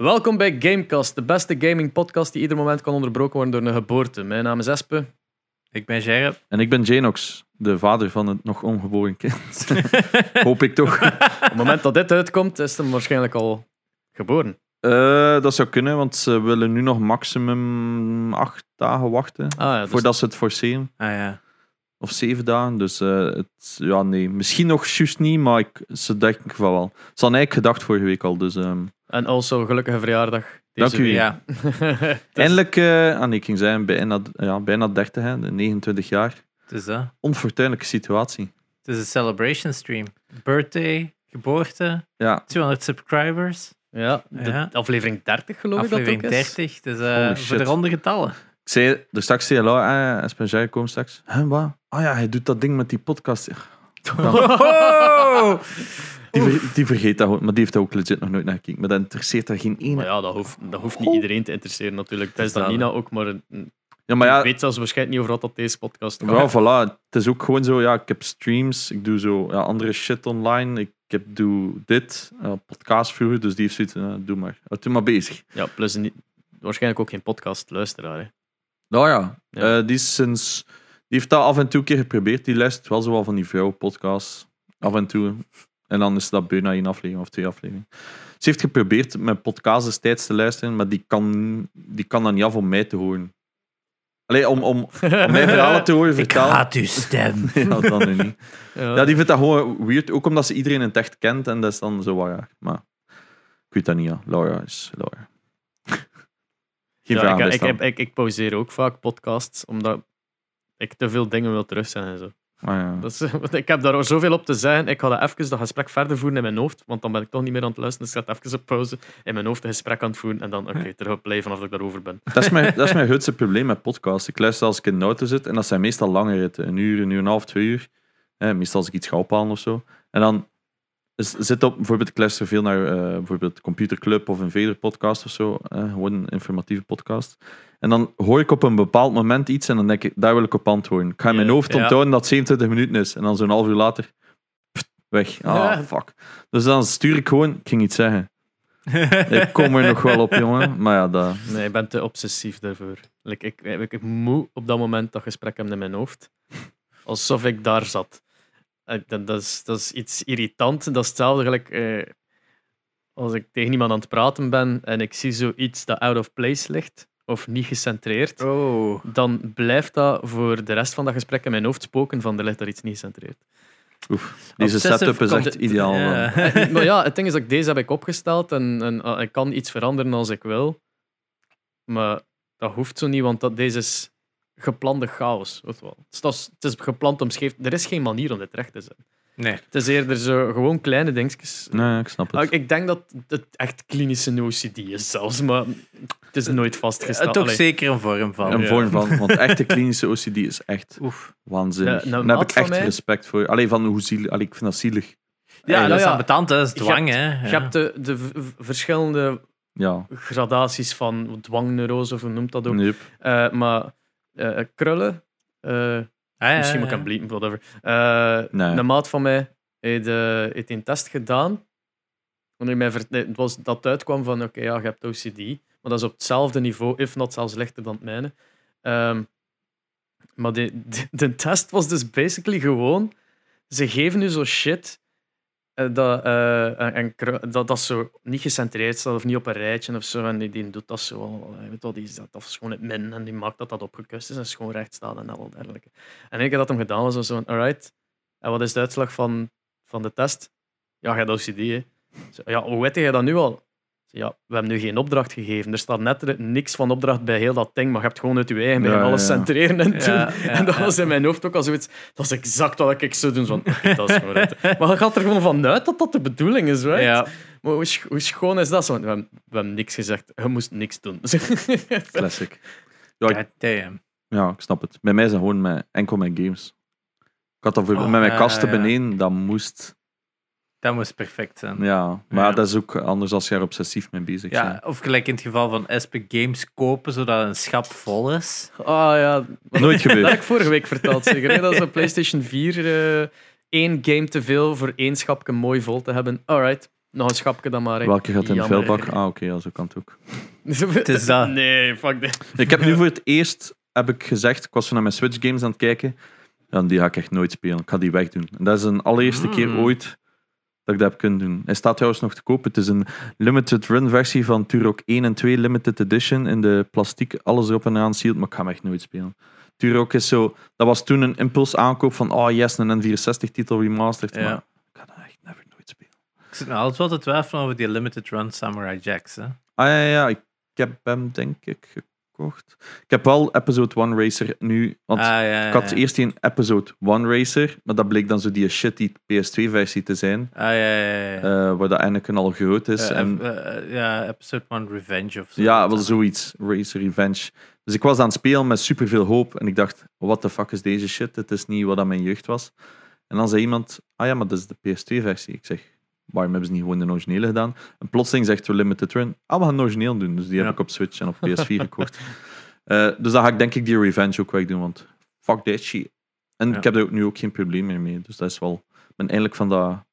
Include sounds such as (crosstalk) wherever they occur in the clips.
Welkom bij Gamecast, de beste gaming podcast die ieder moment kan onderbroken worden door een geboorte. Mijn naam is Espe. Ik ben Gerrit. En ik ben Janox, de vader van het nog ongeboren kind. (laughs) Hoop ik toch. Op het moment dat dit uitkomt, is hem waarschijnlijk al geboren. Eh, dat zou kunnen, want ze willen nu nog maximum acht dagen wachten Ah ja, dus voordat ze het forceren. Ah ja. Of zeven dagen. Dus eh, het, ja, nee. Misschien nog juist niet, maar ik, ze denken van wel. Ze hadden eigenlijk gedacht vorige week al. Dus ehm, En also, gelukkige verjaardag. Deze Dank u. ja. (laughs) eindelijk, ah nee, ik ging zeggen, bijna, ja, bijna 30, hè, de 29 jaar. Het is dat. Onfortuinlijke situatie. Het is een celebration stream. Birthday, geboorte, Ja, 200 subscribers, Ja, de Ja. aflevering 30 geloof aflevering ik dat ook is. 30. Dus eh, Holy voor de ronde getallen. ik zei er straks tegen Laura, eh, Espen komt straks. Hè, wat? Ah ja, hij doet dat ding met die podcast. Ja, (laughs) (laughs) Die, ver- die vergeet dat maar die heeft daar ook legit nog nooit naar gekeken. Maar dat interesseert daar geen ene. Maar ja, dat hoeft, dat hoeft niet iedereen te interesseren natuurlijk. Dat is dan dat, Nina ook, maar een- Ja, maar ik ja, weet zelfs waarschijnlijk niet over wat dat deze podcast gaat. ja, voilà. Het is ook gewoon zo, ja, ik heb streams, ik doe zo ja, andere shit online. Ik heb, doe dit, eh, podcast vroeger, dus die heeft zoiets, eh, doe maar. Uh, doe maar bezig. Ja, plus niet, waarschijnlijk ook geen podcast-luisteraar. hè. Nou ja, Ja. eh, die, is sinds, die heeft dat af en toe een keer geprobeerd. Die luistert wel zo wel van die vrouwenpodcasts. Af en toe. En dan is dat bijna één aflevering of twee afleveringen. Ze heeft geprobeerd met podcasts destijds te luisteren, maar die kan, die kan dan niet af om mij te horen. Allee, om, om, om mijn verhalen te horen (laughs) Ik vertellen. haat uw stem. (laughs) Ja, dan nu niet. Ja. Ja, die vindt dat gewoon weird. Ook omdat ze iedereen in het echt kent en dat is dan zo wat raar. Maar ik weet dat niet, ja. Laura is Laura. (laughs) Geen Ja, vraag ik, ik, ik, ik pauzeer ook vaak podcasts, omdat ik te veel dingen wil terugzeggen en zo. Ah, ja. Dat is, (laughs) ik heb daar zoveel op te zeggen. Ik ga dat even dat gesprek verder voeren in mijn hoofd, want dan ben ik toch niet meer aan het luisteren. Dus ik ga het even op pauze in mijn hoofd een gesprek aan het voeren en dan oké, terug op play vanaf dat ik daarover ben. Dat is, mijn, (laughs) dat is mijn grootste probleem met podcasts. Ik luister als ik in de auto zit en dat zijn meestal lange ritten. Een uur, een uur en een half, twee uur. Eh, meestal als ik iets ga ophalen of zo. En dan is, zit op, bijvoorbeeld, ik luister veel naar eh, bijvoorbeeld Computer Club of een Vader podcast of zo. gewoon een informatieve podcast. En dan hoor ik op een bepaald moment iets en dan denk ik, daar wil ik op antwoorden. Ik ga in mijn hoofd onthouden dat het 27 minuten is. En dan zo'n half uur later, pft, weg. Ah, fuck. Dus dan stuur ik gewoon, ik ging iets zeggen. Ik kom er nog wel op, (laughs) jongen. Maar ja, dat... Nee, ik ben te obsessief daarvoor. Like, ik, ik, ik moet op dat moment dat gesprek hebben in mijn hoofd. Alsof ik daar zat. Eh, Dat, dat, is, dat is iets irritant. Dat is hetzelfde gelijk eh, als ik tegen iemand aan het praten ben en ik zie zoiets dat out of place ligt of niet gecentreerd. Oh. Dan blijft dat voor de rest van dat gesprek in mijn hoofd spoken van er ligt daar iets niet gecentreerd. Oef, deze Obsessive setup is echt ideaal. Ja. Eh, maar ja, het ding is dat ik deze heb ik opgesteld en, en ik kan iets veranderen als ik wil. Maar dat hoeft zo niet, want dat, deze is geplande chaos. Weet je wel. Het, is, is- het is gepland om scheef. Er is geen manier om dit recht te zetten. Nee. Het is eerder zo gewoon kleine dingetjes. Nee, ik snap Ah, het. Ik, ik denk dat het echt klinische OCD is zelfs, maar het is nooit Eh, vastgesteld. toch Allee. zeker een vorm van. Een ja. vorm van, want (laughs) echte klinische OCD is echt Oef. waanzinnig. Ja, nou, Daar heb ik echt mij- respect voor. Alleen van hoe zielig, allee, ik vind dat zielig. Ja, nou dat is ambetant, dat is Je dwang, hebt- hè. Je hebt de, de verschillende Ja, gradaties van dwangneurose, of hoe noemt dat ook. Yep. Eh, maar eh, krullen, eh, Ah, ja, misschien moet ik ja. hem bliepen, whatever. Eh, Nee. Een maat van mij heeft, eh, heeft een test gedaan. Wanneer mij het was dat uitkwam van, oké, ja, je hebt OCD. Maar dat is op hetzelfde niveau, if not zelfs lichter dan het mijne. Ehm, maar de, de, de test was dus basically gewoon... Ze geven je zo shit eh, dat, eh, en, dat dat zo niet gecentreerd staat of niet op een rijtje of zo. En die, die doet dat zo eh, Weet wel, die zet dat is gewoon het min en die maakt dat dat opgekust is en schoon recht staat en al dergelijke. En ik heb dat hem gedaan was zo van, alright. En wat is de uitslag van, van de test? Ja, je hebt OCD. Zo, Ja, hoe weet je dat nu al? Ja, we hebben nu geen opdracht gegeven. Er staat net niks van opdracht bij heel dat ding, maar je hebt gewoon uit je eigen Ja, alles ja. centreren en Ja, doen. ja, (laughs) en dat ja. was in mijn hoofd ook al zoiets. Dat is exact wat ik zou doen. Zo Van, oké, dat is gewoon het. (laughs) Maar je gaat er gewoon vanuit dat dat de bedoeling is, right? Ja. Maar hoe, sch- hoe schoon is dat? Zo, we, hebben, we hebben niks gezegd. Je moest niks doen. (laughs) Classic. Ja, ik, damn. ja, ik snap het. Bij mij zijn gewoon mijn, enkel mijn games. Ik had dat voor, Oh, met mijn ja, kasten ja. beneden, dat moest. Dat moest perfect zijn. Ja, maar Ja. dat is ook anders als je er obsessief mee bezig Ja, bent. of gelijk in het geval van Espe Games kopen, zodat een schap vol is. Ah ja, Nooit (laughs) dat heb gebeurd. ik vorige week verteld. Zeker, hè? dat is een PlayStation 4 eh, één game te veel voor één schapje mooi vol te hebben. Alright. Nog een schapje dan maar. hè. Welke gaat in de vuilbak? Ah, oké, ja, zo kan het ook. (laughs) Het is dat. Nee, fuck dit. Ik heb nu voor het eerst heb ik gezegd, ik was zo naar mijn Switch games aan het kijken. Ja, die ga ik echt nooit spelen. Ik ga die wegdoen. En dat is een allereerste Mm. keer ooit dat ik dat heb kunnen doen. Hij staat trouwens nog te koop. Het is een limited run versie van Turok 1 en 2 limited edition in de plastiek, alles erop en eraan sealed, maar ik ga hem echt nooit spelen. Turok is zo, dat was toen een impuls aankoop van, oh yes, een N64 titel remastered, Ja. maar ik ga dat echt never nooit spelen. Ik zit nog altijd wel te twijfelen over die limited run Samurai Jacks. Hè. Ah ja, ja, ik heb hem denk ik gekocht. Ik heb wel Episode 1 Racer nu, want ah, ja, ja, ik had ja. eerst een Episode 1 Racer, maar dat bleek dan zo die shitty PS2-versie te zijn, Ah, ja, ja, ja. ja. eh, waar dat Anakin al groot is. Eh, en, eh, ja, episode 1 Revenge of zo. ja, wel zoiets, Racer Revenge. Dus ik was aan het spelen met superveel hoop en ik dacht, what the fuck is deze shit? Het is niet wat dat mijn jeugd was. En dan zei iemand, ah ja, maar dat is de PS2-versie. Ik zeg, waarom hebben ze niet gewoon de originele gedaan? En plotseling zegt we Limited Run, ah, we gaan de origineel doen. Dus die Ja. heb ik op Switch en op (laughs) PS4 gekocht. Eh, dus dan ga ik denk ik die Revenge ook wegdoen, want fuck that shit. En Ja. ik heb er ook nu ook geen probleem meer mee. Dus dat is wel, ik ben eindelijk van dat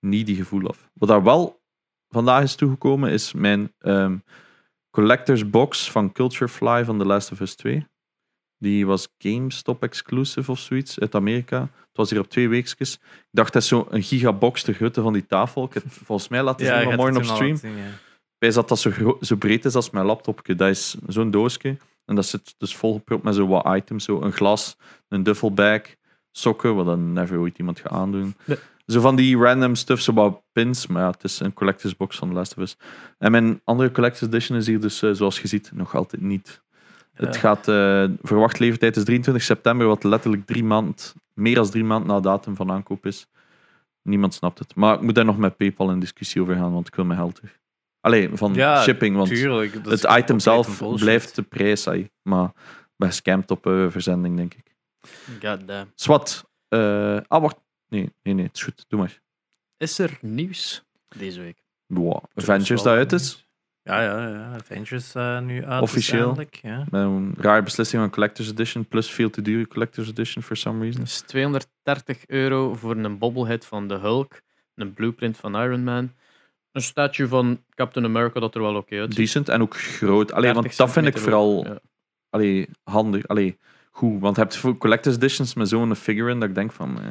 needy gevoel af. Wat daar wel vandaag is toegekomen, is mijn ehm, collector's box van Culture Fly van The Last of Us 2. Die was GameStop exclusive of zoiets uit Amerika. Het was hier op twee weekjes. Ik dacht, dat is zo'n gigabox te grootte van die tafel. Ik heb het volgens mij laten (laughs) zien vanmorgen het op stream. zien, ja. Wij dat dat zo, zo breed is als mijn laptopje. Dat is zo'n doosje. En dat zit dus volgepropt met zo wat items. Zo een glas, een duffelbag, sokken, wat dan never ooit iemand gaat aandoen. Nee. Zo van die random stuff, zo wat pins. Maar ja, het is een collector's box van The Last of Us. En mijn andere collector's edition is hier dus, eh, zoals je ziet, nog altijd niet. Het Ja. gaat, eh verwacht levertijd is 23 september, wat letterlijk drie maand, meer dan drie maanden na datum van aankoop is. Niemand snapt het. Maar ik moet daar nog met PayPal in discussie over gaan, want ik wil mijn geld terug. Allee, van Ja, shipping, want Tuurlijk. het item zelf blijft de prijs, ai. maar ben scampt op eh, verzending, denk ik. God damn. Swat. eh ah, wacht. Nee, nee, nee, het is goed. Doe maar. Is er nieuws deze week? Wow. Avengers dat uit is. Ja, ja, ja. Avengers eh, nu uit. Officieel. uiteindelijk, Ja. Met een rare beslissing van Collector's Edition, plus veel te dure Collector's Edition for some reason. Dus 230 euro voor een bobblehead van de Hulk, een blueprint van Iron Man, een statue van Captain America dat er wel oké uitziet. Decent en ook groot. Allee, 30 want dat vind ik vooral ja. allee, handig. Allee, goed. Want je hebt voor Collector's Editions met zo'n figurine dat ik denk van... Eh,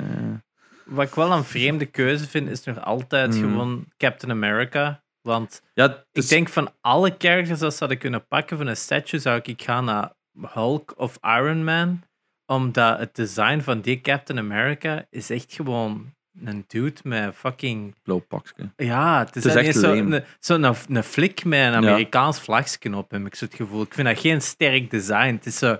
Wat ik wel een vreemde keuze vind, is nog altijd Hmm. gewoon Captain America. Want ja, ik is- denk van alle characters dat ze hadden kunnen pakken van een statue, zou ik gaan naar Hulk of Iron Man. Omdat het design van die Captain America is echt gewoon een dude met fucking... blauw pakje. Ja, het is, Het is niet echt zo, lame. een, zo een, een flik met een Amerikaans vlagje op, heb ik zo het gevoel. Ik vind dat geen sterk design. Het is, zo,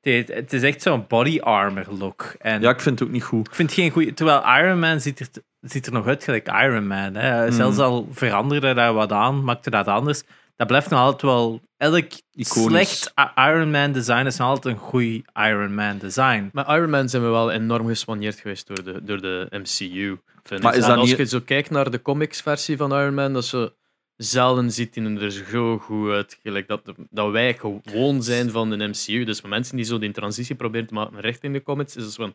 het, het is echt zo'n body armor look. En Ja, ik vind het ook niet goed. ik vind het geen goede. Terwijl Iron Man ziet er, ziet er nog uit gelijk Iron Man. Hè. Mm. Zelfs al veranderde daar wat aan, maakte dat anders. Dat blijft nog altijd wel. Elk Iconisch. slecht Iron Man design is nog altijd een goed Iron Man design. Maar Iron Man zijn we wel enorm gespaneerd geweest door de, door de MCU. Vind Maar is En als niet- je zo kijkt naar de comics-versie van Iron Man, dat ze zelden ziet hij er zo goed uit. Gelijk dat, dat wij gewoon zijn van de MCU. Dus voor mensen die zo die transitie proberen te maken recht in de comics, is (laughs) het van.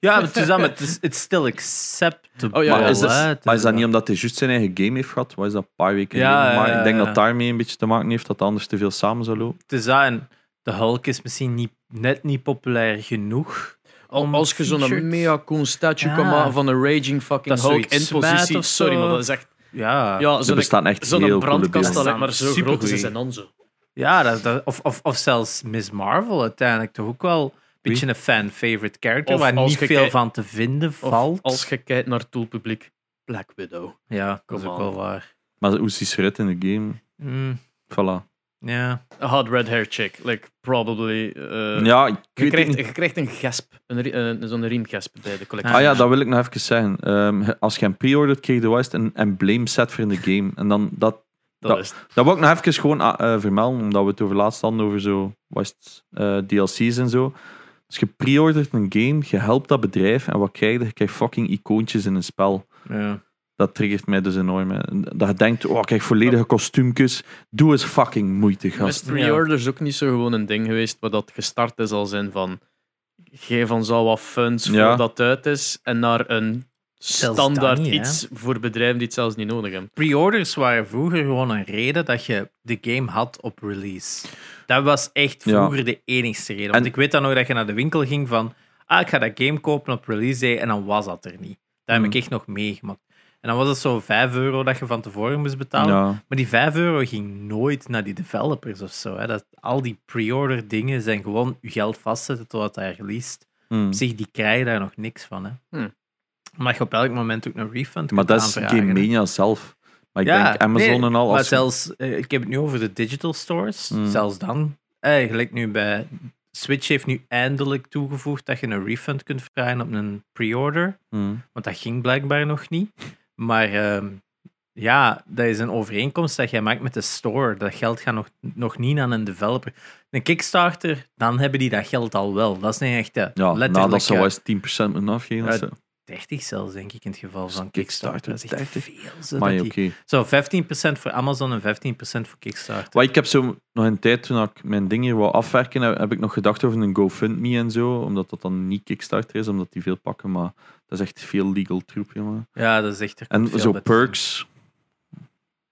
Ja, het is, het is it's still acceptable. Oh ja, maar, is dat, maar is dat niet omdat hij juist zijn eigen game heeft gehad? Wat is dat, een paar weken Ja, geleden? Maar ja, ik denk ja. dat daarmee een beetje te maken heeft, dat het anders te veel samen zou lopen. Het is dat en de Hulk is misschien niet, net niet populair genoeg. Om Als je zo'n mega cool statue Ja. kan maken van een raging fucking Hulk in positie. Sorry, maar dat is echt. Ja, Ja, Er zo'n bestaan echt zo'n brandkast al, maar zo groot is en dan zo. Ja, dat, dat- of, of, of zelfs Miss Marvel uiteindelijk toch ook wel een beetje een fan-favorite character Of waar niet veel kijkt- van te vinden Of valt. als je kijkt naar het doelpubliek, Black Widow. Ja, dat is ook on. wel waar. Maar hoe ze eruit in de game? Mm, Voilà. Ja. A hot red hair chick. Like, probably. eh, ja, ik je, krijgt, je krijgt een gesp. Een, ri- eh, zo'n riemgesp bij de collectie. Ah ja, dat wil ik nog even zeggen. Ehm, als je hem pre-ordert, krijg je juist een embleem set voor in de game. En dan, dat, dat dat- is het. dat wil ik nog even gewoon ah, eh, vermelden, omdat we het over laatst hadden over zo, eh, DLC's en zo. Als je pre-ordert een game, je helpt dat bedrijf en wat krijg je? Je krijgt fucking icoontjes in een spel. ja. Dat triggert mij dus enorm. hè. Dat je denkt, oh, ik krijg volledige kostuumjes. Doe eens fucking moeite, Met gast. pre-orders ook niet zo gewoon een ding geweest, waar dat gestart is als in van geef ons al wat funds Ja. voordat het uit is, en naar een standaard dat hè. iets voor bedrijven die het zelfs niet nodig hebben. Pre-orders waren vroeger gewoon een reden dat je de game had op release. Dat was echt Ja. vroeger de enigste reden. Want En- ik weet dan nog dat je naar de winkel ging van ah, ik ga dat game kopen op release day en dan was dat er niet. Dat heb Hmm. ik echt nog meegemaakt. En dan was het zo 5 euro dat je van tevoren moest betalen. Ja. Maar die 5 euro ging nooit naar die developers of zo. Hè. Dat, al die pre-order dingen zijn gewoon je geld vastzetten totdat hij released. Hmm. Op zich, die krijgen daar nog niks van. Hè. Hmm. Maar je op elk moment ook een refund Maar kunt dat is Game. Mania zelf. Maar ik Ja, denk Amazon nee, en al. Maar Als, zelfs, eh, ik heb het nu over de digital stores. Hmm. Zelfs dan. Eigenlijk nu bij Switch heeft nu eindelijk toegevoegd dat je een refund kunt vragen op een pre-order. Hmm. Want dat ging blijkbaar nog niet. Maar ehm, ja, dat is een overeenkomst dat jij maakt met de store. Dat geld gaat nog, nog niet aan een developer. Een Kickstarter, dan hebben die dat geld al wel. Dat is niet echt de Ja, letterlijk nadat ze eh, wel eens 10% moeten afgeven. Of Ja, zo. 30 zelfs, denk ik, in het geval van Kickstarter. Dat is echt 30. veel. Zo, Maar die- Zo, 15% voor Amazon en 15% voor Kickstarter. Maar ik heb zo nog een tijd toen ik mijn dingen wou afwerken, heb, ik nog gedacht over een GoFundMe en zo, omdat dat dan niet Kickstarter is, omdat die veel pakken, maar dat is echt veel legal troep, jongen. Ja, dat is echt... En zo perks,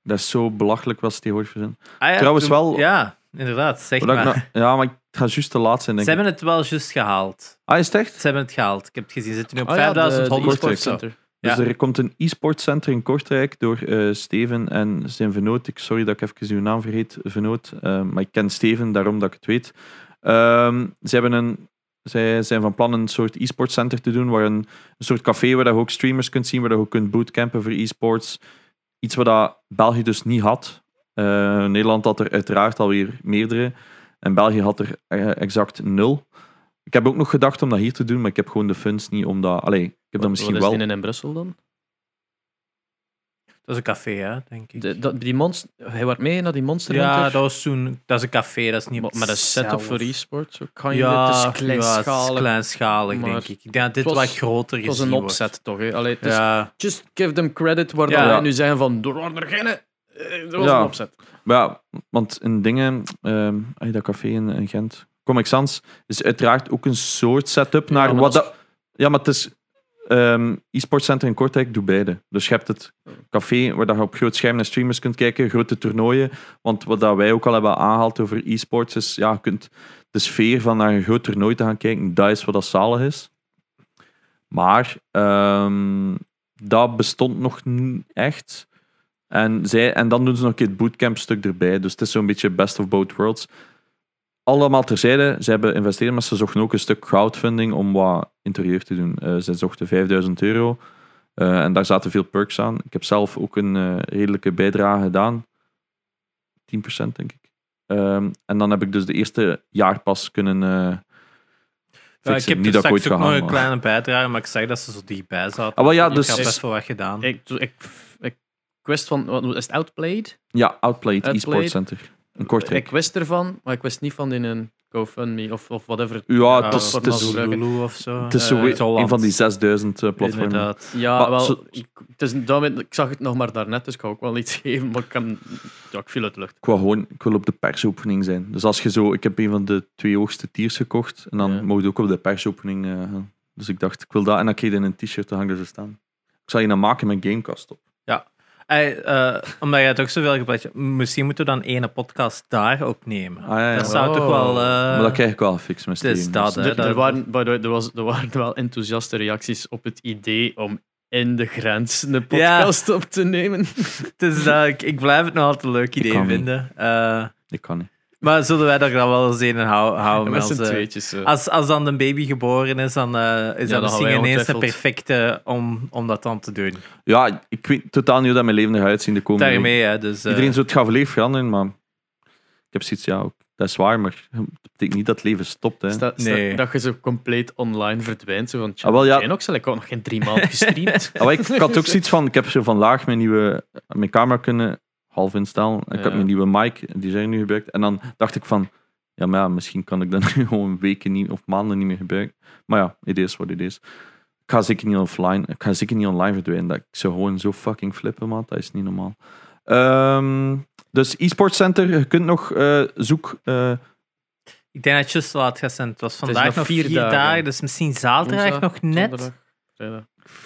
dat is zo belachelijk wat ze tegenwoordig verzinnen. Ah ja, Trouwens wel- Ja, inderdaad, zeg maar. nou- ja, maar ik ga juist te laat zijn, Ze hebben het wel juist gehaald. Ah, is het echt? Ze hebben het gehaald. Ik heb het gezien. Ze zitten nu op Ah ja, de- 5100 de of e-sport zo. center. Dus Ja. er komt een e-sport center in Kortrijk door eh, Steven en zijn vernoot. Ik, sorry dat ik even uw naam vergeet, vernoot. eh, maar ik ken Steven, daarom dat ik het weet. Ehm, ze hebben een, zij zijn van plan een soort e-sport center te doen, waar een, een soort café waar je ook streamers kunt zien, waar je ook kunt bootcampen voor e-sports. Iets wat dat België dus niet had. Eh, Nederland had er uiteraard alweer meerdere. En België had er eh, exact nul. Ik heb ook nog gedacht om dat hier te doen, maar ik heb gewoon de funds niet om dat... Allee, ik heb dat misschien Wat wel... is die in Brussel dan? Dat is een café, hè, denk ik. De, dat, die monster, hij wordt mee naar die Monster ja, Hunter. dat was toen... Dat is een café, dat is niet... Maar met een setup zelf. voor e-sport. Zo kan je Ja, het is ja, het kleinschalig. is kleinschalig, maar denk ik. Ik denk dat dit was- wat groter Het was een wordt. opzet toch? Hè? Allee, het is- Ja, Just give them credit waar Ja. dat wij nu zeggen van er waren er geen. eh, was Ja. een opzet. Maar ja, want in dingen, ehm ay, dat café in, in Gent, Comic Sans, is uiteraard ook een soort setup naar maar wat dat. Ja, maar het is. ehm e-sport center in Kortrijk doet beide. Dus je hebt het café waar je op groot scherm naar streamers kunt kijken, grote toernooien. Want wat dat wij ook al hebben aangehaald over e-sports is, ja, je kunt de sfeer van naar een groot toernooi te gaan kijken, dat is wat dat zalig is. Maar ehm, dat bestond nog niet echt. En, zij, en dan doen ze nog een keer het bootcamp stuk erbij. Dus het is zo'n beetje best of both worlds. Allemaal terzijde, ze hebben investeerd, maar ze zochten ook een stuk crowdfunding om wat interieur te doen. Eh, ze zochten 5000 euro eh, en daar zaten veel perks aan. Ik heb zelf ook een eh, redelijke bijdrage gedaan. 10% denk ik. Ehm, en dan heb ik dus de eerste jaarpas kunnen eh Ja, ik fixen. heb Niet dat ik ooit nog een maar- kleine bijdrage, maar ik zeg dat ze zo dichtbij zaten. Ah, wel ja, ik dus- heb is- best wel wat gedaan. Ik, ik, ik wist van, wat, is het Outplayed? Ja, Outplayed, Outplayed. e-sport center. In Kortrijk. Ik wist ervan, maar ik wist niet van in een GoFundMe of, of whatever. Ja, het is, het is, of zo. het is zo weer Holland. een van die 6000 eh, platformen. Inderdaad. Ja, Maar wel, zo- ik, het is, daarmee- ik zag het nog maar daarnet, dus ik ga ook wel iets (laughs) geven, maar ik, kan, ja, ik viel uit de lucht. Ik wil gewoon ik wil op de persopening zijn. Dus als je zo, ik heb een van de twee hoogste tiers gekocht en dan Ja. mocht je ook op de persopening eh, gaan. Dus ik dacht, ik wil dat en dan kreeg je in een t-shirt, dan hangt er zo staan. Ik zal je dan maken met Gamecast op. Ey, eh, omdat jij het ook zoveel gebruikt hebt, misschien moeten we dan ene podcast daar opnemen. Ah, ja, ja. Dat zou Oh. toch wel... eh, maar dat krijg ik wel gefixt met het is Steven. dat, Dus- hè. Er, er, waren, by the way, er, was, er waren wel enthousiaste reacties op het idee om in de grens een podcast op te nemen. (laughs) Dus dat, ik, ik blijf het nog altijd een leuk idee kan niet. vinden. Eh, Ik kan niet. Maar zullen wij daar dan wel eens een hou- houden? met als, z'n eh, tweetjes. als, als dan de baby geboren is, dan eh, is dat gaan misschien ineens een ongetwijfeld- perfecte om, om dat dan te doen. Ja, ik weet totaal niet hoe dat mijn leven eruit ziet in de komende. Daarmee, hè. Dus, eh, Iedereen zo, het gaat volledig veranderen, maar ik heb zoiets, ja, ook, dat is waar, maar dat betekent niet dat het leven stopt. Hè. Sta- nee. Dat je zo compleet online verdwijnt. Zo van, Ah, wel, ja. Ook, ik had nog geen drie maanden (laughs) gestreamd. Ah, maar ik, ik had ook zoiets van, ik heb zo vandaag mijn nieuwe mijn camera kunnen half instellen. Ik Ja. heb mijn nieuwe mic, die zijn nu gebruikt. En dan dacht ik van, ja, maar ja, misschien kan ik dat (laughs) nu gewoon weken niet, of maanden niet meer gebruiken. Maar ja, het is wat het is. Ik ga zeker niet offline, ik ga zeker niet online verdwijnen. Dat ik zou gewoon zo fucking flippen, man. Dat is niet normaal. Ehm, dus e-sport center, je kunt nog eh, zoek. eh, Ik denk dat het juist laat gaat zijn. Het was vandaag nog nog vier vier, dagen. dagen. dus misschien zaterdag nog net.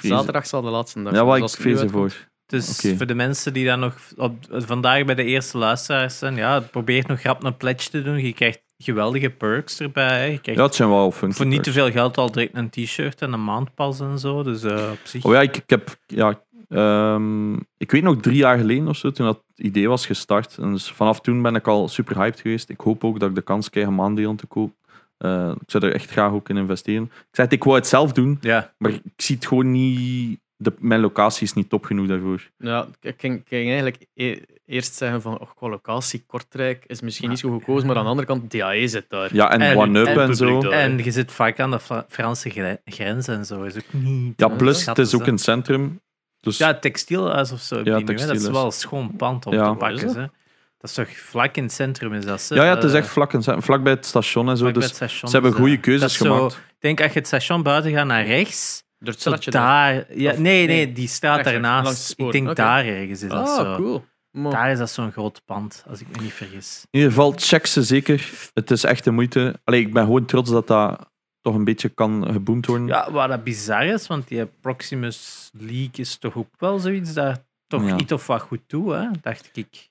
Zaterdag zal de laatste dag Ja, zijn, wat dus ik vrees uitkomt- ervoor. Dus voor de mensen die dan nog op, vandaag bij de eerste luisteraars zijn, ja, probeer nog grap een pledge te doen. Je krijgt geweldige perks erbij. Je krijgt Ja, het zijn wel funky voor niet te veel geld al direct een t-shirt en een maandpas en zo. Dus op zich. Oh ja, ik, ik heb... Ja, ehm, ik weet nog drie jaar geleden of zo, toen dat idee was gestart. En dus vanaf toen ben ik al super hyped geweest. Ik hoop ook dat ik de kans krijg om aandelen te kopen. Eh, ik zou er echt graag ook in investeren. Ik zei ik wou het zelf doen, Ja, maar ik zie het gewoon niet... De, mijn locatie is niet top genoeg daarvoor. Ja, ik ging, eigenlijk e- eerst zeggen van oh, qua locatie Kortrijk is misschien niet zo gekozen, maar aan de andere kant, DAE zit daar. Ja, en, En- One Up en en, zo. daar. en je zit vaak aan de Fra- Franse gre- grens en zo. Is ook niet. Ja, plus het is ook een centrum. Dus Ja, textielhuis of zo. Ja, nu. Dat is wel een schoon pand om Ja. te pakken. Hè. Dat is toch vlak in het centrum, is dat? ja, ja, het is Eh, echt vlak, een- vlak bij het station en zo. vlak bij Dus het station, ze hebben dus, goede eh, keuzes zo- gemaakt. Ik denk, als je het station buiten gaat naar rechts, Door het zo straatje daar. daar... Ja, Of- nee, nee, die straat daarnaast. langs de spoor. Ik denk daar ergens is dat Ah, zo. cool. Daar is dat zo'n groot pand, als ik me niet vergis. In ieder geval, check ze zeker. Het is echt de moeite. Allee, ik ben gewoon trots dat dat toch een beetje kan geboomd worden. Ja, wat dat bizar is, want die Proximus League is toch ook wel zoiets dat toch Ja. iets of wat goed doet, hè? dacht ik.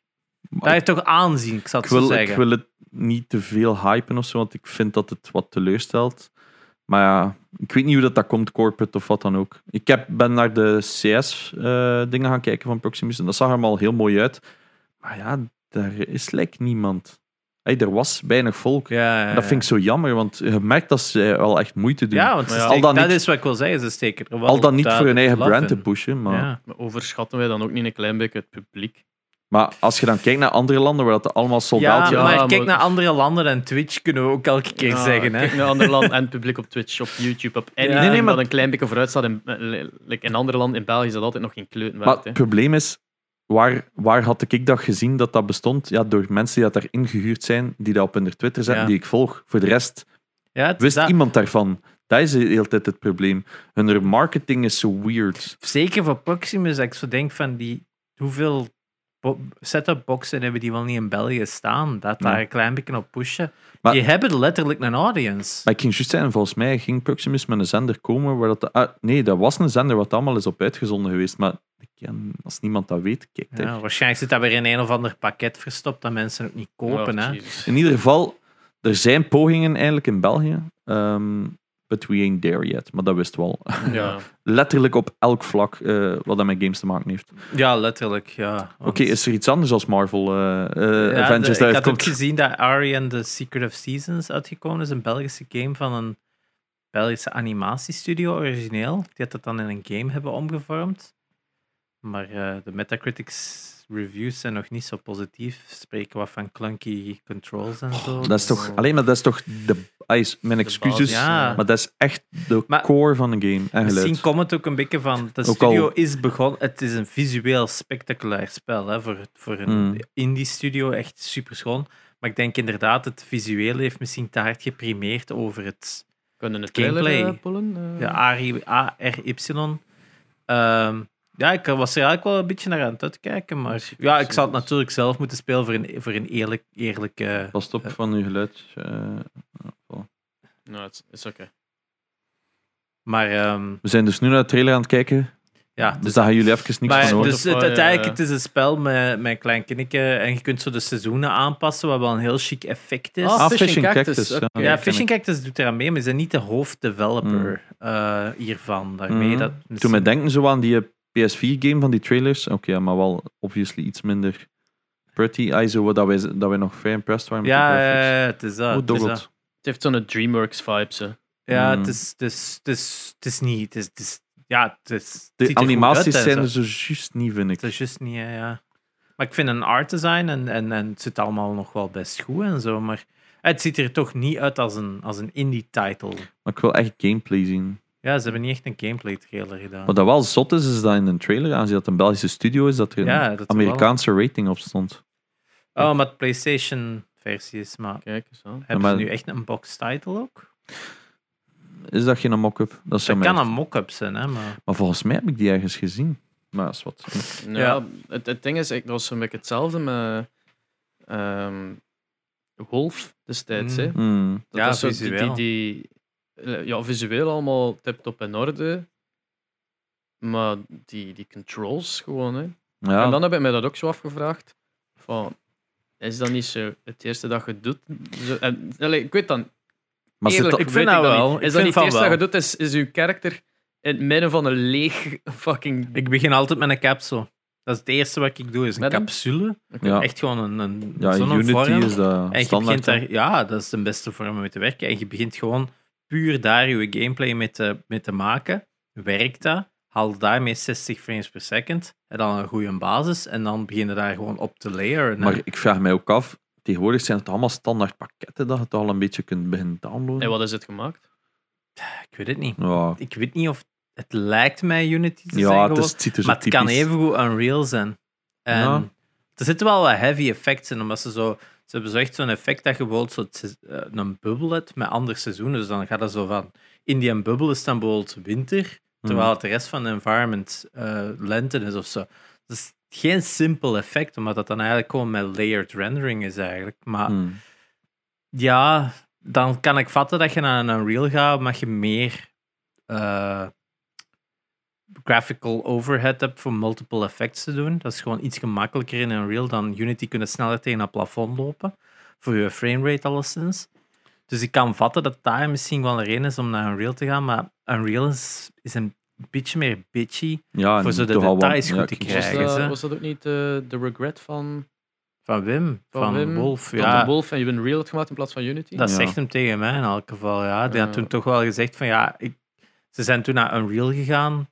Maar Dat heeft toch aanzien, ik zal ik, zo wil, zeggen. ik wil het niet te veel hypen of zo, want ik vind dat het wat teleurstelt. Maar ja, ik weet niet hoe dat, dat komt, corporate of wat dan ook. Ik heb, ben naar de CS-dingen gaan kijken van Proximus en dat zag er allemaal heel mooi uit. Maar ja, daar is lijkt niemand. Hey, er was weinig volk. Ja, ja, En dat vind ik zo jammer, want je merkt dat ze wel echt moeite doen. Ja, want al dan dat niet- is wat ik wil zeggen, ze steken er wel Al dan niet voor hun eigen brand te pushen. Maar, Ja. Maar overschatten wij dan ook niet een klein beetje het publiek? Maar als je dan kijkt naar andere landen waar dat allemaal Ja, soldaten Ja, maar maar- kijk naar andere landen en Twitch kunnen we ook elke keer Ja, zeggen. Hè? Kijk naar andere landen en het publiek op Twitch, op YouTube, op anything Nee, nee, maar- dat een klein beetje vooruit staat. In, eh, like in andere landen, in België is dat altijd nog geen kleut Maar het probleem is, waar, waar had ik dat gezien dat dat bestond? Ja, door mensen die dat daar ingehuurd zijn, die dat op hun Twitter zetten, Ja. die ik volg. Voor de rest Ja, het is wist dat. iemand daarvan. Dat is de hele tijd het probleem. Hun marketing is zo weird. Zeker voor Proximus, dat ik zo denk van die, hoeveel setup boxen hebben die wel niet in België staan? Dat daar Ja. een klein beetje op pushen. Maar- die hebben letterlijk een audience. Maar ik ging juist zeggen, volgens mij ging Proximus met een zender komen waar dat... ah, nee, dat was een zender wat allemaal is op uitgezonden geweest. Maar als niemand dat weet, kijk daar. Ja, waarschijnlijk zit dat weer in een of ander pakket verstopt dat mensen ook niet kopen. Oh, hè? In ieder geval, er zijn pogingen eigenlijk in België. ehm, but we ain't there yet. Maar dat wist wel. (laughs) Ja. (laughs) Letterlijk op elk vlak eh, wat dat met games te maken heeft. Ja, letterlijk. Ja. Oké, is er iets anders als Marvel eh, eh, Ja, Avengers de- ik had ook gezien dat Ari and the Secret of Seasons uitgekomen is. Een Belgische game van een Belgische animatiestudio, origineel. Die had het dan in een game hebben omgevormd. Maar de Metacritics reviews zijn nog niet zo positief. Spreken wat van clunky controls en zo. Dat is toch, alleen maar dat is toch de, is mijn excuses, ja. maar dat is echt de Maar- core van een game en. Misschien komt het ook een beetje van. De studio al- is begonnen. Het is een visueel spectaculair spel. Hè, voor, voor een Mm. indie studio echt super schoon. Maar ik denk inderdaad, het visuele heeft misschien te hard geprimeerd over het. Kunnen het Gameplay. Ja, ARY. ARY. Ehm, ja, ik was er eigenlijk wel een beetje naar aan het uitkijken. Maar ja, ik zal het natuurlijk zelf moeten spelen voor een, voor een eerlijk, eerlijke. Pas op van uw geluid. eh, Nou, het is oké. Maar ehm, we zijn dus nu naar de trailer aan het kijken, ja, dus daar gaan jullie even niks Maar van horen. dus het, eh, uiteindelijk het is een spel met, met een klein kindje en je kunt zo de seizoenen aanpassen, wat wel een heel chic effect is. Ah, Ah, Fishing Fishing Cactus, ja. Fishing Cactus doet eraan mee, maar ze zijn niet de hoofddeveloper eh, hiervan. Daarmee Mhm. dat Toen we denken zo aan die PS4-game van die trailers, oké, ja, maar wel obviously iets minder pretty. Ah, zo, dat, wij, dat wij nog vrij impressed waren met ja, de graphics. ja, het is dat. Het dat. Heeft zo'n DreamWorks vibes. Hè. Ja, Mm. het is, het, is, het, is, het is niet. Het is, het is, ja, het is, het De animaties uit zijn zo. er zo juist niet, vind ik. Het is juist niet, ja. Maar ik vind een art design en, en, en het zit allemaal nog wel best goed en zo, maar het ziet er toch niet uit als een, als een indie title. Maar ik wil echt gameplay zien. Ja, ze hebben niet echt een gameplay trailer gedaan. Wat dat wel zot is, is dat in een trailer, aangezien dat een Belgische studio is, dat er een Ja, dat er wel- Amerikaanse rating op stond. Oh, maar het PlayStation-versie is. Maar Kijk eens aan. hebben maar- ze nu echt een box title ook? Is dat geen mock-up? Dat, Dat kan echt- een mock-up zijn, hè? Maar... Maar volgens mij heb ik die ergens gezien. Maar dat is wat. Ja, Ja. Het, het ding is, ik was een beetje hetzelfde met ehm, Wolf destijds. Mm. Hè. Hmm. Dat Ja, is zo die-. Die, die, ja, visueel allemaal tip-top in orde. Maar die, die controls gewoon, hè. Ja, En dan heb ik mij dat ook zo afgevraagd. Van, is dat niet zo het eerste dat je doet? Zo, en, allee, ik weet dan, maar zit eerlijk, dat- ik weet vind dat wel. niet. Is dat niet het eerste wel. dat je doet? Is, is uw karakter in het midden van een leeg fucking... Ik begin altijd met een capsule. Dat is het eerste wat ik doe, is een Met een- capsule. ja, Echt gewoon een, een ja, Unity vorm. is dat En je standaard. daar, ja, dat is de beste vorm om mee te werken. En je begint gewoon puur daar je gameplay mee te, mee te maken. Werkt dat? Haal daarmee 60 frames per second. En dan een goede basis. En dan begin je daar gewoon op te layeren. Maar ik vraag mij ook af, tegenwoordig zijn het allemaal standaard pakketten dat je het al een beetje kunt beginnen downloaden. En wat is het gemaakt? Ik weet het niet. Ja, Ik weet niet of het lijkt mij Unity te zijn ja het, gewoon. is, het ziet er zo maar het kan typisch- even goed Unreal zijn. En Ja. er zitten wel wat heavy effects in, omdat ze zo... Ze hebben zo echt zo'n effect dat je bijvoorbeeld zo eh, een bubbel hebt met ander seizoen. Dus dan gaat dat zo van... In die bubbel is dan bijvoorbeeld winter, terwijl het de rest van de environment eh, lente is of zo. Dat is geen simpel effect, omdat dat dan eigenlijk gewoon met layered rendering is eigenlijk. Maar Hmm. ja, dan kan ik vatten dat je naar een Unreal gaat, maar je meer eh, graphical overhead hebt voor multiple effects te doen. Dat is gewoon iets gemakkelijker in Unreal dan Unity kunnen sneller tegen een plafond lopen. Voor je framerate alleszins. Dus ik kan vatten dat daar misschien wel een reden is om naar Unreal te gaan, maar Unreal is, is een beetje meer bitchy Ja, voor zo de details goed ja, te Was krijgen. dat, ze. was dat ook niet eh, de regret van, van Wim, van, van, Wim? Wolf. Dat Ja, de Wolf en je Unreal had gemaakt in plaats van Unity? Dat Ja. zegt hem tegen mij in elk geval. Ja. Die had toen toch wel gezegd van ja, ik, ze zijn toen naar Unreal gegaan.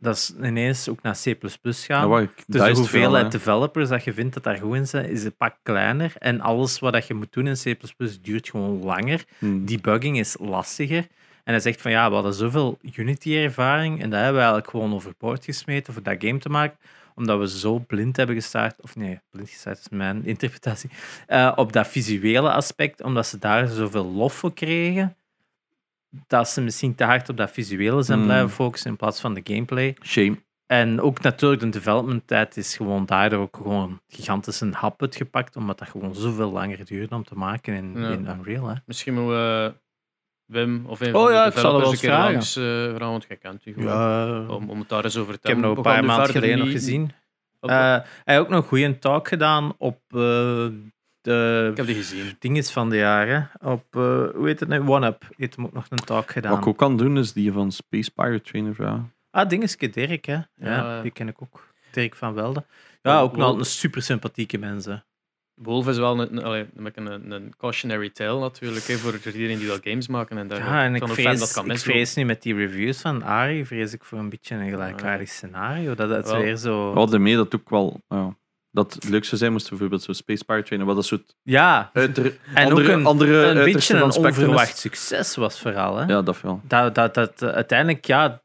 Dat is ineens ook naar C++ Ja, gaan. waar ik- dus de hoeveelheid hè. developers dat je vindt dat daar goed in zijn, is een pak kleiner. En alles wat dat je moet doen in C++ duurt gewoon langer. Hmm. Debugging is lastiger. En hij zegt van ja, we hadden zoveel Unity-ervaring en dat hebben we eigenlijk gewoon overboord gesmeten voor dat game te maken omdat we zo blind hebben gestaard, of nee, blind gestaard is mijn (laughs) interpretatie, eh, op dat visuele aspect, omdat ze daar zoveel lof voor kregen, dat ze misschien te hard op dat visuele zijn Mm. blijven focussen in plaats van de gameplay. Shame. En ook natuurlijk de development tijd is gewoon daardoor ook gewoon gigantisch een hap uitgepakt, omdat dat gewoon zoveel langer duurde om te maken in, Ja. in Unreal. Hè. Misschien moeten we Wim of een Oh van ja, de ik zal er wel developers een keer vragen. langs eh vragen, want jij kent die gewoon. Ja, Om, om het daar eens over te ik heb hem hebben. nog een paar maanden geleden nog gezien. Eh, hij heeft ook nog een goede talk gedaan op eh, de ik heb die gezien. dinges van de jaren. Op, eh, hoe heet het nu? OneUp heeft hem ook nog een talk gedaan. Wat ik ook kan doen, is die van Space Pirate Trainer vragen. Ah, dingeske Dirk, hè. Ja, Ja. die ken ik ook. Dirk van Velde. Ja, Ja, ook wel- nog een super sympathieke mensen. Wolf is wel een, een, een, een, een cautionary tale natuurlijk, hè, voor iedereen die wel games maken. En daar Ja, en ik dat vrees, kan ik vrees nu met die reviews van Ari, vrees ik voor een beetje een gelijkaardig scenario. Dat het Wel. weer zo... We hadden mee dat ook wel... Ja, dat het leuk zou zijn moest bijvoorbeeld zo'n Space Pirate Trainer, wat dat soort Ja, uiter, en andere, ook een, andere een beetje een is. onverwacht succes was vooral. Hè? Ja, dat wel. dat, dat, dat eh, uiteindelijk, ja,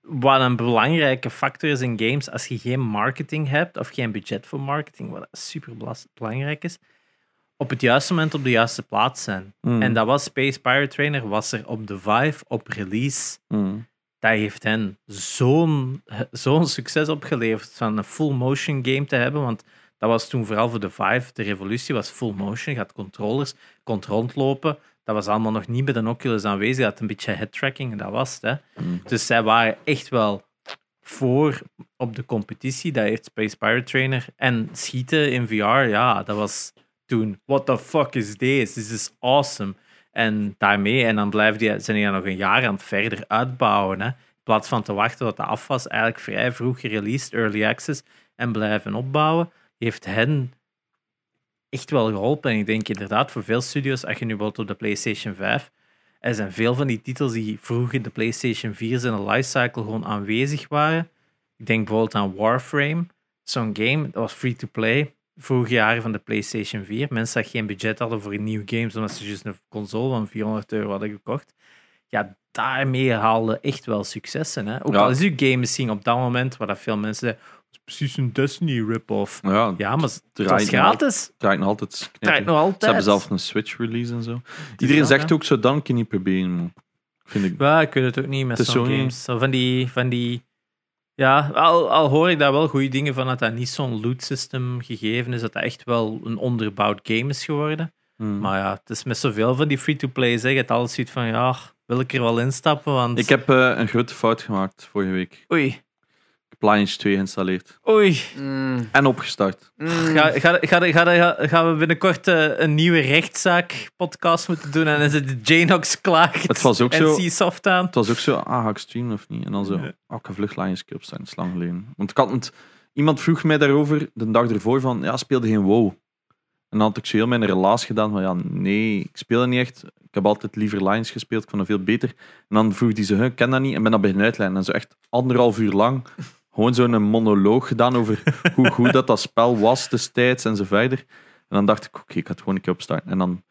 wat een belangrijke factor is in games, als je geen marketing hebt of geen budget voor marketing, wat super belangrijk is, op het juiste moment op de juiste plaats zijn. Hmm. En dat was Space Pirate Trainer, was er op de Vive, op release. Hmm. Dat heeft hen zo'n zo'n succes opgeleverd van een full motion game te hebben, want dat was toen vooral voor de Vive, de revolutie was full motion, je had controllers, kon rondlopen, dat was allemaal nog niet met een Oculus aanwezig, je had een beetje head tracking en dat was het. Hè. Hmm. Dus zij waren echt wel voor op de competitie. Dat heeft Space Pirate Trainer. En schieten in VR, ja, dat was toen. What the fuck is this? This is awesome. En daarmee, en dan blijven die, zijn die nog een jaar aan het verder uitbouwen. Hè. In plaats van te wachten tot het af was, eigenlijk vrij vroeg gereleased, early access, en blijven opbouwen, heeft hen echt wel geholpen. En ik denk inderdaad voor veel studios, als je nu bijvoorbeeld op de PlayStation 5 er zijn veel van die titels die vroeg in de PlayStation 4 zijn lifecycle gewoon aanwezig waren. Ik denk bijvoorbeeld aan Warframe, zo'n game, dat was free-to-play, vorige jaren van de PlayStation 4. Mensen die geen budget hadden voor nieuwe games, omdat ze juist een console van 400 euro hadden gekocht. Ja, daarmee haalde echt wel successen. Hè? Ook Ja. al is uw game misschien op dat moment, waar dat veel mensen zeggen, "Het is precies een Destiny rip-off. Ja, Ja, maar het was nog gratis. Het draait nog altijd draait nog altijd. Ze hebben zelf een Switch release en zo. Iedereen dat, zegt ook zo, dan kun je niet proberen. man. Vind ik. Ja, ik weet het ook niet met is zo'n zo'n- games. Zo van die, van die... Ja, al, al hoor ik daar wel goede dingen van, dat dat niet zo'n loot system gegeven is, dat dat echt wel een onderbouwd game is geworden. Hmm. Maar ja, het is met zoveel van die free-to-play, zeg, het alles zoiets van, ja, wil ik er wel instappen, want... Ik heb eh, een grote fout gemaakt vorige week. Oei, heb Lions 2 geïnstalleerd. Oei. Mm, En opgestart. mm. Ga, ga, ga, ga, ga- gaan we binnenkort eh, een nieuwe rechtszaak-podcast moeten doen en dan zit de Janox klaagt Het was ook en zo- C-Soft aan. Het was ook zo, ah, ga ik streamen of niet? En dan zo, Ja. oh, ik ga vlug Lions Cup staan, dat is lang geleden. Want ik had het, iemand vroeg mij daarover de dag ervoor van, ja, speelde geen WoW. En dan had ik zo heel mijn relaas gedaan van, ja, nee, ik speelde niet echt. Ik heb altijd liever Lions gespeeld, ik vond dat veel beter. En dan vroeg die ze, ik ken dat niet, en ben dat beginnen uitleggen. En zo echt anderhalf uur lang gewoon zo'n monoloog gedaan over hoe goed dat, dat spel was destijds en zo verder. En dan dacht ik, oké, ik ga het gewoon een keer opstarten. En dan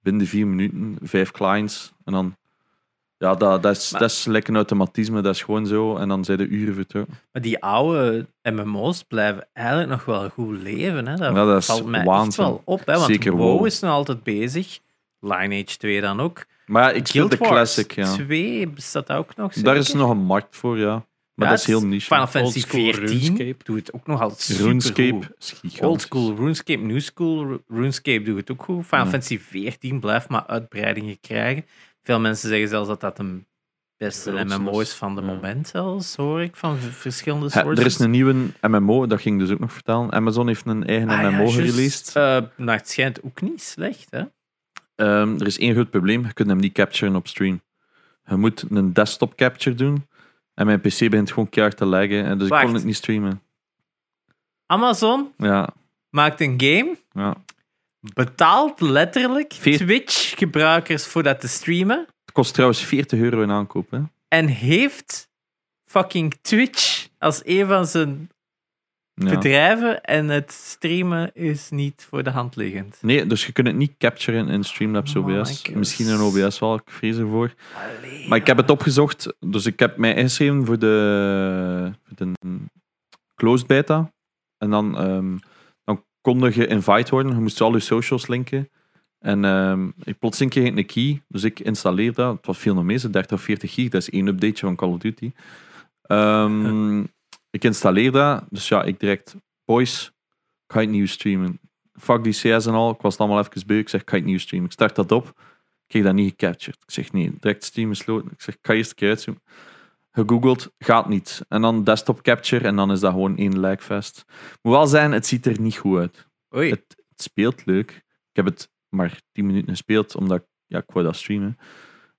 binnen de vier minuten, vijf clients. En dan, ja, dat, dat, is, Maar- dat is lekker een automatisme, dat is gewoon zo. En dan zijn de uren vertrokken. Maar die oude MMO's blijven eigenlijk nog wel goed leven. Hè? Dat, Ja, dat is valt mij waanzin. wel op. Hè? Want Zeker WoW WoW. is nog altijd bezig. Lineage 2 dan ook. Maar ja, ik speel Guild de Wars classic, ja. 2 bestaat ook nog. Daar is zeker? nog een markt voor, ja. Maar Ja, dat is heel niche. Final Fantasy Oldschool 14 RuneScape. doet het ook nog altijd super RuneScape is. Old school RuneScape, New school Ru- RuneScape doet het ook goed. Final Ja. Fantasy 14 blijft maar uitbreidingen krijgen. Veel mensen zeggen zelfs dat dat een beste MMO is. is van de Ja. moment zelfs, hoor ik, van verschillende Ja, sources. er is een nieuwe MMO, dat ging ik dus ook nog vertellen. Amazon heeft een eigen Ah, MMO gereleased. Eh, nou, het schijnt ook niet slecht, hè? Ehm, er is één groot probleem, je kunt hem niet capturen op stream. Je moet een desktop capture doen. En mijn PC begint gewoon keihard te laggen. En dus ik kon het niet streamen. Amazon Ja, maakt een game, ja. betaalt letterlijk Veer- Twitch-gebruikers voor dat te streamen Het kost trouwens 40 euro in aankoop. Hè. en heeft fucking Twitch als een van zijn Ja. bedrijven en het streamen is niet voor de hand liggend. Nee, dus je kunt het niet capturen in Streamlabs Oh OBS. God. Misschien in OBS wel, ik vrees ervoor. Maar ik heb het opgezocht, dus ik heb mij ingeschreven voor de, de closed beta. En dan, ehm, dan kon je invite worden, je moest al je socials linken. En ehm, ik plotseling kreeg ik een key, dus ik installeer dat. Het was veel nog mee, zo 30 of 40 gig, dat is één updateje van Call of Duty. Ehm, ik installeer dat, dus ja, ik direct, boys, ik ga het nieuw streamen. Fuck die CS en al, ik was het allemaal even beu. Ik zeg, ik ga het nieuw streamen. Ik start dat op, ik kreeg dat niet gecaptured. Ik zeg, nee, direct stream gesloten. Ik zeg, ik ga eerst een keer uitzoomen. Gegoogeld, gaat niet. En dan desktop capture en dan is dat gewoon één lagfest. Moet wel zijn, het ziet er niet goed uit. Oei. Het, het speelt leuk. Ik heb het maar 10 minuten gespeeld, omdat ja, ik wou dat streamen.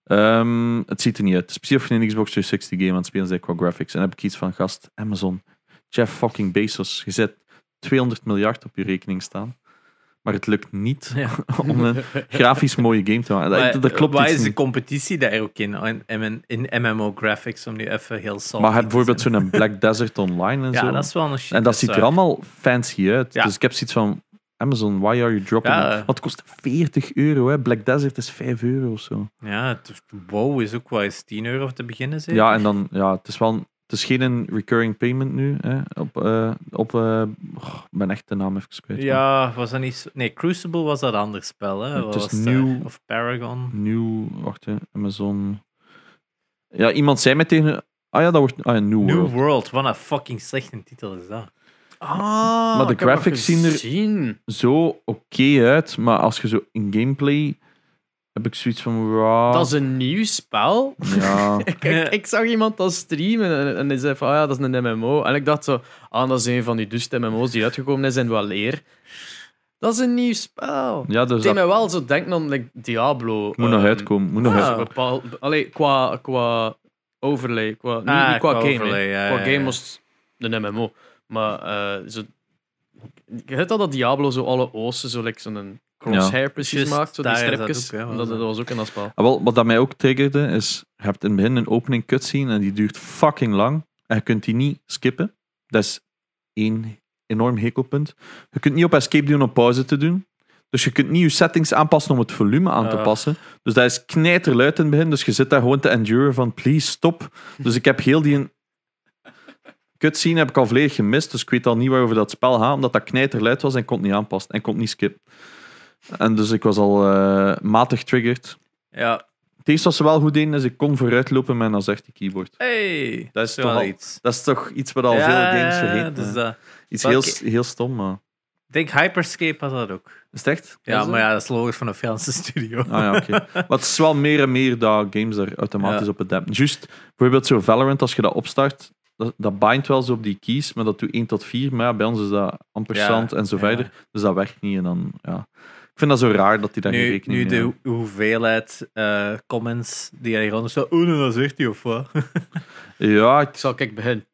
Ehm, het ziet er niet uit. Het is precies of je een Xbox 360 game aan het spelen bent qua graphics. En dan heb ik iets van, gast, Amazon, Jeff fucking Bezos, je zet 200 miljard op je rekening staan. Maar het lukt niet Ja. (laughs) om een grafisch mooie game te maken. Maar, Dat, dat klopt Waar is de competitie daar ook in? In, in, in MMO graphics, om nu even heel salty Maar bijvoorbeeld zo'n Black Desert (laughs) Online en Ja, zo. dat is wel een shit. en dat ziet er allemaal fancy uit. Ja. Dus ik heb zoiets van, Amazon, why are you dropping Ja. it? Want het kost 40 euro. Hè. Black Desert is 5 euro of zo. Ja, WoW is ook wel eens 10 euro te beginnen, zeker? Ja, en dan, ja, het is wel... Het is geen recurring payment nu. Hè, op, eh, op, eh, oh, ik ben echt de naam even kwijt. Ja, was dat niet. Nee, Crucible was dat ander spel, hè? Het is nieuw. eh, Of Paragon. New, wacht, hè, Amazon. Ja, iemand zei mij tegen. Ah ja, dat wordt. Ah ja, New, New World. World. Wat een fucking slechte titel is dat. Ah, Maar de graphics zien er-. Zo oké uit, maar als je zo in gameplay. heb ik zoiets van. wow, Dat is een nieuw spel. Ja. (laughs) ik, ik, ik zag iemand dat streamen en, en hij zei van, ah ja, dat is een MMO. En ik dacht zo, ah, dat is een van die duste MMO's die uitgekomen is in wel leer. Dat is een nieuw spel. ja, dus dat mij wel zo denken aan like, Diablo. moet nog ehm, uitkomen. Moet nog uitkomen. Bepaald, allee, qua, qua overlay. Qua, niet, Ah, niet qua, qua game. overlay, ja, qua ja, game ja. was een MMO. Maar eh, zo, je hebt al dat Diablo zo alle oosten zo like, zo'n crosshair precies maakt. Zo die stripjes. dat, dat. dat was ook in dat spel. Ah, wel, wat dat mij ook triggerde is. Je hebt in het begin een opening cutscene en die duurt fucking lang. En je kunt die niet skippen. Dat is één enorm hekelpunt. Je kunt niet op escape doen om pauze te doen. Dus je kunt niet je settings aanpassen om het volume aan te passen. Dus dat is knijterluid in het begin. Dus je zit daar gewoon te enduren van please stop. Dus ik heb heel die cutscene heb ik al volledig gemist. Dus ik weet al niet waarover dat spel gaat. Omdat dat knijterluid was en kon het niet aanpassen. En kon het niet skippen. En dus ik was al eh, matig triggered. Ja. Het eerste wat ze wel goed deden is ik kon vooruitlopen met een AZERTY keyboard. Hey, Dat is wel toch al- iets. Dat is toch iets wat al ja, veel games vergeten. dus dat. Iets heel, heel stom, maar... Ik denk Hyperscape had dat ook. Is het echt? Ja, maar ja, dat is logisch van een Franse studio. Ah ja, oké. (laughs) Maar het is wel meer en meer dat games daar automatisch Ja. op adapten. Juist, bijvoorbeeld zo Valorant, als je dat opstart, dat, dat bindt wel zo op die keys, maar dat doet 1 tot 4. Maar ja, bij ons is dat ampersand en zo ja. verder. Dus dat werkt niet. En dan, ja. Ik vind dat zo raar dat die daar geen Nu, rekening nu de ho- hoeveelheid eh, comments die hij rond staat. Oh, dat zegt hij of wat? (laughs) Ja, ik, Ik zal kijk beginnen.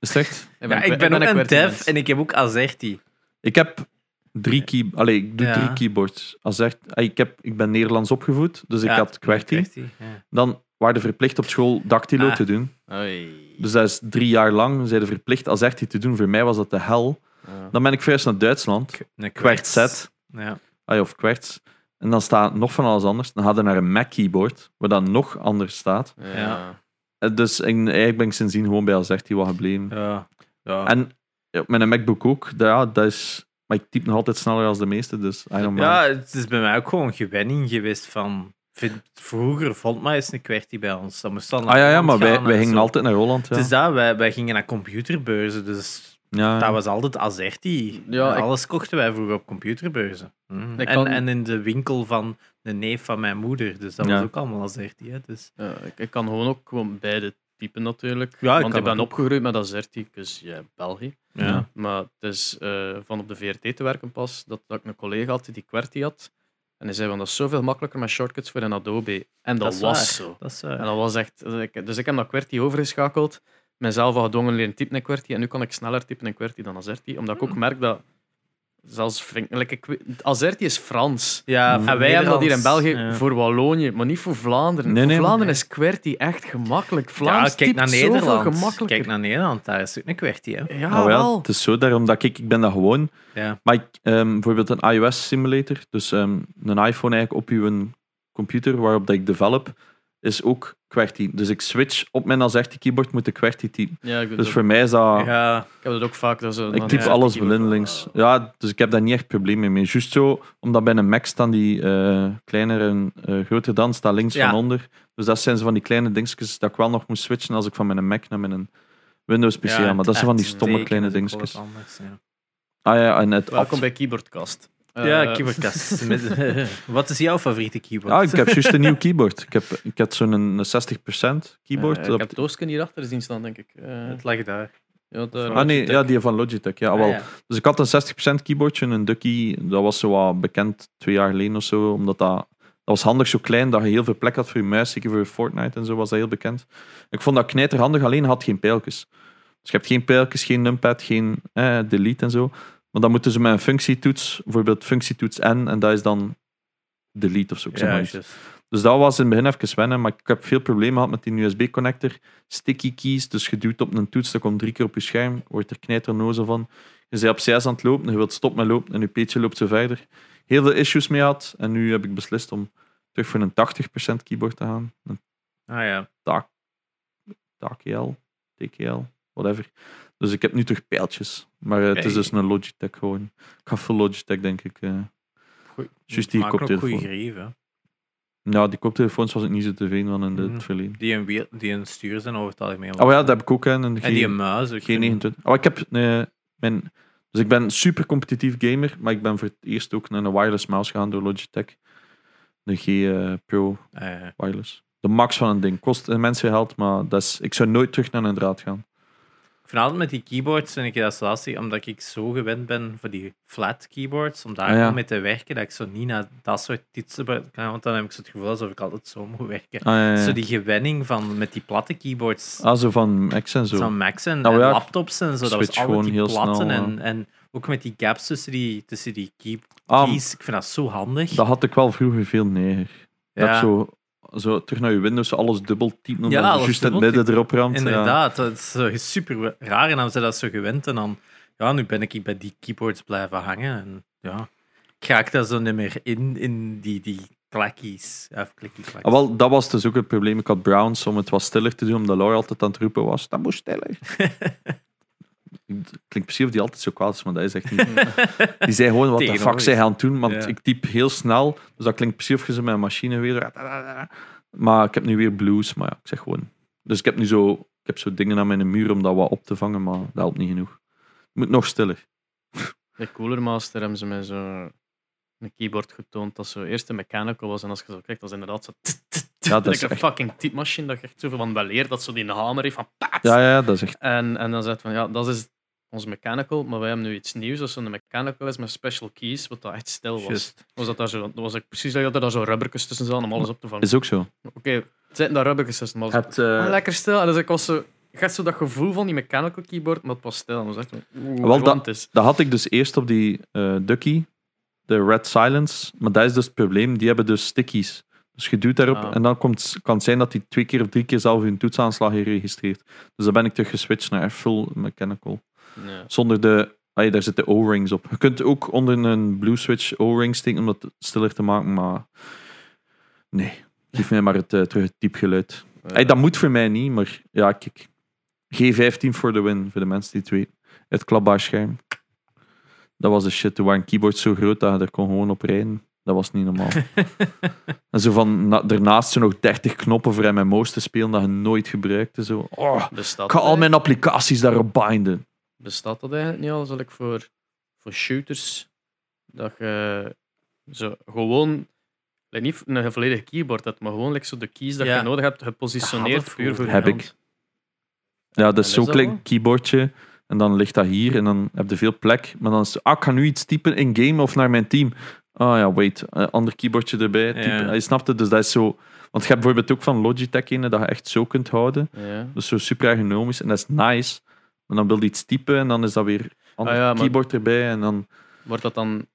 is echt? Ik Ja, ik ben ook een dev en ik heb ook Azerty. Ik heb drie key... Allee, ik doe Ja. drie keyboards. Ah, ik, heb, ik ben Nederlands opgevoed, dus ik had QWERTY. ja. Dan waren we verplicht op school dactylo Ah. te doen. Oei. Dus dat is drie jaar lang. Zeiden verplicht als echt te doen. Voor mij was dat de hel. Ja. Dan ben ik verhuisd naar Duitsland. Een QWERTZ. Ja. Ah, of kwarts. En dan staat nog van alles anders. Dan gaat je naar een Mac keyboard, waar dan nog anders staat. Ja. Eh, Dus ik- eigenlijk ben ik sindsdien gewoon bij Azerty wat gebleven. Ja. Ja. En ja, op mijn MacBook ook. dat- Ja, dat is... Maar ik typ nog altijd sneller als de meeste, dus I don't mind. ja, het is bij mij ook gewoon gewenning geweest van... Vind, vroeger vond mij eens een kwartie bij ons. Dat moest dan ah ja, ja maar wij, wij en gingen zo. altijd naar Holland. Ja. Het is dat, wij, wij gingen naar computerbeurzen, dus ja. dat was altijd. Ja, ik- Alles kochten wij vroeger op computerbeurzen. Ik En, kan- en in de winkel van de neef van mijn moeder, dus dat Ja. was ook allemaal Azerty. Hè? Dus, Ja, ik, ik kan gewoon ook gewoon beide typen natuurlijk. Ja, ik Want ik ben ook. opgegroeid met Azerty, dus ja, België. ja. Maar het is eh, van op de VRT te werken pas dat, dat ik een collega had die QWERTY had. En hij zei van dat is zoveel makkelijker met shortcuts voor een Adobe. En dat, was waar. zo. Dat is, En dat was echt... dus ik- Dus heb naar QWERTY overgeschakeld. Mezelf al gedwongen leren typen in QWERTY. En nu kan ik sneller typen in QWERTY dan Azerty. Omdat ik ook merk dat... Zelfs ik weet- Azerty is Frans. ja, En wij hebben dat hier in België ja. voor Wallonië, maar niet voor Vlaanderen. Nee, nee, voor Vlaanderen is QWERTY echt gemakkelijk. Ja, Vlaams kijk naar Nederland. Kijk naar Nederland, daar is ook een kwartier. hè. Ja, Ah, wel, het is zo daarom dat ik, ik ben dat gewoon. Ja. Maar ik, ehm, bijvoorbeeld een iOS simulator, dus ehm, een iPhone eigenlijk op uw computer waarop dat ik develop, is ook QWERTY. Dus ik switch op mijn Azerty keyboard moet de QWERTY typen. Ja, ik, doe Dus voor mij is dat... ja, ik heb dat ook vaak. Dat zo, Ik typ alles blindelings. wel- Ja, dus ik heb daar niet echt problemen mee. Juist zo, omdat bij een Mac staan die eh, kleiner en eh, groter dan, staat links Ja. van onder. Dus dat zijn zo van die kleine dingetjes dat ik wel nog moest switchen als ik van mijn Mac naar mijn Windows PC ja, ga. Maar dat zijn van die stomme kleine is ook dingetjes. wat anders, ja. Ah ja, en het Welkom bij Keyboardcast. Ja, Eh, keyboardkast. (laughs) (laughs) Wat is jouw favoriete keyboard? Ah, ik heb juist een nieuw (laughs) keyboard. Ik heb, ik heb zo'n een 60% keyboard. eh, ik heb het Oosken hierachter zien staan, denk ik. Eh, Het lag daar. ja, ah nee, ja, die van Logitech. Ja, wel. Ah, ja. Dus ik had een 60% keyboardje, een Ducky. Dat was zo wat bekend twee jaar geleden of zo. Omdat dat, dat was handig, zo klein, dat je heel veel plek had voor je muis. Zeker voor Fortnite en zo was dat heel bekend. Ik vond dat knijterhandig, alleen had geen pijltjes. Dus je hebt geen pijltjes, geen numpad, geen eh, delete en zo. Maar dan moeten ze met een functietoets, bijvoorbeeld functietoets N, en dat is dan delete of zo. Ik zeg Ja, maar iets. juist. Dus dat was in het begin even wennen, maar ik heb veel problemen gehad met die USB-connector. Sticky keys, dus je duwt op een toets, dat komt drie keer op je scherm, wordt er knijternozel van. Je bent op 6 aan het lopen, je wilt stoppen met lopen en je peetje loopt zo verder. Heel veel issues mee gehad en nu heb ik beslist om terug voor een 80% keyboard te gaan. Een Ah ja. TKL, TKL, whatever. Dus ik heb nu terug pijltjes. Maar eh, het is dus een Logitech gewoon. Ik ga voor Logitech, denk ik. eh. Goed. Juist die koptelefoon. grieven. Ja, die koptelefoons was ik niet zo tevreden van in Mhm. het verleden. Die een, wiel- die een stuur zijn over het algemeen. Oh ja, dat heb ik ook. Een En die een muis. ook. G29. Oh, ik heb eh, mijn. Dus ik ben super competitief gamer, maar ik ben voor het eerst ook naar een wireless mouse gegaan door Logitech. De G eh, Pro Eh, wireless. De max van een ding. Kost immens veel geld, maar dat is, ik zou nooit terug naar een draad gaan. Ik vind altijd met die keyboards vind ik dat zo lastig, omdat ik zo gewend ben voor die flat keyboards, om daar Ah, ja. mee te werken, dat ik zo niet naar dat soort toetsen kan, want dan heb ik zo het gevoel alsof ik altijd zo moet werken. Ah, ja, ja. Zo die gewenning van met die platte keyboards, Ah, zo van Max en zo. van Macs en, en ja. laptops en zo, dat was altijd gewoon die heel platten snel, en, en ook met die gaps tussen die, tussen die key, Ah, keys, ik vind dat zo handig. dat had ik wel vroeger veel neer. Dat zo, zo terug naar je Windows alles dubbel typen, Ja, alles juist het midden erop ramt. Ja. Inderdaad, dat is zo super raar. En dan zijn dat zo gewend. En dan, ja, nu ben ik bij die keyboards blijven hangen. En ja, ik raak daar zo niet meer in, in die, die klakkies. Of klikkie klakkies. Ah, wel, dat was dus ook het probleem. Ik had Browns om het wat stiller te doen, omdat Laura altijd aan het roepen was. Dat moest stiller. (laughs) Het klinkt precies of die altijd zo kwaad is, maar dat is echt niet. (laughs) Die zei gewoon wat de fuck zij gaan doen, want Ja. ik typ heel snel. Dus dat klinkt precies of je ze met een machine weer... Maar ik heb nu weer blues, maar ja, ik zeg gewoon... Dus ik heb nu zo, ik heb zo dingen aan mijn muur om dat wat op te vangen, maar dat helpt niet genoeg. Het moet nog stiller. Bij Cooler Master hebben ze mij zo een keyboard getoond dat zo eerst een mechanical was en als je zo kijkt, dat is inderdaad zo... Ja, dat is een echt... fucking typemachine dat je echt zoveel van wel leert. Dat zo die hamer heeft van paat. Ja, ja, dat is echt... En, en dan zegt van ja, dat is onze mechanical, maar wij hebben nu iets nieuws. Dat zo'n mechanical is met special keys, wat dat echt stil was. Was dat, daar zo, dat was ik precies dat er daar zo rubbertjes tussen zaten om alles op te vangen. Is ook zo. Oké, het zitten daar rubbertjes tussen, maar eh, Ah, lekker stil. En dus ik was zo, ik had zo dat gevoel van die mechanical keyboard, maar het was stil. Was echt Wel, het is. Dat had ik dus eerst op die eh Ducky, de Red Silence. Maar dat is dus het probleem. Die hebben dus stickies. Dus je duwt daarop Ah. en dan komt, kan het zijn dat hij twee keer of drie keer zelf hun toetsaanslag heeft geregistreerd. Dus dan ben ik terug geswitcht naar full mechanical. Ja. Zonder de... Ah, daar zitten O-rings op. Je kunt ook onder een blue switch O-rings steken om dat stiller te maken, maar... Nee. Geef mij maar het, eh, terug het diepgeluid. Dat moet voor mij niet, maar ja, kijk. G15 voor de win, voor de mensen die het weten. Het klapbaar scherm. Dat was de shit. Toen waren keyboards zo groot dat je er kon gewoon op rijden. Dat was niet normaal. (laughs) en zo van, na, daarnaast zo nog 30 knoppen voor MMO's te spelen dat je nooit gebruikte. Zo. Oh, ik ga al mijn applicaties daarop binden. Bestaat dat eigenlijk niet al? Zal ik voor, voor shooters dat je zo gewoon like niet een volledige keyboard hebt, maar gewoon like zo de keys dat Ja. je nodig hebt Dat gepositioneerd het puur voor je Heb ik. Ja, dat is is zo'n dat klein wel? keyboardje. En dan ligt dat hier en dan heb je veel plek. Maar dan is het, ah, ik ga nu iets typen in game of naar mijn team. Ah ja, wait, een ander keyboardje erbij. Typen. Ja. Je snapt het, dus dat is zo... Want je hebt bijvoorbeeld ook van Logitech een dat je echt zo kunt houden. Ja. Dus zo super ergonomisch. En dat is nice. Maar dan wil je iets typen en dan is dat weer een Ah ja, keyboard erbij. En dan... Wordt dat dan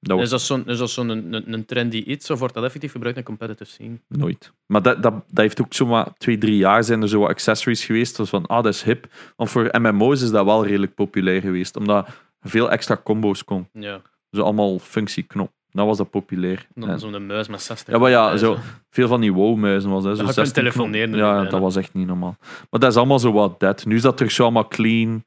Dat is dat zo'n zo'n een, trendy iets of wordt dat effectief gebruikt in competitive scene? nooit. Maar dat, dat, dat heeft ook zomaar twee, drie jaar zijn er zo wat accessories geweest. Dus van, ah, dat is hip. Want voor MMO's is dat wel redelijk populair geweest. Omdat veel extra combo's kon. Ja, Zo allemaal functieknop. Dat was dat populair. En zo'n muis met 60. Ja, maar ja, zo. veel van die wow-muizen was dat. Zo je kunt 16 telefoneren knop- Ja, dat hè. was echt niet normaal. Maar dat is allemaal zo wat dead. Nu is dat terug zo allemaal clean.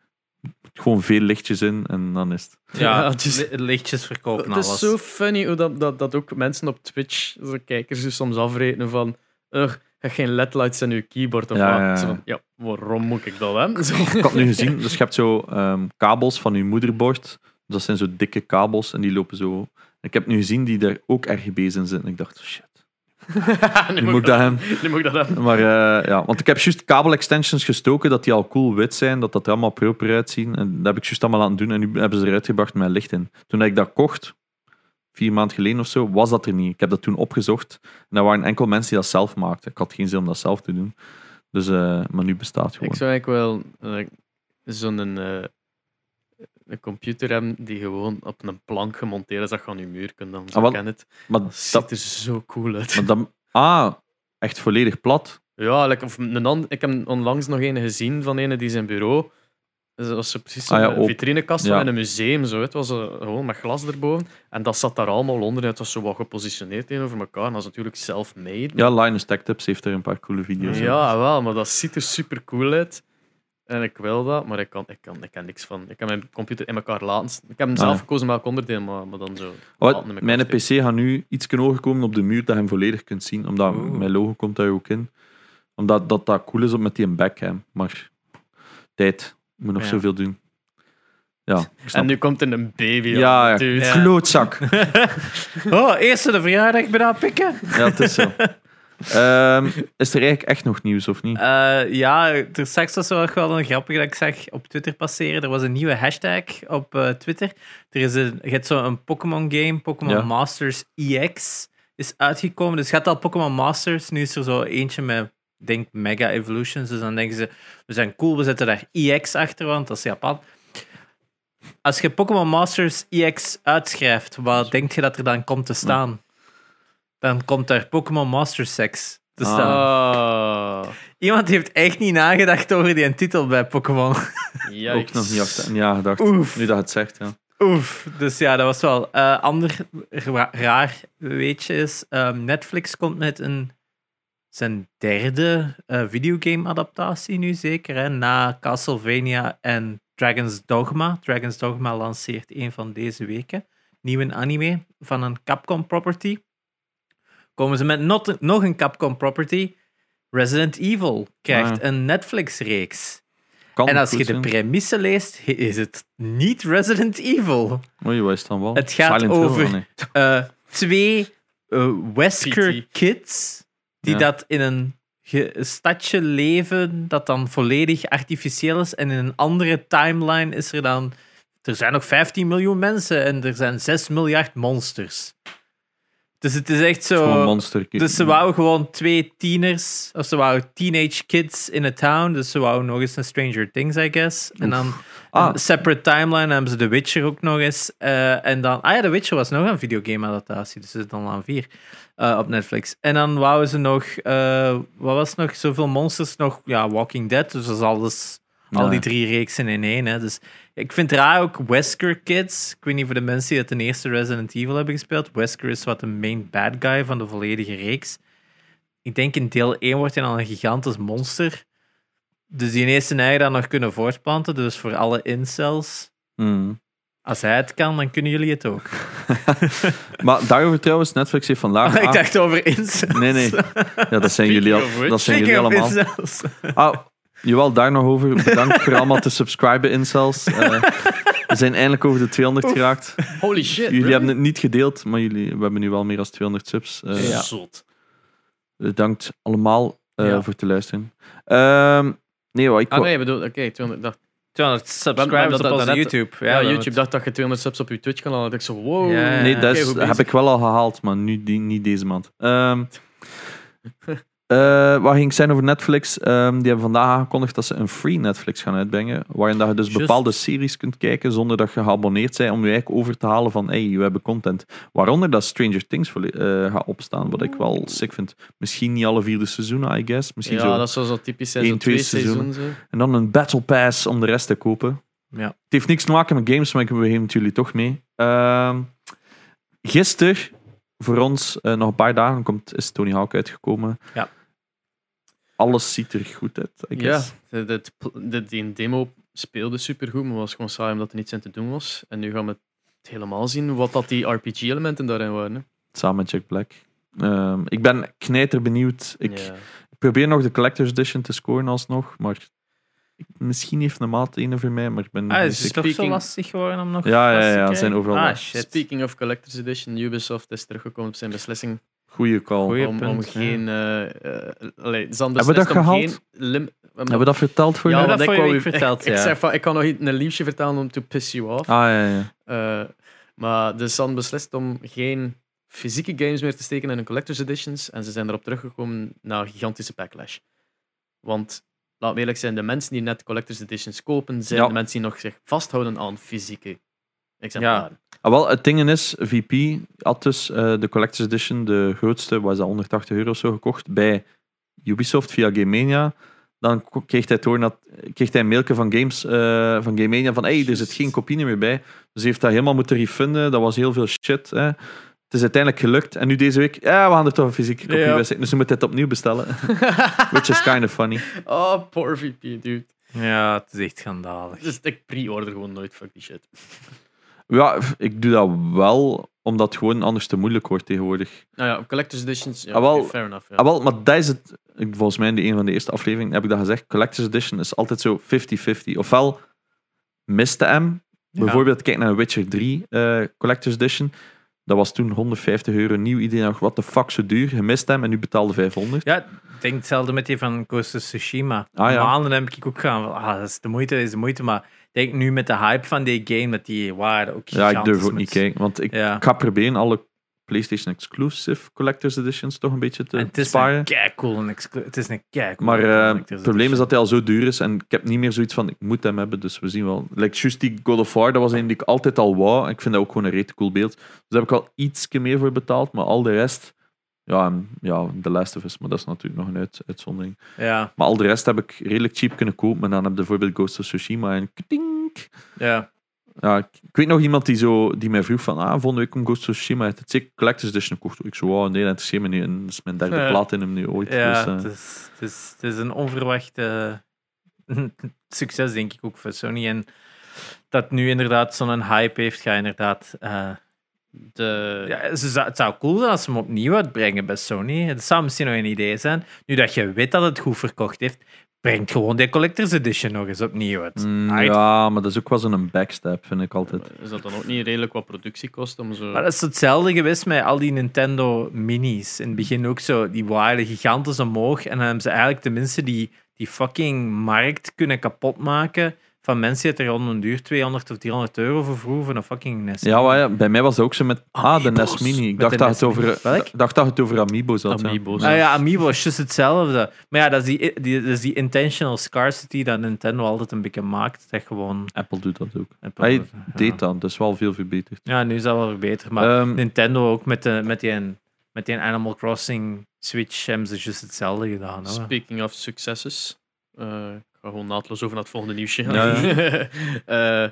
Gewoon veel lichtjes in en dan is het. Ja, lichtjes verkopen Het is zo funny hoe dat, dat, dat ook mensen op Twitch, zo kijkers, dus soms afrekenen van. Ugh, je geen ledlights in je keyboard. Of Ja, wat. ja, ja. Zo van, ja, waarom moet ik dat hebben? Zo. (laughs) Ik had nu gezien, dus je hebt zo ehm, kabels van je moederbord. Dus dat zijn zo dikke kabels en die lopen zo. Ik heb nu gezien die daar ook RGB's in zitten. Ik dacht, shit. (laughs) nu, moet ik dat hebben. Nu moet ik dat. Maar eh, ja, want ik heb juist kabel-extensions gestoken, dat die al cool wit zijn, dat dat er allemaal proper uitzien. En dat heb ik juist allemaal laten doen en nu hebben ze eruit gebracht met licht in. Toen ik dat kocht, vier maanden geleden of zo, was dat er niet. Ik heb dat toen opgezocht en er waren enkel mensen die dat zelf maakten. Ik had geen zin om dat zelf te doen. Dus, eh, maar nu bestaat gewoon. Ik zou eigenlijk wel eh, zo'n een computer hebben die gewoon op een plank gemonteerd is dat je aan je muur kunt dan. Zo Ah, het. Maar Dat ziet er zo cool uit. maar dat, ah, echt volledig plat. Ja, like, of een ik heb onlangs nog een gezien van een die zijn bureau. Dus dat was zo precies Ah ja, een vitrinekast Ja. van in een museum. Zo. Het was eh, gewoon met glas erboven. En dat zat daar allemaal onder. Het was zo wat gepositioneerd tegenover elkaar. En dat is natuurlijk self-made. Ja, Linus Tech Tips heeft er een paar coole video's Ja, in. wel, maar dat ziet er super cool uit. En ik wil dat, maar ik kan, ik kan, ik kan niks van. Ik kan mijn computer in elkaar laten. Ik heb hem Ah, zelf ja. gekozen met elk onderdeel, maar, maar dan zo. Oh, mijn. PC gaat nu iets hoger komen op de muur dat je hem volledig kunt zien. Omdat mijn logo komt daar ook in. Omdat dat, dat cool is op met die backcam. Maar tijd. Ik moet nog Ja. zoveel doen. Ja, (laughs) En nu komt er een baby. Ja, dude. Ja. klootzak. (laughs) Oh, eerst de verjaardag bijna pikken. Ja, het is zo. (laughs) Ehm, is er eigenlijk echt nog nieuws of niet? Eh, ja, er straks was er wel een grappige dat ik zag op Twitter passeren. Er was een nieuwe hashtag op eh, Twitter. Er is een, je hebt zo een Pokémon game, Pokémon Ja. Masters EX, is uitgekomen. Dus je had al Pokémon Masters. Nu is er zo eentje met, denk, Mega Evolutions. Dus dan denken ze, we zijn cool, we zetten daar EX achter, want dat is Japan. Als je Pokémon Masters EX uitschrijft, wat denk je dat er dan komt te staan? Dan komt daar Pokémon Master Sex te Ah. staan. Ah, Iemand heeft echt niet nagedacht over die titel bij Pokémon. (laughs) Ook nog niet achter. Ja, gedacht. Oef. Nu dat het zegt, ja. Oef. Dus ja, dat was wel eh ander ra- raar weetje is. ehm, Netflix komt met een zijn derde eh, videogame-adaptatie nu zeker. Hè? Na Castlevania en Dragon's Dogma. Dragon's Dogma lanceert een van deze weken. Nieuwe anime van een Capcom property. Komen ze met not- nog een Capcom property. Resident Evil krijgt Ah. een Netflix-reeks. En als je de premisse leest, is het niet Resident Evil. Oei, wat is het dan wel? Het gaat Silent over- Oh. Eh, twee eh, Wesker PT. kids die Ja. dat in een stadje leven dat dan volledig artificieel is. En in een andere timeline is er dan... Er zijn nog 15 miljoen mensen en er zijn 6 miljard monsters. Dus het is echt zo... Dus ze wouden gewoon twee tieners, of ze wouden teenage kids in a town. Dus ze wouden nog eens een Stranger Things, I guess. En dan Ah. een separate timeline hebben ze The Witcher ook nog eens. Eh, en dan, ah ja, The Witcher was nog een videogame-adaptatie, dus is dan aan vier eh, op Netflix. En dan wouden ze nog, eh, wat was nog, zoveel monsters nog, ja, Walking Dead. Dus dat is alles, al die drie reeksen in één. Hè. Dus ik vind raar ook Wesker Kids. Ik weet niet voor de mensen die het de eerste Resident Evil hebben gespeeld. Wesker is wat de main bad guy van de volledige reeks. Ik denk in deel 1 wordt hij dan een gigantisch monster. Dus die heeft zijn eigen dan nog kunnen voortplanten. Dus voor alle incels, Mm. als hij het kan, dan kunnen jullie het ook. (laughs) Maar daarover trouwens, Netflix heeft vandaag... (laughs) ik aan- dacht over incels. Nee, nee. Ja, dat zijn jullie, al, dat zijn jullie allemaal. incels. Ah, jawel, daar nog over. Bedankt voor allemaal te subscriben, incels. Eh, we zijn eindelijk over de 200 geraakt. Holy shit. Jullie really? hebben het niet gedeeld, maar jullie, we hebben nu wel meer dan 200 subs. Eh, Ja. Zot. Bedankt allemaal eh, Ja. voor te luisteren. Ehm, nee, wat ik... Ah nee, bedoel, oké, 200. Dacht, 200 subscribers op dat- onze YouTube. ja, YouTube dacht dat je 200 subs op je Twitch kanaal had. Ik zo, wow. Nee, dat heb ik wel al gehaald, maar nu die, niet deze maand. Ehm (laughs) eh, wat ging ik zijn over Netflix? Ehm, die hebben vandaag aangekondigd dat ze een free Netflix gaan uitbrengen. Waarin dat je dus Just. bepaalde series kunt kijken zonder dat je geabonneerd bent. Om je eigenlijk over te halen van, hey, we hebben content. Waaronder dat Stranger Things eh, gaat opstaan. Wat ik wel sick vind. Misschien niet alle vierde seizoenen, I guess. Misschien Ja, zo. dat zou zo typisch zijn. één, Zo twee twee seizoenen. seizoenen. zo. En dan een Battle Pass om de rest te kopen. Ja. Het heeft niks te maken met games, maar ik begin met jullie toch mee. Ehm gisteren, voor ons, eh, nog een paar dagen, komt, is Tony Hawk uitgekomen. Ja. Alles ziet er goed uit, I Ja, guess. de, die demo speelde supergoed, maar was gewoon saai omdat er niets aan te doen was. En nu gaan we het helemaal zien wat dat die RPG-elementen daarin waren. hè. Samen met Jack Black. Ehm, ik ben knijter benieuwd. Ik Ja. probeer nog de Collector's Edition te scoren alsnog, maar ik- misschien heeft een maat een voor mij, maar ik ben Ah, niet is het toch zo lastig geworden om nog Ja, ja, ja, krijgen? zijn overal. Ah, shit. Speaking of Collector's Edition, Ubisoft is teruggekomen op zijn beslissing Goeie call. Goeie om, punt, om ja. geen... eh eh, allee, Hebben we dat gehaald? lim- Hebben we dat verteld voor Ja, jou? dat want ik wou u- (laughs) verteld, ik, ik ja. zeg van, ik kan nog een liefje vertellen om to piss you off. Ah, ja, ja. Eh, maar ze hadden beslist om geen fysieke games meer te steken in hun collector's editions. En ze zijn erop teruggekomen na een gigantische backlash. Want, laat me eerlijk zijn, de mensen die net collector's editions kopen, zijn Ja. de mensen die nog zich vasthouden aan fysieke exemplaren. Ah, wel, het ding is, VP had dus eh, de Collector's Edition, de grootste, was dat 180 euro of zo gekocht, bij Ubisoft via Game Mania. Dan kreeg hij, door dat, kreeg hij een mailje van, games, eh, van Game Mania van hey, er zit geen kopie meer bij. Dus hij heeft dat helemaal moeten refunden. Dat was heel veel shit. Hè. Het is uiteindelijk gelukt. En nu deze week, ja, we gaan er toch een fysieke kopie Ja. bij. Dus we moeten het opnieuw bestellen. (laughs) Which is kind of funny. Oh, poor VP, dude. Ja, het is echt schandalig. Dus ik pre-order gewoon nooit, fuck die shit. Ja, ik doe dat wel, omdat het gewoon anders te moeilijk wordt tegenwoordig. Nou ja, collector's editions, ja, Ah, wel. fair enough. Ja. Ah, wel, maar dat is het. ik- Volgens mij in de een van de eerste afleveringen heb ik dat gezegd. Collector's Edition is altijd zo 50-50. Ofwel miste hem. Bijvoorbeeld, kijk naar Witcher 3 eh, Collector's Edition. Dat was toen 150 euro nieuw. Iedereen dacht, wat de fuck, zo duur. Je mist hem en nu betaalde 500. Ja, ik denk hetzelfde met die van Ghost of Tsushima. Ah, ja. Maanden heb ik ook gaan ah, dat is de moeite, dat is de moeite. Maar denk nu met de hype van die game, dat die waarde ook Ja, ik durf ook niet kijken. Want ik, Ja. ga proberen alle PlayStation Exclusive Collector's Editions toch een beetje te En het is sparen. een cool en exclu- het is een kei cool Maar eh, het probleem is dat hij al zo duur is en ik heb niet meer zoiets van ik moet hem hebben, dus we zien wel. Like, juist die God of War, dat was een die ik altijd al wou. Ik vind dat ook gewoon een rete cool beeld. Dus daar heb ik al iets meer voor betaald, maar al de rest, ja, en, ja, The Last of Us, maar dat is natuurlijk nog een uit, uitzondering. Ja, Maar al de rest heb ik redelijk cheap kunnen kopen. En dan heb je bijvoorbeeld Ghost of Tsushima enktink. ja. Ja, ik, weet nog iemand die, zo, die mij vroeg van, ah, volgende week komt Ghost of Tsushima uit. Het zeker Collector's Edition gekocht. Ik zo, wow, nee, dat interesseert me niet. En dat is mijn derde Ja. plaat in hem nu ooit. ja dus, eh, het, is, het, is, het is een onverwachte (laughs) succes, denk ik, ook voor Sony. En dat nu inderdaad zo'n hype heeft, ga inderdaad... eh, De, Ja, ze zou- het zou cool zijn als ze hem opnieuw uitbrengen bij Sony. Het zou misschien nog een idee zijn. Nu dat je weet dat het goed verkocht heeft, brengt gewoon die Collector's Edition nog eens opnieuw uit. Mm, Right? ja, maar dat is ook wel zo'n backstep, vind ik altijd. Is dat dan ook niet redelijk wat productiekost om zo... Maar dat is hetzelfde geweest met al die Nintendo minis. In het begin ook zo, die waren gigantisch omhoog. En dan hebben ze eigenlijk de mensen die die fucking markt kunnen kapotmaken van mensen die het er rond een duur 200 of 300 euro voor vroegen voor een fucking NES. Ja, maar ja, bij mij was dat ook zo met... Ah, de. NES Mini. Ik dacht dat, NES het over, dacht dat het over Amiibo's had. ja. Amiibo's. Nou ja, Amiibo is juist hetzelfde. Maar ja, dat is die, die, dat is die intentional scarcity dat Nintendo altijd een beetje maakt. Dat gewoon... Apple doet dat ook. Apple Hij doet, ja. deed dat, dus wel veel verbeterd. Ja, nu is dat wel weer beter. Maar Ehm, Nintendo ook met, de, met, die, met die Animal Crossing Switch hebben ze juist hetzelfde gedaan. Hoor. Speaking of successes. eh, ga gewoon naadloos over naar het volgende nieuwsje. Ja, (laughs) Eh,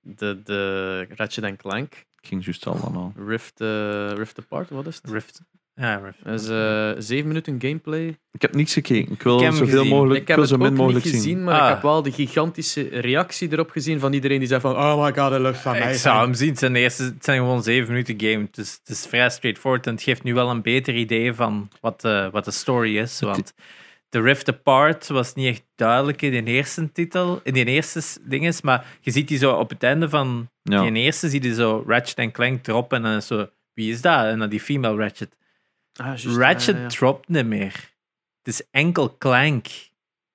de, de Ratchet Clank ik ging juist al aan. Rift, eh, Rift Apart, wat is het? Rift. Ja, Rift. Dat is eh, zeven minuten gameplay. Ik heb niets gekeken. Ik wil zoveel mogelijk, Ik ik heb het zo min ook mogelijk niet zien. gezien, maar Ah. ik heb wel de gigantische reactie erop gezien van iedereen die zei van oh my god, dat lukt van mij. Ik zou hem zien. Het zijn, eerste, het zijn gewoon zeven minuten game. Het is, het is vrij straightforward en het geeft nu wel een beter idee van wat de, wat de story is. Want The Rift Apart was niet echt duidelijk in die eerste titel, in die eerste dinges, maar je ziet die zo op het einde van Ja. die eerste, zie je zo Ratchet Clank droppen en dan is zo, wie is dat? En dan die female Ratchet. Ah, juist, Ratchet ja. dropt niet meer. Het is enkel Clank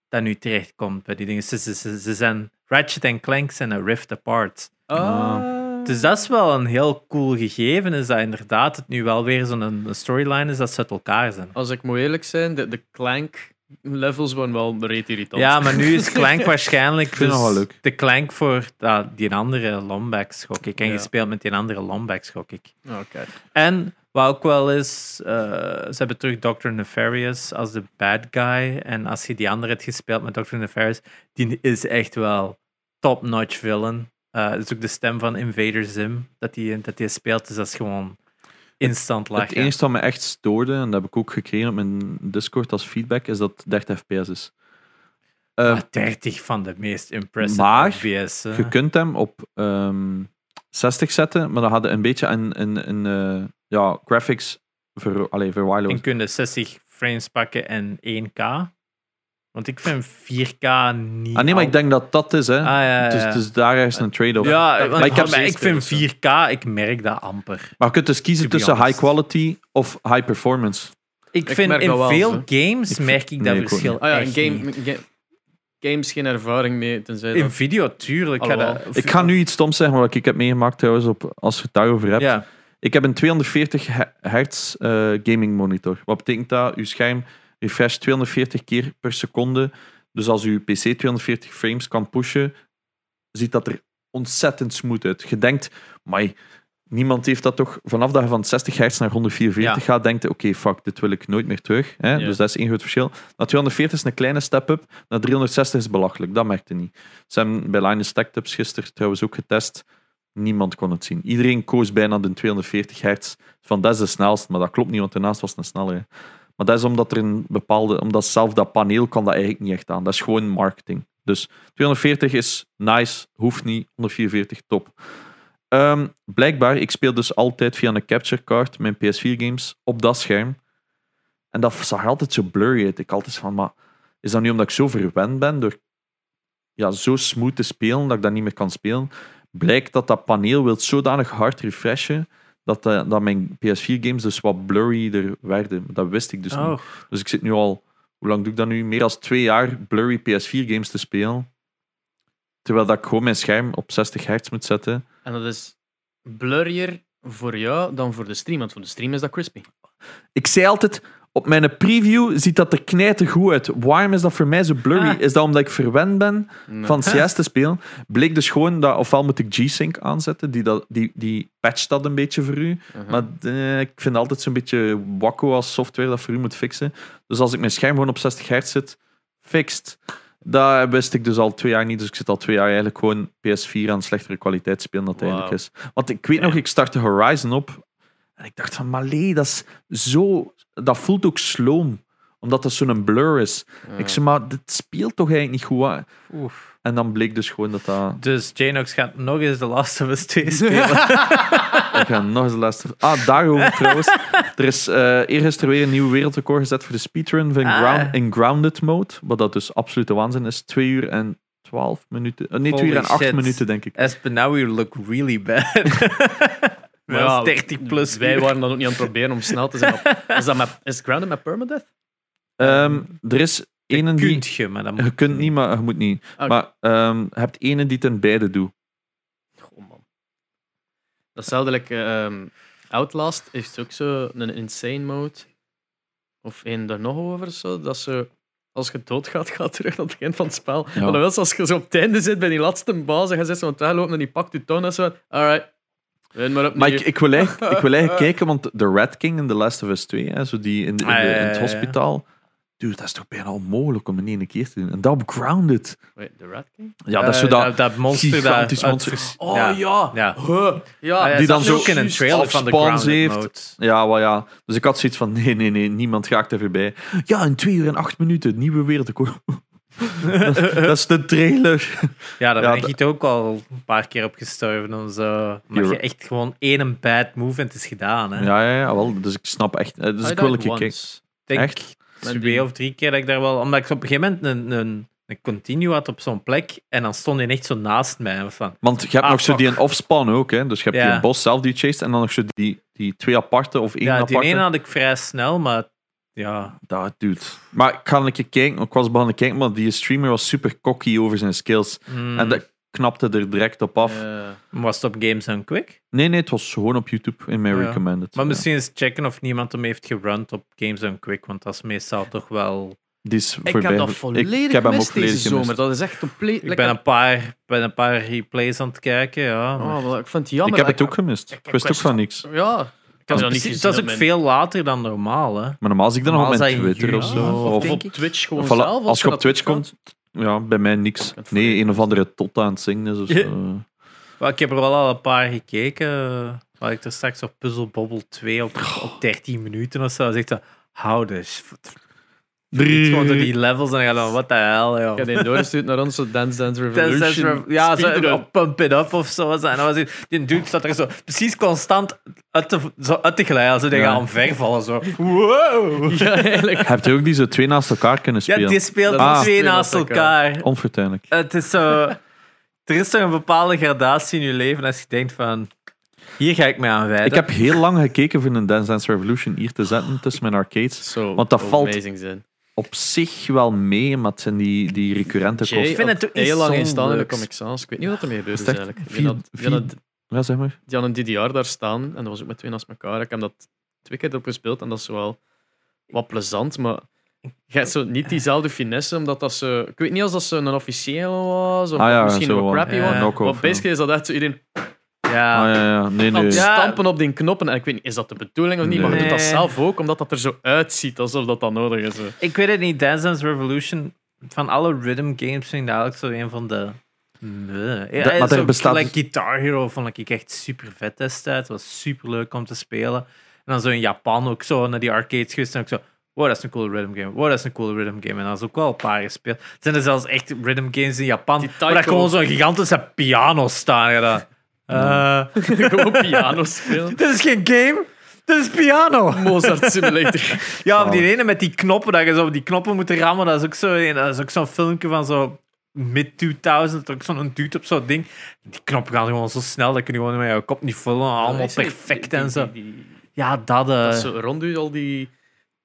dat nu terechtkomt bij die dingen. Ze, ze, ze, ze zijn, Ratchet en Clank zijn een Rift Apart. Ah. Dus dat is wel een heel cool gegeven, is dat inderdaad het nu wel weer zo'n een storyline is dat ze uit elkaar zijn. Als ik moet eerlijk zijn, de, de Clank levels waren wel reet irritant. Ja, maar nu is (laughs) Clank waarschijnlijk dus nog wel leuk. de Clank voor ah, die andere Lombax, gok ik. En Ja. gespeeld met die andere Lombax, gok ik. Oh, kijk. En wat ook wel is, eh, ze hebben terug Dr. Nefarious als de bad guy. En als je die andere hebt gespeeld met Dr. Nefarious, die is echt wel top-notch villain. Eh dat is ook de stem van Invader Zim dat die, dat die speelt. Dus dat is gewoon instant Het enige wat me echt stoorde, en dat heb ik ook gekregen op mijn Discord als feedback, is dat het 30 fps is. Eh, Ah, 30 van de meest impressive Maar, FPS. hè. Je kunt hem op ehm, 60 zetten, maar dan had je een beetje een, een, een eh, ja, graphics ver, allee, verwaarloosd. En kun je 60 frames pakken en 1K. Want ik vind 4K niet. Ah nee, maar ik denk dat dat is, hè. Ah, ja, ja, Dus, ja. dus daar is een trade-off. Ja, Maar want ik heb maar ik vind 4K, ik merk dat amper. Maar je kunt dus kiezen tussen honest. high quality of high performance. Ik Ik vind merk in dat wel, veel zo. games Ik merk ik dat nee, verschil. Ah ja, echt een niet. game, ga- games geen ervaring mee, tenzij In video, tuurlijk. ga dat- Ik ga nu iets stoms zeggen, wat ik heb meegemaakt trouwens, op, als je het daarover hebt. Ja, Ik heb een 240 he- hertz eh, gaming monitor. Wat betekent dat? Uw scherm refresht 240 keer per seconde. Dus als uw PC 240 frames kan pushen, ziet dat er ontzettend smooth uit. Je denkt, maar niemand heeft dat toch vanaf dat je van 60 hertz naar 144 Ja. gaat, denkt oké, fuck, dit wil ik nooit meer terug. Hè? Ja. Dus dat is één groot verschil. Na 240 is een kleine step-up, na 360 is belachelijk. Dat merkte niet. Ze hebben bij Linus Tech Tips gisteren trouwens ook getest. Niemand kon het zien. Iedereen koos bijna de 240 hertz. Van dat is de snelste, maar dat klopt niet, want daarnaast was het een snellere. Maar dat is omdat er een bepaalde, omdat zelf dat paneel kan dat eigenlijk niet echt aan. Dat is gewoon marketing. Dus 240 is nice, hoeft niet. 144 top. Ehm, blijkbaar, ik speel dus altijd via een capture card mijn PS4 games op dat scherm. En dat zag altijd zo blurry uit. Ik altijd van, maar is dat nu omdat ik zo verwend ben door ja, zo smooth te spelen dat ik dat niet meer kan spelen? Blijkt dat dat paneel wil zodanig hard refreshen dat, eh, dat mijn PS4-games dus wat blurrier werden. Dat wist ik dus niet. oh, Dus ik zit nu al, hoe lang doe ik dat nu? Meer dan twee jaar blurry PS4-games te spelen. Terwijl dat ik gewoon mijn scherm op 60 hertz moet zetten. En dat is blurrier voor jou dan voor de stream, want voor de stream is dat crispy. Ik zei altijd, op mijn preview ziet dat er knijten goed uit. Waarom is dat voor mij zo blurry? Ah. Is dat omdat ik verwend ben Nee. van CS te spelen? Bleek dus gewoon dat, ofwel moet ik G-Sync aanzetten, die, dat, die, die patcht dat een beetje voor u. Uh-huh. Maar eh, ik vind altijd zo'n beetje wakko als software dat voor u moet fixen. Dus als ik mijn scherm gewoon op 60 hertz zit, fixt. Dat wist ik dus al twee jaar niet. Dus ik zit al twee jaar eigenlijk gewoon PS4 aan slechtere kwaliteit spelen het Wauw. eigenlijk is. Want ik weet nog, ik startte Horizon op. En ik dacht van, Malee, dat is zo... Dat voelt ook sloom. Omdat dat zo'n blur is. Ik zeg, maar dit speelt toch eigenlijk niet goed. Oef. En dan bleek dus gewoon dat dat... Dus Janox gaat nog eens The Last of Us 2 spelen. (laughs) (laughs) Ik ga nog eens de laatste... Ah, daarover trouwens. Er is eh eergisteren weer een nieuw wereldrecord gezet voor de speedrun van Ah. ground, in grounded mode. Wat dat dus absolute waanzin is. 2 uur en 12 minuten. eh, nee, 2 uur en Holy 8 shit. minuten, denk ik. Espen, now you look really bad. (laughs) Ja, is 30 plus. Wij uur. waren dan ook niet aan het proberen om snel te zijn. (laughs) Is, dat met, is Grounded met permadeath? Ehm, er is ene die... Kunt je, maar dat moet Je kunt niet, maar je moet niet. Ah, Maar ehm, je hebt ene die ten beide doet. Goh, man. Dat is like, ehm, Outlast heeft ook zo een insane mode. Of één daar nog over zo. Dat ze, als je doodgaat, (laughs) gaat terug naar het begin van het spel. Ja. Maar dan wel als je zo op het einde zit bij die laatste baas en je zit zo aan het weglopen en die pakt je toon en zo. Alright. Maar ik, ik, wil eigenlijk, ik wil eigenlijk (laughs) kijken, want de Red King in The Last of Us 2, hè, zo die in, de, in, de- Ah, in het hospitaal. Dude, dat is toch bijna onmogelijk om in één keer te doen. En dat op Grounded. Wait, de Rat King? Ja, dat is zo Eh, dat... dat monster gigantisch dat monster. uit- Oh ja. ja. Ja. Huh. Ja, ja, die dan zo ook in een trailer van de Grounded heeft. mode. Ja, wel ja. Dus ik had zoiets van, nee, nee, nee, niemand raakt er voorbij. Ja, in 2 uur en 8 minuten, nieuwe wereldrecord. Dat, dat is de trailer. Ja, daar Ja, ben dat- ik ook al een paar keer op gestorven. zo. Maar You're- je echt gewoon één bad move en het is gedaan. Hè. Ja, ja, ja, wel. Dus ik snap echt... eh, Dus I ik wil een keer kijken. denk Echt? Twee die- of drie keer dat ik daar wel... Omdat ik op een gegeven moment een, een, een continue had op zo'n plek en dan stond hij echt zo naast mij. Van, Want je hebt Ah, nog zo die een offspawn ook, hè. Dus je hebt Ja. die boss zelf die chased en dan nog zo die, die twee aparte of één ja, die aparte. ene had ik vrij snel, maar ja... Dat doet. Maar ik ga een keer kijken. Ik was begonnen kijken, maar die streamer was super cocky over zijn skills. mm, En dat knapte er direct op af. Ja. Was het op Games on Quick? Nee, nee, het was gewoon op YouTube in mijn Ja. recommended. Maar Ja. misschien eens checken of niemand hem heeft gerund op Games on Quick, want dat is meestal toch wel... Die is Ik voorbij. heb dat Ik- volledig ik heb hem ook volledig deze gemist. zomer. Dat is echt compleet... Ik ben een paar, ben een paar replays aan het kijken, ja. maar- Oh, ik vind het Ik jammer. heb het ook gemist. Ik wist ook van niks. Ja. Ik Dat is, dat niet dat is ook mijn- veel later dan normaal, hè. Maar normaal zie ik dat nog op mijn is dat Twitter of zo. of op. Twitch gewoon zelf. als je op Twitch dat komt, ja, bij mij niks. Nee, een of andere tot aan het zingen is of zo. (laughs) Ik heb er wel al een paar gekeken. Waar ik er straks op Puzzle Bobble 2 op, op 13 minuten of zo. Zegt zo, how the sh- Gewoon door die levels en dan ga je dan, what the hell, joh. Ik heb die doorgestuurd naar ons, zo Dance Dance Revolution. Dance ja, zo, op Pump It Up of zo. En dan was die dude staat er zo precies constant uit te, zo uit te glijden. Als die Ja. gaan omvervallen. Zo. (laughs) Wow! Ja, eigenlijk. Heb je ook die zo twee naast elkaar kunnen Ja, spelen? die speelt twee naast elkaar. Onvertuinlijk. Het is zo... Er is toch een bepaalde gradatie in je leven als je denkt van... Hier ga ik mee aan wijden. Ik heb heel lang gekeken voor een Dance Dance Revolution hier te zetten tussen mijn arcades. Zo Want dat valt- amazing zijn. Op zich wel mee, maar het zijn die, die recurrente kosten. vind had het heel lang in staan in de. Comic Sans. Ik weet niet wat er mee gebeurd is eigenlijk. vier- Die had, vier- had, Ja, zeg maar. die had een DDR daar staan en dat was ook met twee naast elkaar. Ik heb dat twee keer erop gespeeld en dat is wel wat plezant, maar je hebt zo niet diezelfde finesse, omdat dat ze... Ik weet niet als dat ze een officieel was, of Ah ja, misschien zo, een crappy one. Maar basically is dat echt zo iedereen Ja. Ah, ja, ja. Nee, nee. Ja. stampen op die knoppen. En ik weet niet, is dat de bedoeling of niet? Maar je doet dat zelf ook, omdat dat er zo uitziet, alsof dat dan nodig is. hè. Ik weet het niet. Dance Dance Revolution... Van alle rhythm games vind ik dat eigenlijk zo een van de... Nee. Ja, Dat- maar er bestaat- like Guitar Hero vond ik echt super vet destijds. Het was super leuk om te spelen. En dan zo in Japan ook zo naar die arcades geweest. En ook zo... Wow, dat is een coole rhythm game. Wow, dat is een coole rhythm game. En dat is ook wel een paar gespeeld. Er zijn er zelfs echt rhythm games in Japan. Waar gewoon zo'n gigantische piano staan. Ja, Eh, (laughs) Gewoon piano spelen. dit is geen game. Dit is piano. Mozart Simulator. (laughs) Ja, of die ene met die knoppen, dat je zo op die knoppen moet rammen, dat is ook zo een- dat is ook zo'n filmpje van zo mid-2000, dat ook zo'n dude op zo'n ding. Die knoppen gaan gewoon zo snel, dat kun je gewoon met je kop niet vullen, allemaal perfect en zo. Ja, dat, eh, Dat is zo rond u al die...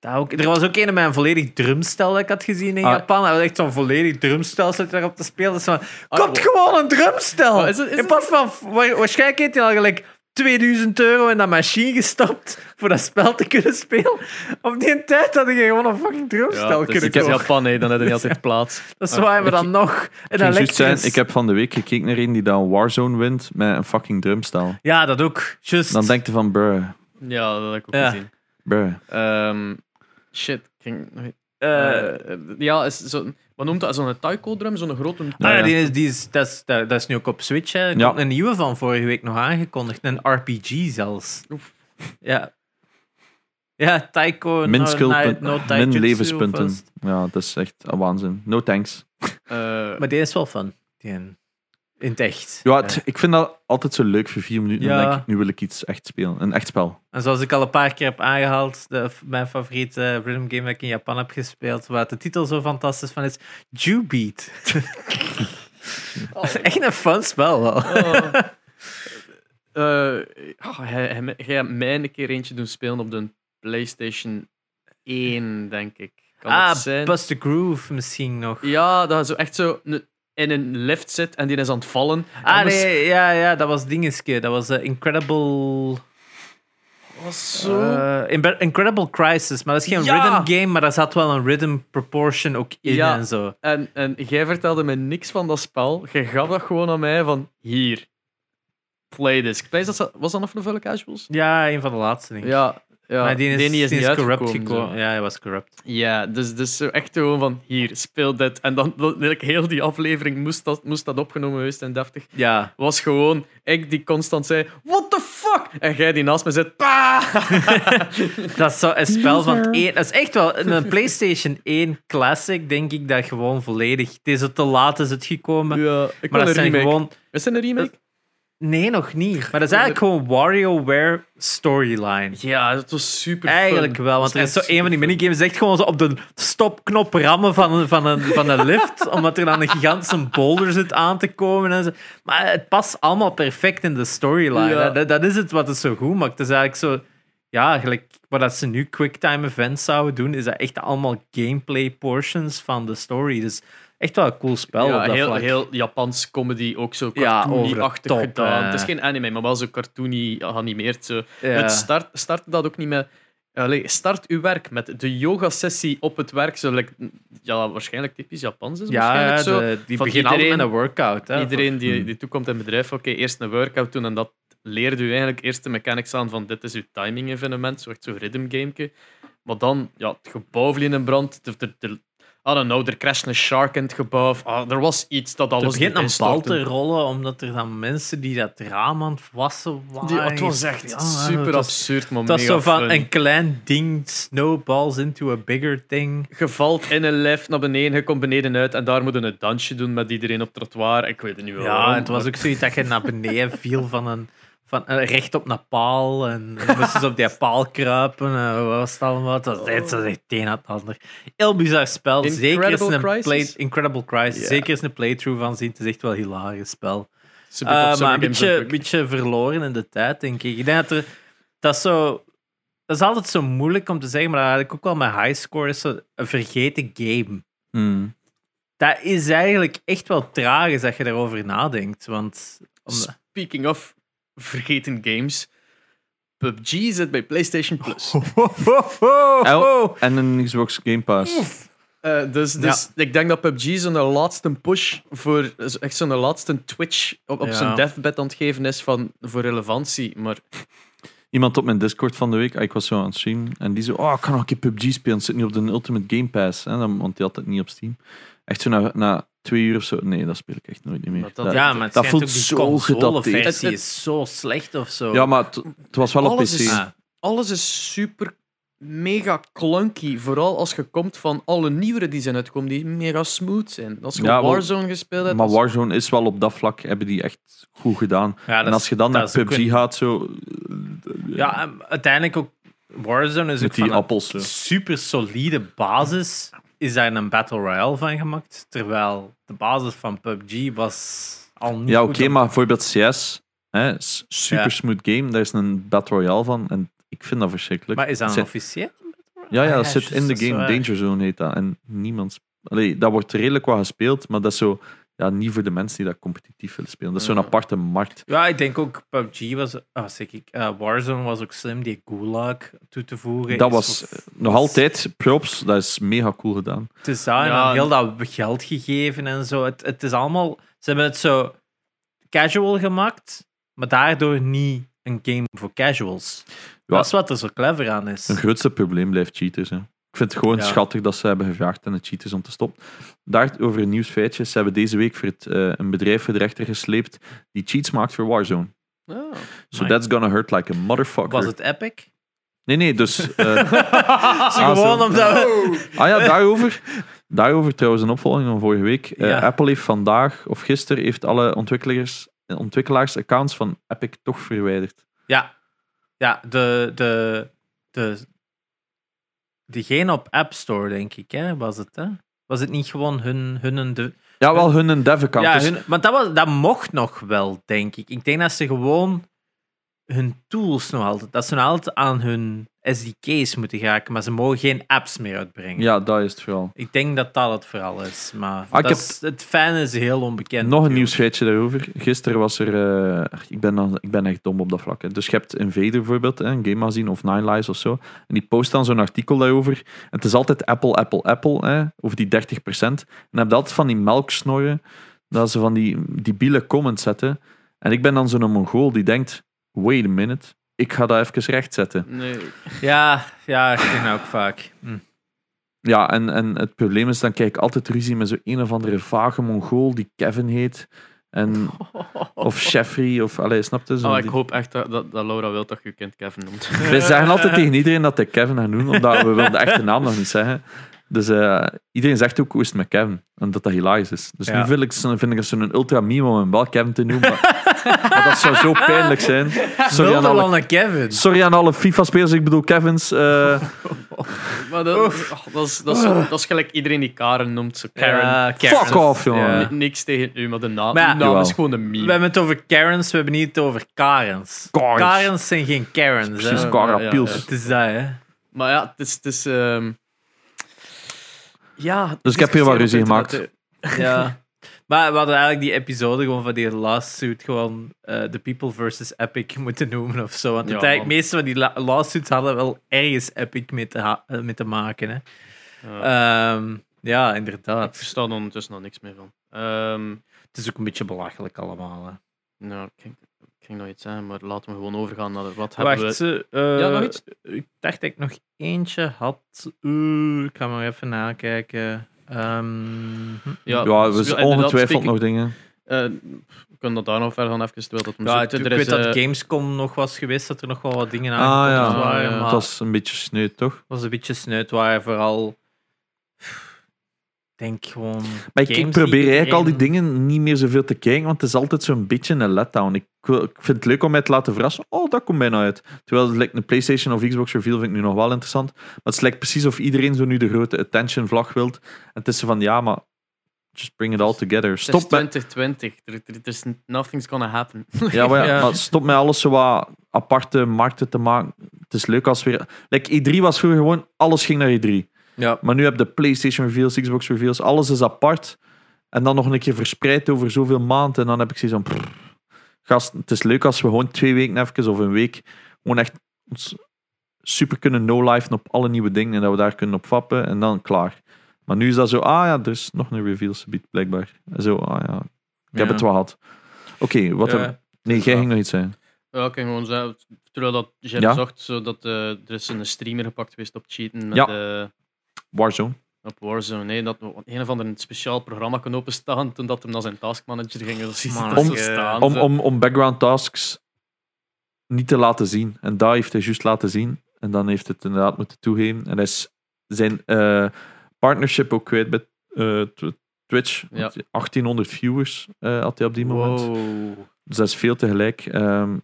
dat ook. Er was ook een met een volledig drumstel dat ik had gezien in Ah. Japan. Dat was echt zo'n volledig drumstel zit daarop te spelen. Is van, Ah, wow. gewoon een drumstel! Is het- is in het- plaats van, wa- waarschijnlijk heeft hij al gelijk 2000 euro in dat machine gestopt voor dat spel te kunnen spelen. Op die tijd had je gewoon een fucking drumstel Ja, dus kunnen ik heb kopen. Japan, hè, dan heb je niet altijd (laughs) plaats. Dat is waar, maar dan nog. En Ik dan zijn, heb van de week gekeken naar een die dan Warzone wint met een fucking drumstel. Ja, dat ook. Just. Dan denk je van, bruh, Ja, dat heb ik ook Ja. gezien. bruh. Ehm, shit, ik ging... Eh, eh, ja, is zo, wat noemt dat? Zo'n taiko-drum? Zo'n grote... ah, ja, die is, die is, dat, is, dat, dat is nu ook op Switch. Hè. Er Ja. een nieuwe van vorige week nog aangekondigd. Een RPG zelfs. Oef. Ja. Ja, Taiko, Min, no, no min levenspunten. Ja, dat is echt een waanzin. No thanks. Eh, Maar die is wel fun. Die in, het echt. Ja, het- ik vind dat altijd zo leuk voor vier minuten. Dan denk ik, nu wil ik iets echt spelen. Een echt spel. En zoals ik al een paar keer heb aangehaald, de, mijn favoriete rhythm game dat ik in Japan heb gespeeld, waar de titel zo fantastisch van is, Jubeat. Is (laughs) echt een fun spel wel. oh. (laughs) Eh, oh, hij, hij, hij hebt mij een keer eentje doen spelen op de PlayStation 1, denk ik. Kan ah, het zijn? Bust the Groove misschien nog. Ja, dat zo echt zo ne- in een lift zit en die is aan het vallen. En Ah nee, ja, ja, dat was dingeske. Dat was eh, Incredible... was zo. eh, Imbe- Incredible Crisis, maar dat is geen Ja! rhythm game, maar daar zat wel een rhythm proportion ook in Ja. en zo. En, en jij vertelde me niks van dat spel. Je gaf dat gewoon aan mij van hier. Play this. Prijs dat, was dat nog voor de Casuals? Ja, een van de laatste dingen. Ja, ja. maar die is, niet die is corrupt gekomen. Ja, hij was corrupt. Ja, dus, dus zo echt gewoon van hier, speel dit. En dan dan- heel die aflevering moest dat, moest dat opgenomen geweest en deftig. Ja, Was gewoon ik die constant zei: What the fuck? En jij die naast me zit: Pa! (laughs) dat is zo een spel van één. Dat is echt wel een PlayStation 1 Classic, denk ik, dat gewoon volledig. Het is zo te laat is het gekomen. ja, ik maar dat een zijn remake. gewoon. Is het een remake? Nee, nog niet. Maar dat is eigenlijk gewoon WarioWare storyline. Ja, dat was super Eigenlijk fun. wel, want er is zo een van die minigames echt gewoon zo op de stopknop rammen van een, van een, van een lift, (laughs) omdat er dan een gigantische boulder zit aan te komen. En zo. Maar het past allemaal perfect in de storyline. Ja. Dat, dat is het wat het zo goed maakt. Het is eigenlijk zo, ja, gelijk wat dat ze nu quicktime events zouden doen, is dat echt allemaal gameplay portions van de story. Dus echt wel een cool spel op ja, dat heel, vlak. heel Japans comedy, ook zo de cartoony-achtig gedaan. eh. Het is geen anime, maar wel zo cartoony geanimeerd. Zo. Ja. Het start, start dat ook niet met... Allee, start uw werk met de yoga-sessie op het werk. Zo, like, ja, waarschijnlijk typisch Japans is ja, waarschijnlijk zo. de- die Van beginnen altijd met een workout. Hè. Iedereen die, Hmm. die toekomt in het bedrijf, oké, eerst een workout doen en dat leerde u eigenlijk eerst de mechanics aan van dit is uw timing evenement, zo echt zo'n rhythm gameke. Maar dan, ja, het gebouw vliegt in brand, er, I don't know, er crasht een shark in het gebouw. Ah, er was iets dat Er alles begint doet een bal te rollen, omdat er dan mensen die dat raam aan het wassen waren. Die- het was echt Ja, super het was- absurd, Het was mega zo van fun. een klein ding snowballs into a bigger thing. Je valt in een lift naar beneden, je komt beneden uit en daar moet je een dansje doen met iedereen op het trottoir. Ik weet het niet wel. Ja, waarom, en het was maar- ook zoiets dat je naar beneden viel van een, van, eh, recht op een paal. En moesten ze op die paal kruipen. En wat was het allemaal? Het was, was echt het een aan het ander. Heel bizar spel. Zeker is Incredible een Crisis? play, Incredible Crisis. Zeker is een playthrough van zien. Het is echt wel een hilarisch spel. Eh, Summer maar een beetje, beetje verloren in de tijd, denk ik. Ik denk dat er... Dat is zo... Dat is altijd zo moeilijk om te zeggen, maar ik ook wel met highscore is zo een vergeten game. Hmm. Dat is eigenlijk echt wel tragisch dat je daarover nadenkt. Want... Speaking of vergeten games, PUBG zit bij PlayStation Plus. (laughs) Oh, en een Xbox Game Pass. Eh, dus dus ik denk dat PUBG zo'n laatste push voor echt zo'n laatste Twitch op, op Ja. zijn deathbed aan het geven is van, voor relevantie. Maar Iemand op mijn Discord van de week, ah, ik was zo aan het streamen, en die zei, oh, ik kan nog een keer PUBG spelen, het zit nu op de Ultimate Game Pass, hè, dan, want die had het niet op Steam. Echt zo na, na twee uur of zo, nee, dat speel ik echt nooit meer. Dat- Dat- ja, maar het dat voelt ook die zo gedateerd. Het- is zo slecht of zo. ja, maar het, was wel op Alles PC. is- Ah, alles is super mega clunky. Vooral als je komt van alle nieuwere die zijn uitgekomen, die mega smooth zijn. Als je Ja, wel- Warzone gespeeld hebt. maar Warzone is wel op dat vlak, hebben die echt goed gedaan. ja, en als is- je dan naar PUBG een- gaat, zo... Ja, en uiteindelijk ook... Warzone is ook met die van een super solide basis is daar een Battle Royale van gemaakt. Terwijl de basis van PUBG was al niet Ja, oké, maar bijvoorbeeld CS, hè, super Ja. smooth game, daar is een Battle Royale van, en ik vind dat verschrikkelijk. Maar is dat een officieel? Ja, ja, Ah, dat ja, zit in de game. Danger Zone heet dat. En niemand... Allee, dat wordt redelijk wat gespeeld, maar dat is zo... Ja, niet voor de mensen die dat competitief willen spelen. Dat is zo'n Ja. aparte markt. Ja, ik denk ook PUBG was... Ah, zeg ik. eh, Warzone was ook slim, die Gulag toe te voegen. Dat was nog altijd props. Dat is mega cool gedaan. Het is dat, en Ja, heel dat geld gegeven en zo. Het, het is allemaal... Ze hebben het zo casual gemaakt, maar daardoor niet een game voor casuals. Ja. Dat is wat er zo clever aan is. Hun grootste probleem blijft cheaters. Hè. Ik vind het gewoon Ja. schattig dat ze hebben gevraagd aan de cheaters om te stoppen. Daarover een nieuwsfeitje. Ze hebben deze week voor het, eh, een bedrijf voor de rechter gesleept die cheats maakt voor Warzone. Ah. So that's gonna hurt like a motherfucker. Was het Epic? Nee, nee, dus... (laughs) Zo Ah, gewoon omdat we... ah ja, daarover. Daarover trouwens een opvolging van vorige week. Eh, Ja. Apple heeft vandaag, of gisteren, heeft alle ontwikkelaars, ontwikkelaars-accounts van Epic toch verwijderd. Ja, ja de, de, de, diegene op App Store, denk ik, hè, was het. Hè? Was het niet gewoon hun... hun de, Ja, wel hun dev-account. ja, dus- hun, maar dat, was, dat mocht nog wel, denk ik. Ik denk dat ze gewoon hun tools nog altijd... Dat ze nog altijd aan hun SDK's moeten geraken, maar ze mogen geen apps meer uitbrengen. ja, dat is het vooral. Ik denk dat dat het vooral is. Maar Ah, dat is, het fijne is heel onbekend. Nog een nieuwsfeitje daarover. Gisteren was er... eh, ik, ben dan, ik ben echt dom op dat vlak. hè. Dus je hebt Invader bijvoorbeeld, hè, een game magazine of Nine Lives of zo. En die post dan zo'n artikel daarover. En het is altijd Apple, Apple, Apple. Hè, over die 30%. En dan heb je altijd van die melksnorren. Dat ze van die debiele comments zetten. En ik ben dan zo'n mongool die denkt... Wait a minute. Ik ga dat even rechtzetten. Nee. Ja, ja, ik denk dat ook vaak. Hm. Ja, en, en het probleem is, dan krijg ik altijd ruzie met zo'n een of andere vage mongool die Kevin heet. En, (laughs) of Jeffrey, of... Allee, snap je? Zo Oh, ik die- hoop echt dat, dat, dat Laura wil dat je je kind Kevin noemt. Wij zeggen altijd tegen iedereen dat hij Kevin gaat noemen, omdat we willen de echte naam nog niet zeggen. Dus eh, iedereen zegt ook hoe is het met Kevin. En dat dat hilarisch is. Dus Ja. nu vind ik, vind ik het zo'n ultra meme om hem wel Kevin te noemen. Maar, (laughs) maar dat zou zo pijnlijk zijn. Sorry aan alle, Kevin. sorry aan alle FIFA-spelers, ik bedoel Kevins. eh, (laughs) Maar dat, oh, dat, is, dat, is, zo- dat is gelijk iedereen die Karen noemt. Zo Karen. Ja, Karen. fuck off, jongen. Ja. Niks tegen u, maar de naam, Maar naam is gewoon een We meme. hebben het over Karens, we hebben niet het over Karens. Karens. Karens zijn geen Karens. Precies, ja, Piels. ja. Het is dat, hè. Maar ja, het is... Het is ehm, ja, Dus ik heb hier wat ruzie gemaakt. Ja. (laughs) Maar we hadden eigenlijk die episode gewoon van die lawsuit gewoon eh The People versus Epic (laughs) moeten noemen of zo. Want Ja, het eigenlijk man. meeste van die la- lawsuits hadden wel ergens Epic mee te, ha- eh, mee te maken. Hè. Ja. Ehm, ja, ik inderdaad. versta er ondertussen nog niks meer van. Ehm, Het is ook een beetje belachelijk allemaal. Hè. nou, ik ging, nog iets zeggen, maar laten we gewoon overgaan naar wat hebben Wacht, we... eh, eh, Ja, nog iets? Ik dacht dat ik nog eentje had. Uh, ik ga maar even nakijken. Ehm, hm. Ja, ja, dus we zijn inderdaad, ongetwijfeld nog dingen. eh, we kunnen dat daar nog verder gaan even, terwijl dat Ja, ik Er weet is, dat eh, Gamescom nog was geweest, dat er nog wel wat dingen Ah aangekondigd ja, waren. ja. Maar dat was een beetje sneu, toch? was een beetje snuit, waar vooral. Ik denk gewoon. Maar ik, probeer eigenlijk al die dingen niet meer zoveel te kijken, want het is altijd zo'n beetje een letdown. Ik, ik vind het leuk om mij te laten verrassen. Oh, dat komt bijna uit. Terwijl het lijkt een PlayStation of Xbox reveal vind ik nu nog wel interessant. Maar het lijkt precies of iedereen zo nu de grote attention vlag wilt. En het is zo van, ja, maar just bring it all together. het is Stop met, 2020. Er, er, er is nothing's gonna happen. (laughs) ja, maar, ja, Ja. maar stop met alles zo wat aparte markten te maken. Het is leuk als weer... Like, E3 was vroeger gewoon, alles ging naar E3. Ja, Maar nu heb je de PlayStation reveals, Xbox reveals, alles is apart. En dan nog een keer verspreid over zoveel maanden. En dan heb ik zoiets van... prrr, Gast, het is leuk als we gewoon twee weken even of een week gewoon echt ons super kunnen no-lifen op alle nieuwe dingen en dat we daar kunnen op vappen en dan klaar. Maar nu is dat zo, ah ja, er is nog een reveal subiet, blijkbaar. En Zo, ah ja, ik heb het wel gehad. Oké, wat... Ja. heb- Nee, jij ging nog iets zeggen. Ja, ik kan gewoon zeggen, terwijl dat Ja? zocht, zodat eh, er is een streamer gepakt geweest op cheaten met, Ja. eh, Warzone. op Warzone. Nee, dat we een of ander een speciaal programma kon openstaan toen dat hem naar zijn taskmanager ging. Dat is Man, dat zo om- staan. Om, om, om background tasks niet te laten zien. En daar heeft hij juist laten zien. En dan heeft het inderdaad moeten toegeven. En hij is zijn eh, partnership ook kwijt bij eh, Tw- Twitch. Ja. Want 1800 viewers eh, had hij op die moment. Wow. Dus dat is veel tegelijk. Ehm,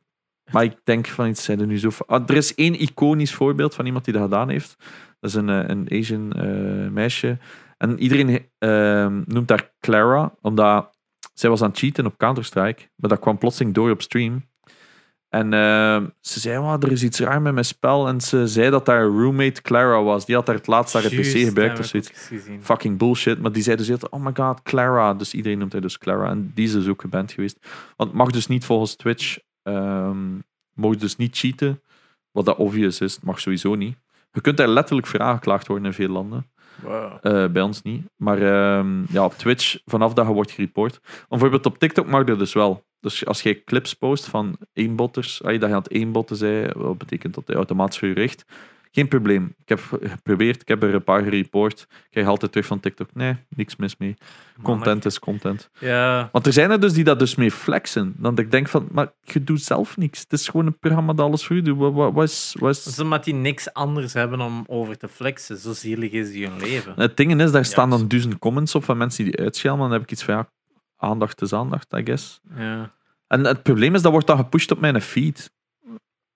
maar ik denk van iets zijn er nu zo. Ah, er is één iconisch voorbeeld van iemand die dat gedaan heeft. Dat is een, eh, een Asian eh, meisje. En iedereen ehm, noemt haar Clara, omdat zij was aan het cheaten op Counter-Strike. Maar dat kwam plotseling door op stream. En ze zei, "Wow, er is iets raar met mijn spel. En ze zei dat haar roommate Clara was. Die had haar het laatst haar PC Juist, gebruikt of zoiets fucking bullshit. Maar die zei dus oh my god, Clara. Dus iedereen noemt haar dus Clara. En die is dus ook geband geweest. Want het mag dus niet volgens Twitch, ehm mag dus niet cheaten. Wat dat obvious is, mag sowieso niet. Je kunt daar letterlijk voor aangeklaagd worden in veel landen. Wow. Eh, bij ons niet. Maar ehm, ja, op Twitch, vanaf dat je wordt gereport. Bijvoorbeeld op TikTok mag dat dus wel. Dus als jij clips post van eenbotters, dat je aan het eenbotten zei, wat betekent dat hij automatisch voor je richt. Geen probleem. Ik heb geprobeerd, ik heb er een paar gereport. Ik krijg altijd terug van TikTok. Nee, niks mis mee. Content is content. Ja, Want er zijn er dus die dat dus mee flexen. Dan dat ik denk van, maar je doet zelf niks. Het is gewoon een programma dat alles voor je doet. Wat, wat, wat is, wat omdat die niks anders hebben om over te flexen. Zo zielig is die hun leven. Het ding is, daar staan dan duizend comments op van mensen die uitschelden. Dan heb ik iets van, ja, aandacht is aandacht, I guess. Ja. En het probleem is, dat wordt dan gepusht op mijn feed.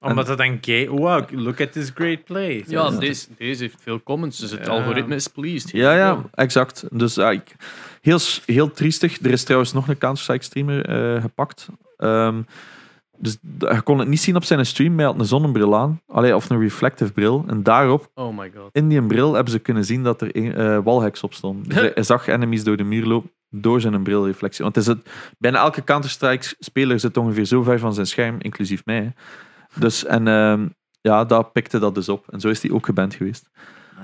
Omdat het dan gay... Wow, look at this great play. Ja, deze, deze heeft veel comments, dus het Ja. algoritme is pleased. Ja, ja, exact. Dus ja, ik, heel, s- heel triestig. Er is trouwens nog een Counter-Strike streamer eh, gepakt. Ehm, dus d- je kon het niet zien op zijn stream, maar hij had een zonnebril aan. Allee, of een reflective bril. En daarop, Oh my god. in die bril, hebben ze kunnen zien dat er een, eh, wallhacks op stonden. Dus hij, (laughs) hij zag enemies door de muur lopen door zijn brilreflectie. Want het is het, bijna elke Counter-Strike-speler zit ongeveer zo ver van zijn scherm, inclusief mij. hè. Dus, en ehm, ja, daar pikte dat dus op. En zo is hij ook geband geweest.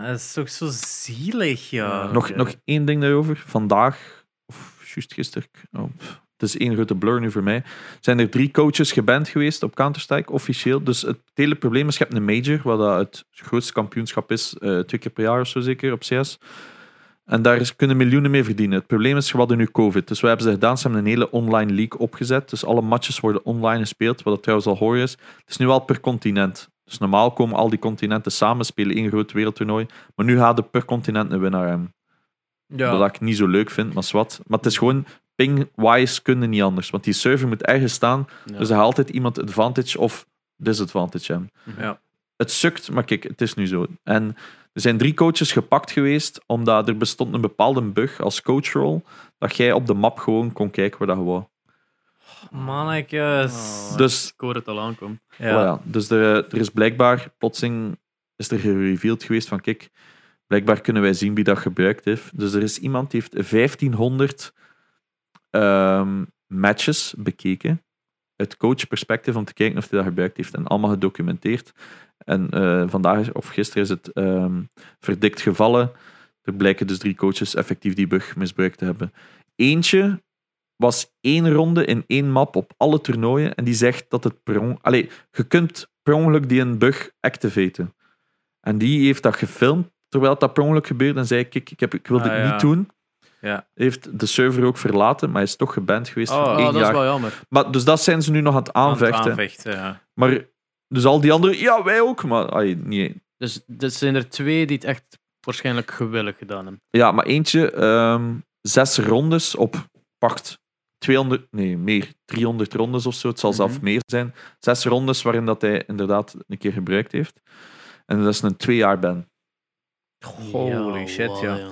Dat is toch zo zielig, ja. Nog, nog één ding daarover. Vandaag, of juist gisteren, oh, het is één grote blur nu voor mij, zijn er drie coaches geband geweest op Counter-Strike, officieel. Dus het hele probleem is, je hebt een major, wat dat het grootste kampioenschap is, eh, twee keer per jaar of zo zeker, op CS. En daar is- kunnen miljoenen mee verdienen. Het probleem is, we hadden nu COVID. Dus wat hebben ze gedaan? Ze hebben een hele online league opgezet. Dus alle matches worden online gespeeld, wat dat trouwens al hoor is. Het is nu al per continent. Dus normaal komen al die continenten samen, spelen één groot wereldtoernooi. Maar nu gaat er per continent een winnaar hebben. ja. Dat ik niet zo leuk vind, maar zwart. Maar het is gewoon ping-wise kunnen niet anders. Want die server moet ergens staan. Ja. Dus er gaat altijd iemand advantage of disadvantage hebben. Ja. Het sukt, maar kijk, het is nu zo. En er zijn drie coaches gepakt geweest, omdat er bestond een bepaalde bug als coachrol, dat jij op de map gewoon kon kijken waar dat je wou. Mannetjes. Oh, Dus- Ik hoor het al aankomen. Ja. Voilà. Dus er, er is blijkbaar, plotseling is er gereveeld geweest van, kijk, blijkbaar kunnen wij zien wie dat gebruikt heeft. Dus er is iemand die heeft 1500 ehm, matches bekeken, uit coachperspectief, om te kijken of hij dat gebruikt heeft. En allemaal gedocumenteerd. En eh, vandaag of gisteren is het ehm, verdikt gevallen. Er blijken dus drie coaches effectief die bug misbruikt te hebben. Eentje was één ronde in één map op alle toernooien en die zegt dat het per Allee, je kunt per ongeluk die een bug activaten. En die heeft dat gefilmd terwijl dat per ongeluk gebeurde en zei, kijk, ik, heb, ik wil dit Ah, ja. niet doen. Ja. Heeft de server ook verlaten, maar hij is toch geband geweest Oh, voor Oh, één dat is jaar. wel jammer. Maar, dus dat zijn ze nu nog aan het Aan het aanvechten. aanvechten, ja. Maar dus al die anderen, ja, wij ook. Maar nee. Dus er zijn er twee die het echt waarschijnlijk gewillig gedaan hebben. Ja, maar eentje, ehm, zes rondes op, pakt 200, nee, meer, 300 rondes of zo. Het zal zelfs Mhm. meer zijn. Zes rondes waarin dat hij inderdaad een keer gebruikt heeft. En dat is een twee jaar ban. Holy shit, ja.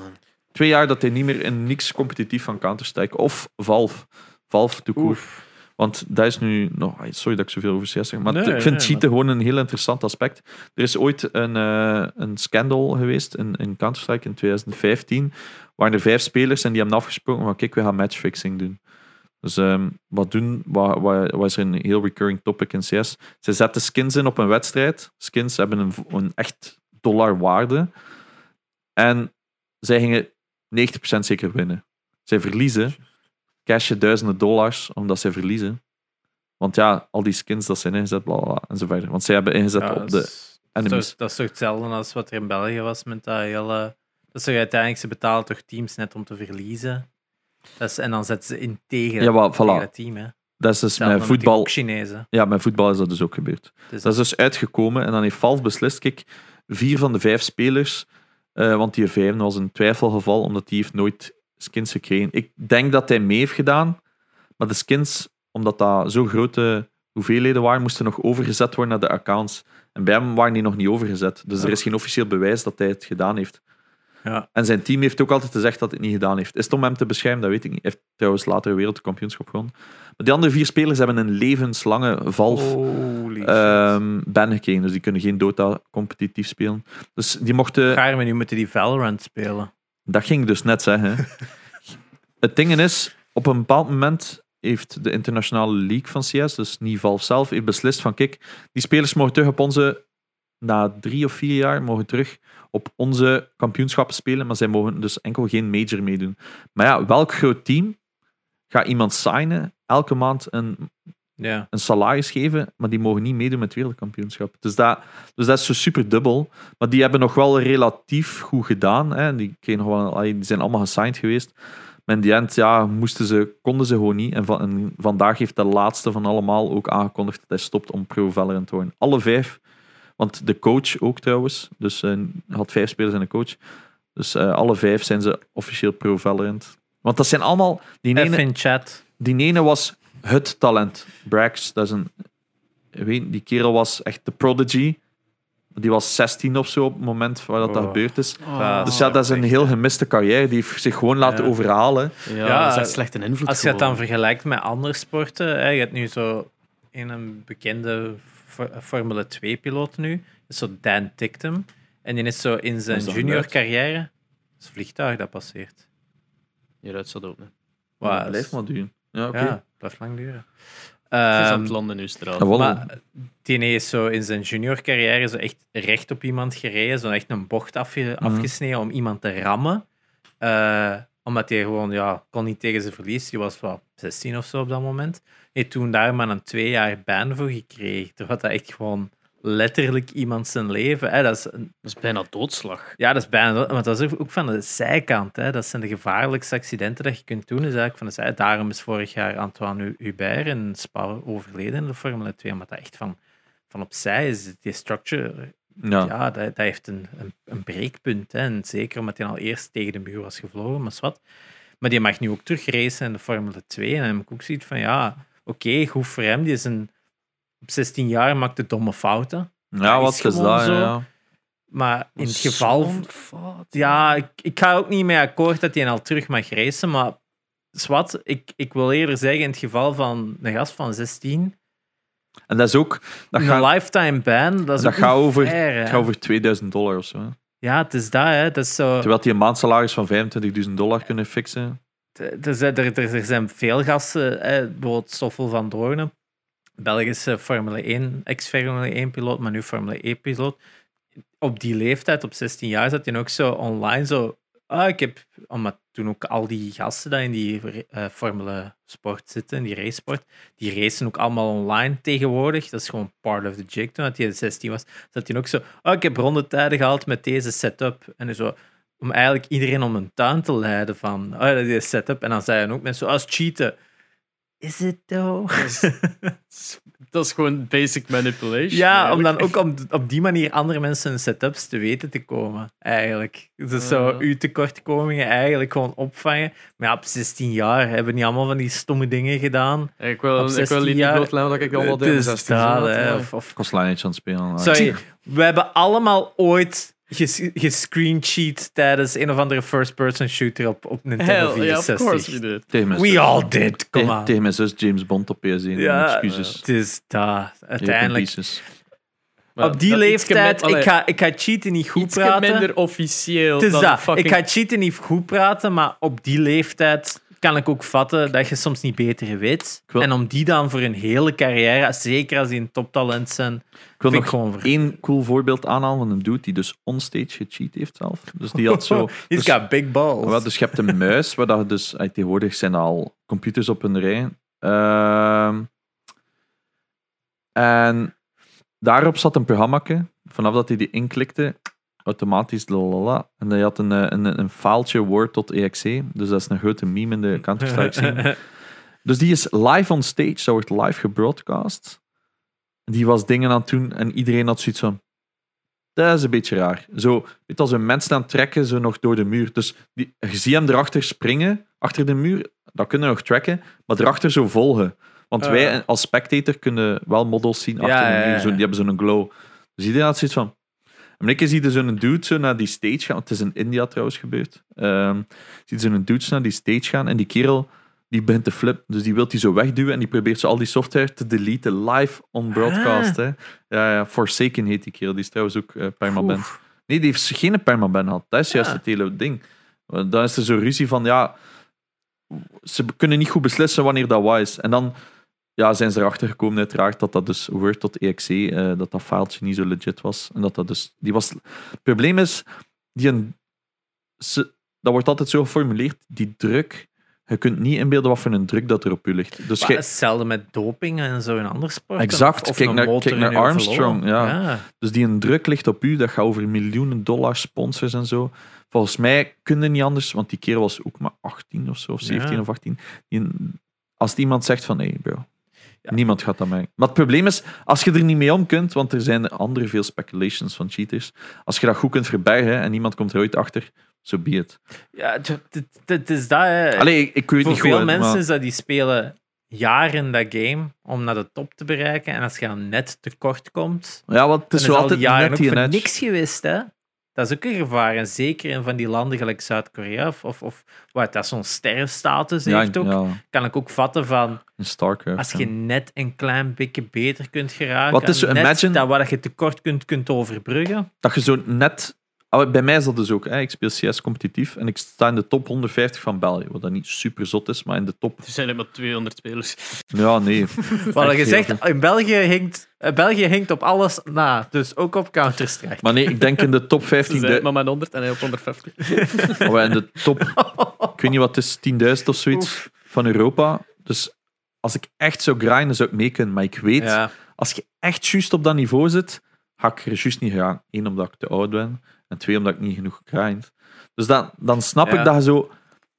Twee jaar dat hij niet meer in niks competitief van Counter-Strike of Valve. Valve Oef. Want dat is nu nog. Sorry dat ik zoveel over CS zeg, maar Nee, ik vind nee, cheaten gewoon een heel interessant aspect. Er is ooit een, eh, een scandal geweest in, in Counter-Strike in 2015, waar er vijf spelers en die hebben afgesproken van kijk, we gaan matchfixing doen. Dus ehm, wat doen, wat, wat, wat is er een heel recurring topic in CS? Ze zetten skins in op een wedstrijd. Skins hebben een, een echt dollar waarde. En zij gingen 90% zeker winnen. Zij verliezen, cashen duizenden dollars omdat zij verliezen. Want ja, al die skins dat zijn ingezet, bla bla, bla en zo verder. Want zij hebben ingezet Ja, op de enemies. dat is toch hetzelfde als wat er in België was met dat hele... Dat toch uiteindelijk, ze betalen toch teams net om te verliezen. Dat is, en dan zetten ze in tegen, Ja, voilà. het team. Hè. Dat is dus met voetbal. Gok-Chinezen. Ja, met voetbal is dat dus ook gebeurd. Dus Dat is dus uitgekomen en dan heeft Valve beslist, kijk, vier van de vijf spelers, eh, want die vijfde was een twijfelgeval, omdat die heeft nooit skins gekregen. Ik denk dat hij mee heeft gedaan, maar de skins, omdat dat zo grote hoeveelheden waren, moesten nog overgezet worden naar de accounts. En bij hem waren die nog niet overgezet. Dus er is geen officieel bewijs dat hij het gedaan heeft. Ja. En zijn team heeft ook altijd gezegd dat hij het niet gedaan heeft. Is het om hem te beschermen? Dat weet ik niet. Hij heeft trouwens later een wereldkampioenschap gewonnen. Maar die andere vier spelers hebben een levenslange ehm ban gekregen. Dus die kunnen geen Dota competitief spelen. Dus die mochten... Ga je me nu moeten die Valorant spelen? Dat ging ik dus net zeggen. (laughs) het ding is, op een bepaald moment heeft de internationale league van CS, dus niet Valve zelf, heeft beslist van kijk, die spelers mogen terug op onze... Na drie of vier jaar mogen terug op onze kampioenschappen spelen, maar zij mogen dus enkel geen major meedoen. Maar ja, welk groot team gaat iemand signen elke maand een Ja. een salaris geven, maar die mogen niet meedoen met het wereldkampioenschap. Dus dat, dus dat is zo super dubbel. Maar die hebben nog wel relatief goed gedaan. Hè. Die, kregen nog wel, die zijn allemaal gesigned geweest. Maar in die end ja, moesten ze, konden ze gewoon niet. En, van, en vandaag heeft de laatste van allemaal ook aangekondigd dat hij stopt om Pro Valorant te worden. Alle vijf. Want de coach ook trouwens. Dus eh had vijf spelers en een coach. Dus eh, alle vijf zijn ze officieel Pro Valorant. Want dat zijn allemaal... Die ene, in chat. die ene was het talent. Brax, dat is een. ik Weet, die kerel was echt de prodigy. Die was 16 of zo op het moment waar dat, dat Oh. gebeurd is. Ah, Dus ja, dat is een heel hè. gemiste carrière. Die heeft zich gewoon laten Ja. overhalen. Ja, Ja, dat is echt slecht een invloed Als je het dan vergelijkt met andere sporten, hè, je hebt nu zo in een bekende Fo- Formule 2-piloot nu, dat is zo Dan Ticktum. En die is zo in zijn junior carrière, dat is een vliegtuig dat passeert. Hieruit staat openen. Wauw, dat dat blijft maar duren. Ja, oké. Ja, blijft lang duren. Het is aan Ehm, het landen nu, wel. maar die is zo in zijn junior carrière zo echt recht op iemand gereden, zo echt een bocht afge- Mhm. afgesneden om iemand te rammen. Eh, omdat hij gewoon, ja, kon niet tegen zijn verlies. Die was wel 16 of zo op dat moment. Hij heeft toen daar maar een twee jaar ban voor gekregen. Terwijl dat echt gewoon letterlijk iemand zijn leven. Hè, dat is een- Dat is bijna doodslag. ja, dat is bijna. dood, Maar dat is ook- van de zijkant. Hè. Dat zijn de gevaarlijkste accidenten dat je kunt doen. Is eigenlijk van de zij. Daarom is vorig jaar Antoine Hubert in Spa overleden in de Formule 2. Omdat dat echt van, van opzij is. Die structure, Ja. ja, dat, dat heeft een, een, een breekpunt. Hè. En zeker omdat hij al eerst tegen de muur was gevlogen, maar wat. Maar die mag nu ook terug racen in de Formule 2. En dan heb ik ook zoiets van, ja, oké, goed voor hem. Die is een, op 16 jaar maakt de domme fouten. Ja, wat is is gewoon dat? zo. Ja. Maar in het geval... Fout. Ja, ik, ik ga ook niet mee akkoord dat hij al terug mag racen, maar zwart, ik, ik wil eerder zeggen, in het geval van een gast van 16, En dat is ook. Dat een gaat, lifetime ban, dat is dat gaat over, fair, hè. het gaat over 2000 dollar of zo. hè. Ja, het is dat, hè. Dat is zo... Terwijl die een maandsalaris van 25.000 dollar kunnen fixen. Er zijn, er, er, er zijn veel gasten, hè, bijvoorbeeld Stoffel van Doornen, Belgische Formule 1, ex-Formule 1-piloot, maar nu Formule 1-piloot. Op die leeftijd, op 16 jaar, zat hij ook zo online zo... Ah, ik heb... Omdat toen ook al die gasten die in die eh, Formule Sport zitten, die racesport, die racen ook allemaal online tegenwoordig. Dat is gewoon part of the jig. Toen dat hij 16 was, zat hij ook zo... Ah, ik heb rondetijden gehaald met deze setup. En zo om eigenlijk iedereen om een tuin te leiden van, oh ja, dat setup. En dan zeiden ook mensen, als cheaten. Is het though? (laughs) Dat is gewoon basic manipulation. ja, om dan ook op, op die manier andere mensen hun setups te weten te komen, eigenlijk. Dus zo Ja. uw tekortkomingen eigenlijk gewoon opvangen. Maar ja, op 16 jaar hebben we niet allemaal van die stomme dingen gedaan. Ik wil, op ik wil 16 niet jaar- blootleggen dat ik allemaal Het is 16 dat, zat, hè, maar- of, of Ik was aan het spelen. Sorry, we hebben allemaal ooit ges- gescreensheet tijdens een of andere first-person shooter op, op Nintendo Hell, yeah, of 64. course you did. Mijn We all did, aan. tegen mijn zus James Bond op PS1. Ja, Excuses. Het is dat. Open Uiteindelijk. Maar op die dat leeftijd, min- ik, ga, ik ga cheaten niet goed praten. minder officieel. Het is dan dat. fucking- Ik ga cheaten niet goed praten, maar op die leeftijd kan ik ook vatten dat je soms niet beter weet. wil- En om die dan voor een hele carrière, zeker als die een toptalent zijn, Ik wil ik gewoon één cool voorbeeld aanhalen van een dude die dus onstage gecheat heeft zelf. Dus die had zo... (laughs) He's dus, got big balls. wel, dus je hebt een (laughs) muis, waar dat dus... Tegenwoordig zijn al computers op een rij. Ehm, en daarop zat een programma. Vanaf dat hij die inklikte, automatisch lalala. En hij had een, eh, een, een faaltje Word.exe. Dus dat is een grote meme in de Counter-Strike scene. (laughs) Dus die is live on stage, dat wordt live gebroadcast. Die was dingen aan het doen en iedereen had zoiets van. Dat is een beetje raar. Zo, weet, als een mens aan trekken, zo nog door de muur. Dus die, je ziet hem erachter springen, achter de muur. Dat kunnen we nog tracken, maar erachter zo volgen. Want Ah. wij als spectator kunnen wel models zien achter Ja, de muur. Zo, die hebben zo'n glow. Dus iedereen had zoiets van. En ik zie dus zo'n dude zo naar die stage gaan. Het is in India trouwens gebeurd. Ehm ziet zo'n dude zo naar die stage gaan en die kerel die begint te flippen. Dus die wil die zo wegduwen en die probeert zo al die software te deleten live on broadcast. Hè. Ja, ja, Forsaken heet die kerel. Die is trouwens ook eh, permaband. Oef. Nee, die heeft geen permaband gehad. Dat is juist Ah. het hele ding. Dan is er zo ruzie van, ja, ze kunnen niet goed beslissen wanneer dat wat is. En dan ja, zijn ze erachter gekomen uiteraard dat dat dus Word.exe, eh dat dat filetje niet zo legit was. En dat dat dus, die was... Het probleem is, die een, ze, dat wordt altijd zo geformuleerd, die druk je kunt niet inbeelden wat voor een druk dat er op je ligt. Dus jij- hetzelfde met doping en zo in andere sporten. Exact. Of Kijk naar- kijk naar Armstrong, ja. Dus die een druk ligt op u, dat gaat over miljoenen dollar sponsors en zo. Volgens mij kunnen niet anders, want die kerel was ook maar 18 of zo, of 17 Ja. of 18. Die, als iemand zegt van, nee bro, Ja. niemand gaat dat merken. Maar het probleem is, als je er niet mee om kunt, want er zijn andere veel speculations van cheaters, als je dat goed kunt verbergen en niemand komt er ooit achter, zo be it. Ja, het- is dat. hè. Allee, ik, ik weet Voor niet veel goed, mensen maar- is dat die spelen jaren dat game om naar de top te bereiken. En als je dan net tekort komt, Ja, want het dan is zo al altijd jaren net die niks geweest. Hè? Dat is ook een gevaar. En zeker in van die landen gelijk Zuid-Korea of, of, of wat dat zo'n sterrenstatus Ja, heeft ook, ja, kan ik ook vatten van StarCraft. als ja. je net een klein beetje beter kunt geraken. Wat is net imagine- dat wat je tekort kunt, kunt overbruggen. dat je zo net. Ah, Bij mij is dat dus ook. Hè. Ik speel CS competitief en ik sta in de top 150 van België. Wat dat niet super zot is, maar in de top. Er zijn er maar 200 spelers. Ja, nee. (laughs) Wat je zegt, in België hinkt, eh, België hinkt op alles na. Dus ook op Counter-Strike. Maar nee, ik denk in de top Ze 15. zijn du- maar met 100 en hij op 150. maar (laughs) in de top. (laughs) Ik weet niet wat het is, 10.000 of zoiets van Europa. Dus als ik echt zou grinden, zou ik mee kunnen. Maar ik weet, Ja. als je echt juist op dat niveau zit, ga ik er juist niet gaan. Eén, omdat ik te oud ben. En twee, omdat ik niet genoeg grind. Dus dan, dan snap Ja. ik dat je zo...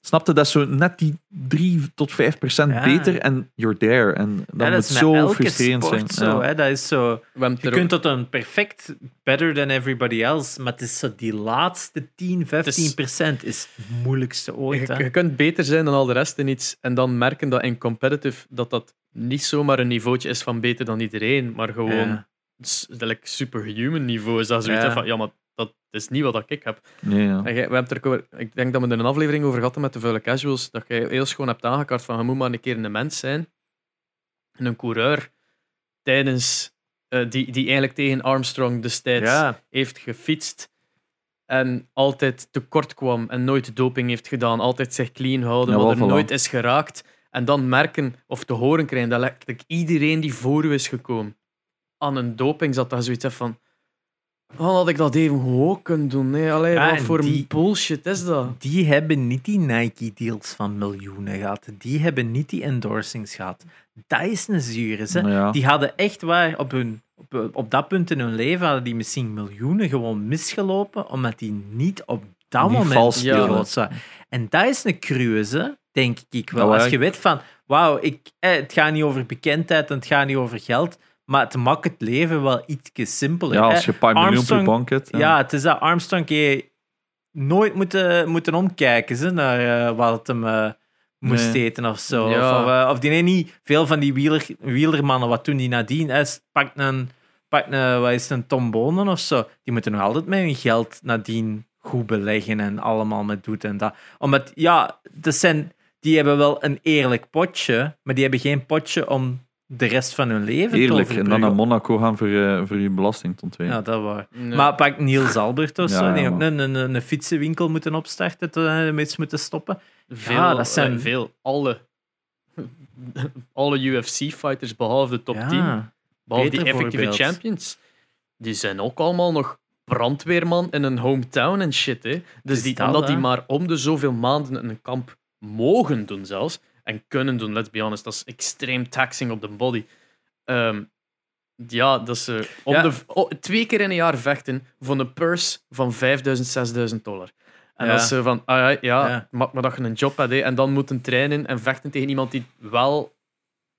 Snapte dat zo net die 3 tot 5 procent Ja. beter en you're there. En Ja, dat moet zo frustrerend zijn. zo. Ja. Hè? Dat is zo. Je er kunt tot een perfect better than everybody else, maar het is zo die laatste 10, 15 procent is het moeilijkste ooit. Je, je kunt beter zijn dan al de rest in iets en dan merken dat in competitive dat dat niet zomaar een niveautje is van beter dan iedereen, maar gewoon Ja. superhuman niveau is dat zoiets van ja, maar dat is niet wat ik heb. Nee, ja. En jij- we hebben het er, ik denk dat we er een aflevering over hadden met de vuile casuals, dat jij heel schoon hebt aangekaart van je moet maar een keer een mens zijn en een coureur tijdens eh, die, die eigenlijk tegen Armstrong destijds Ja, heeft gefietst en altijd tekort kwam en nooit doping heeft gedaan, altijd zich clean houden, Ja, wat er nooit is geraakt. En dan merken of te horen krijgen dat letterlijk iedereen die voor u is gekomen aan een doping zat, dat zoiets heeft van dan had ik dat even ook kunnen doen. Nee, allee, Ja, wat en voor die- bullshit is dat? die hebben niet die Nike-deals van miljoenen gehad. Die hebben niet die endorsings gehad. Dat is een zure. Hè? Ja. Die hadden echt waar, op, hun, op, op dat punt in hun leven, hadden die misschien miljoenen gewoon misgelopen, omdat die niet op dat moment groot waren. En dat is een cruise, denk ik wel. Ja, Als je weet van, wauw, ik, eh, het gaat niet over bekendheid en het gaat niet over geld, maar het maakt het leven wel iets simpeler. ja, als je een paar miljoen per Armstrong- bank hebt. Ja, het is dat Armstrong je nooit moeten, moeten omkijken ze, naar eh, wat het hem eh, moest Nee. eten of zo. Ja. Of, eh, of die nee, niet veel van die wieler, wielermannen, wat doen die nadien? Hè? Pak een, pak een, wat is het, een Tom Bonen of zo. Die moeten nog altijd met hun geld nadien goed beleggen en allemaal met doet en dat. Omdat, ja, dat zijn, die hebben wel een eerlijk potje, maar die hebben geen potje om de rest van hun leven Eerlijk. En dan naar Monaco gaan voor, eh, voor je belasting te ontwijken. Ja, dat waar. Nee. Maar pak Niels Albert of Ja, zo, die ja, ook maar- een, een, een fietsenwinkel moeten opstarten, te, eh, iets moeten stoppen. veel, ja, dat zijn- eh, veel. Alle, (laughs) alle UFC-fighters, behalve de top ja. 10, behalve die effectieve champions, die zijn ook allemaal nog brandweerman in een hometown en shit. Hè. Dus die, dat, omdat die maar om de zoveel maanden een kamp mogen doen zelfs, en kunnen doen, let's be honest, dat is extreem taxing op de body. Ehm, ja, dat is eh, om Ja. de, oh, twee keer in een jaar vechten voor een purse van 5000, 6000 dollar. En Ja. dat is zo van, ah ja, ja, Ja. maak maar dat je een job hebt. En dan moeten trainen en vechten tegen iemand die wel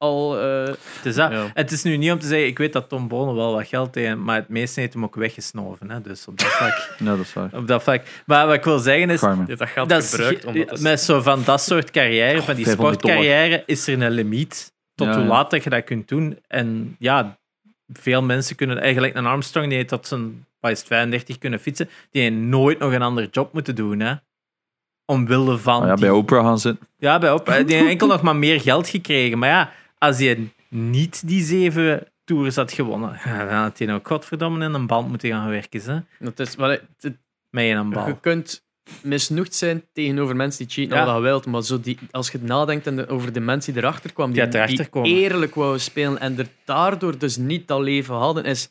al... eh, Het is, dat. Ja. het is nu niet om te zeggen, ik weet dat Tom Bonen wel wat geld heeft, maar het meeste heeft hem ook weggesnoven. Hè? Dus op dat (laughs) vlak. Ja, dat is waar. op dat vlak. Maar wat ik wil zeggen is, Carmen. dat geld dat is, gebruikt. Dat met zo van dat soort carrière, van die 500 dollar. sportcarrière, is er een limiet tot Ja, hoe laat dat je dat kunt doen. En ja, veel mensen kunnen eigenlijk een Armstrong die heeft tot zijn het, 35 kunnen fietsen, die heeft nooit nog een andere job moeten doen. Hè? Omwille van. Ja, die- bij Oprah gaan zitten. ja, bij op. Die heeft enkel (laughs) nog maar meer geld gekregen. Maar ja, als je niet die zeven tours had gewonnen, ja, (laughs) dan had hij nou godverdomme in een band moeten gaan werken. Hè? dat is, wel, het- Met een je bal. kunt misnoegd zijn tegenover mensen die cheaten, Ja. dat wilt, maar zo die, als je nadenkt en de- over de mensen die erachter kwamen, Die die, erachter die komen. eerlijk wouden spelen en er daardoor dus niet dat leven hadden, is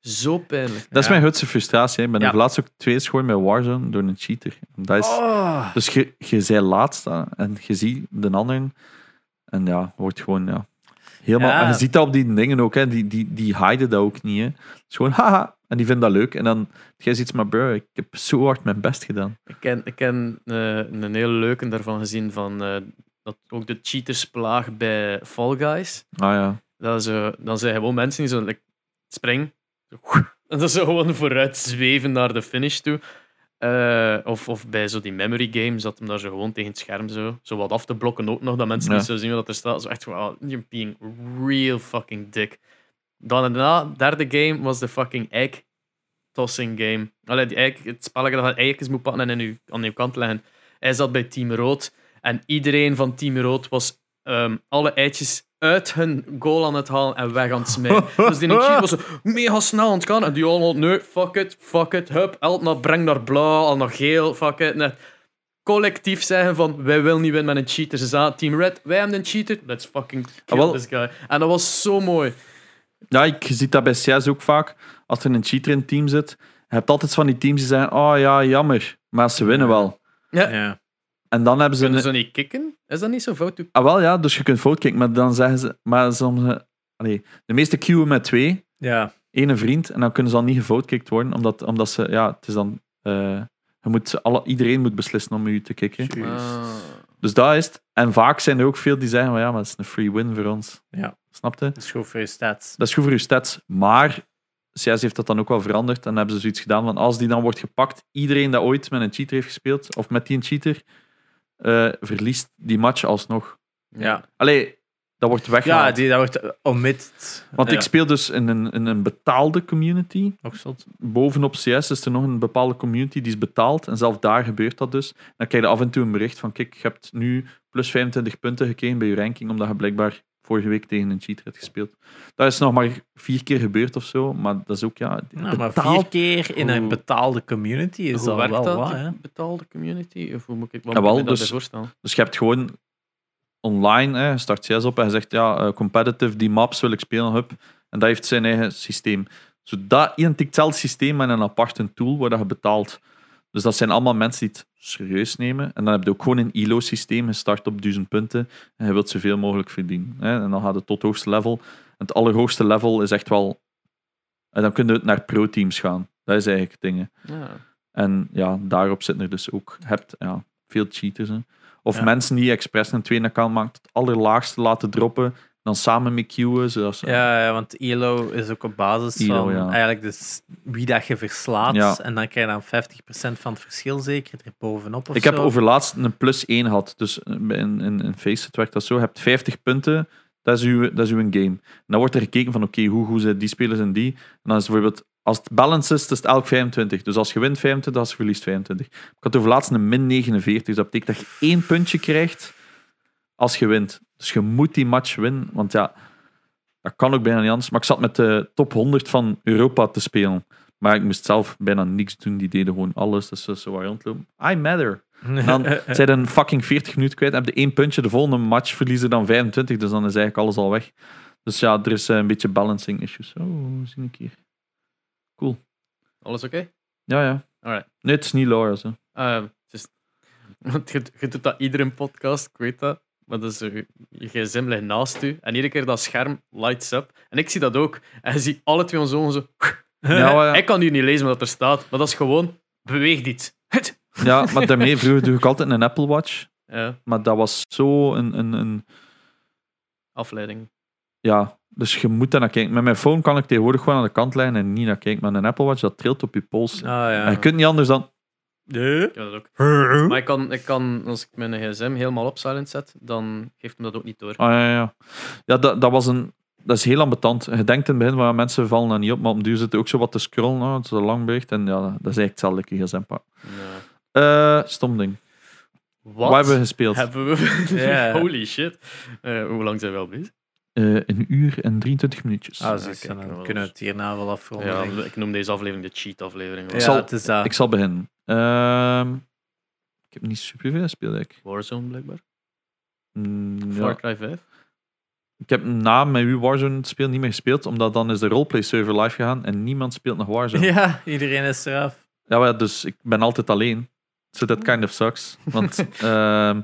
Zo pijnlijk. Dat is Ja. mijn grootste frustratie. hè. Ik ben Ja. er laatst ook twee schoon met Warzone door een cheater. Dat is, Oh. Dus je, je zei laatst en je ziet de anderen. En ja, wordt gewoon ja, helemaal. Ja. En je ziet dat op die dingen ook, hè, die, die, die hiden dat ook niet. Hè. Het is gewoon haha. En die vinden dat leuk. En dan jij ziet maar, bro, ik heb zo hard mijn best gedaan. Ik ken, ik ken eh, een hele leuke daarvan gezien van eh, dat ook de cheatersplaag bij Fall Guys. Ah ja. Dat ze, dan zijn gewoon mensen die zo like, spring (laughs) en dan zo gewoon vooruit zweven naar de finish toe. Eh, of, of bij zo die memory games, dat hem daar zo gewoon tegen het scherm zo, zo wat af te blokken ook nog, dat mensen Ja. niet zo zien wat er staat. Zo echt oh, you're being real fucking dick. Dan daarna, derde game, was de fucking egg tossing game. Allee, die egg, het spelletje dat je eitjes moet pakken en in uw, aan uw kant leggen. Hij zat bij Team Rood en iedereen van Team Rood was ehm, alle eitjes uit hun goal aan het halen en weg aan het smijten. (laughs) dus die cheat was zo mega snel aan het gaan en die allemaal, nee, fuck it, fuck it, hup, elk naar breng naar blauw, al naar geel, fuck it. Net collectief zeggen van, wij willen niet winnen met een cheater. Ze zaten Team Red, wij hebben een cheater, let's fucking kill Ah, this guy. En dat was zo mooi. Ja, ik, je ziet dat bij CS ook vaak. Als er een cheater in het team zit, je hebt altijd van die teams die zeggen: Oh ja, jammer, maar ze winnen Ja. wel. Ja. En dan hebben ze. Kunnen Een, ze niet kicken? Is dat niet zo fout? ah, wel ja, dus je kunt fout kijken, maar dan zeggen ze. Maar soms. eh, allee, de meeste queuen met twee, Ja. vriend, en dan kunnen ze dan niet gefoutkikt worden, omdat, omdat ze. Ja, het is dan. eh, je moet, alle, iedereen moet beslissen om u te kicken. Ah. Dus dat is het. En vaak zijn er ook veel die zeggen: van, Ja, maar het is een free win voor ons. Ja. Snap je? Dat is goed voor je stats. Dat is goed voor je stats. Maar CS heeft dat dan ook wel veranderd. En dan hebben ze zoiets gedaan van als die dan wordt gepakt, iedereen dat ooit met een cheater heeft gespeeld, of met die een cheater, eh, verliest die match alsnog. Ja. Allee, dat wordt weggehaald. Ja, die, dat wordt omitted. Want ja. ik speel dus in een, in een betaalde community. Nog zot. Bovenop CS is er nog een bepaalde community die is betaald. En zelf daar gebeurt dat dus. Dan krijg je af en toe een bericht van: kijk, je hebt nu plus 25 punten gekregen bij je ranking, omdat je blijkbaar vorige week tegen een cheater gespeeld. Dat is nog maar vier keer gebeurd of zo, maar dat is ook ja. Nou, maar vier keer in een betaalde community is Hoe al werkt wel dat, wat, hè? betaalde community? Of hoe moet ik, wat Ja, moet ik wel, me dat dus- voorstellen? Dus je hebt gewoon online, hè, je start CS op en je zegt ja, eh, competitive, die maps wil ik spelen, hup. En dat heeft zijn eigen systeem. Zo dat identiek hetzelfde systeem met een aparte tool waar dat je betaalt. Dus dat zijn allemaal mensen die het serieus nemen. En dan heb je ook gewoon een ILO-systeem. Je start op 1000 punten en je wilt zoveel mogelijk verdienen. Hè. En dan gaat het tot het hoogste level. En het allerhoogste level is echt wel... En dan kun je naar pro-teams gaan. Dat is eigenlijk het ding. hè. Ja. En ja, daarop zitten er dus ook hebt, ja, veel cheaters. Hè. Of Ja. mensen die expres een tweede account maken, het allerlaagste laten droppen, dan samen. Zodat ze, Ja, ja, want ELO is ook op basis ELO, van ja. eigenlijk dus wie dat je verslaat. Ja. En dan krijg je dan 50% van het verschil zeker er bovenop of Ik heb zo. overlaatst een plus 1 gehad. Dus in, in, in Faceit werkt dat zo. Je hebt 50 punten, dat is uw, dat is uw game. En dan wordt er gekeken van, oké, hoe goed zijn die spelers en die. En dan is het bijvoorbeeld, als het balance is, is het elk 25. Dus als je wint 25, als je verliest 25. Ik had overlaatst een min 49. Dus dat betekent dat je één puntje krijgt als je wint. Dus je moet die match winnen. Want ja, dat kan ook bijna niet anders. Maar ik zat met de top 100 van Europa te spelen. Maar ik moest zelf bijna niks doen. Die deden gewoon alles. Dus ze zo waren rondlopen. I matter. En (laughs) dan zijn een fucking 40 minuten kwijt. Heb je één puntje. De volgende match verliezen dan 25. Dus dan is eigenlijk alles al weg. Dus ja, er is eh, een beetje balancing issues. Oh, zie ik hier. Alles oké? Ja, ja. Alright. Nee, het is niet Laura's. Hè. Eh, het is- (laughs) want je, je doet dat iedere podcast, ik weet dat. Maar dat is, je gsm ligt naast u. En iedere keer dat scherm lights up. En ik zie dat ook. En je ziet alle twee onze ogen zo... (laughs) Ja, maar ja. Ik kan hier niet lezen wat er staat. Maar dat is gewoon... Beweegt iets. (laughs) ja, maar daarmee vroeger doe ik altijd een Apple Watch. Ja, Maar dat was zo een, een, een afleiding. Ja, dus je moet daar naar kijken. Met mijn phone kan ik tegenwoordig gewoon aan de kant leggen en niet naar kijken. Met een Apple Watch, dat trilt op je pols. Ah, ja. En je kunt niet anders dan... Heb dat ook. Maar ik kan, ik kan, als ik mijn gsm helemaal op silent zet, dan geeft hem dat ook niet door. Ah, ja, ja. ja dat, dat was een... Dat is heel ambetant. Je denkt in het begin, van, ja, mensen vallen daar niet op, maar op duur zitten ook zo wat te scrollen. Oh, het is een lang bericht. En ja, dat is eigenlijk hetzelfde ik gsm pak. Ja. Eh, stom ding. Wat Wat hebben we gespeeld? hebben we? Ja. (laughs) Holy shit. Eh, hoe lang zijn we al bezig? Eh, een uur en 23 minuutjes. Ah, Ja, zus, kijk, dan wel kunnen we het hierna wel afronden. Ja, ik. ik noem deze aflevering de cheat-aflevering. ja zal- het is dat. Ik zal beginnen. Ehm, ik heb niet superveel gespeeld, eigenlijk. Warzone, blijkbaar. Mm. Far Cry 5. ik heb na met u Warzone speel niet meer gespeeld, omdat dan is de roleplay server live gegaan en niemand speelt nog Warzone. (laughs) Ja, iedereen is eraf. maar ja, dus ik ben altijd alleen. So that kind of sucks. Want, (laughs) ehm,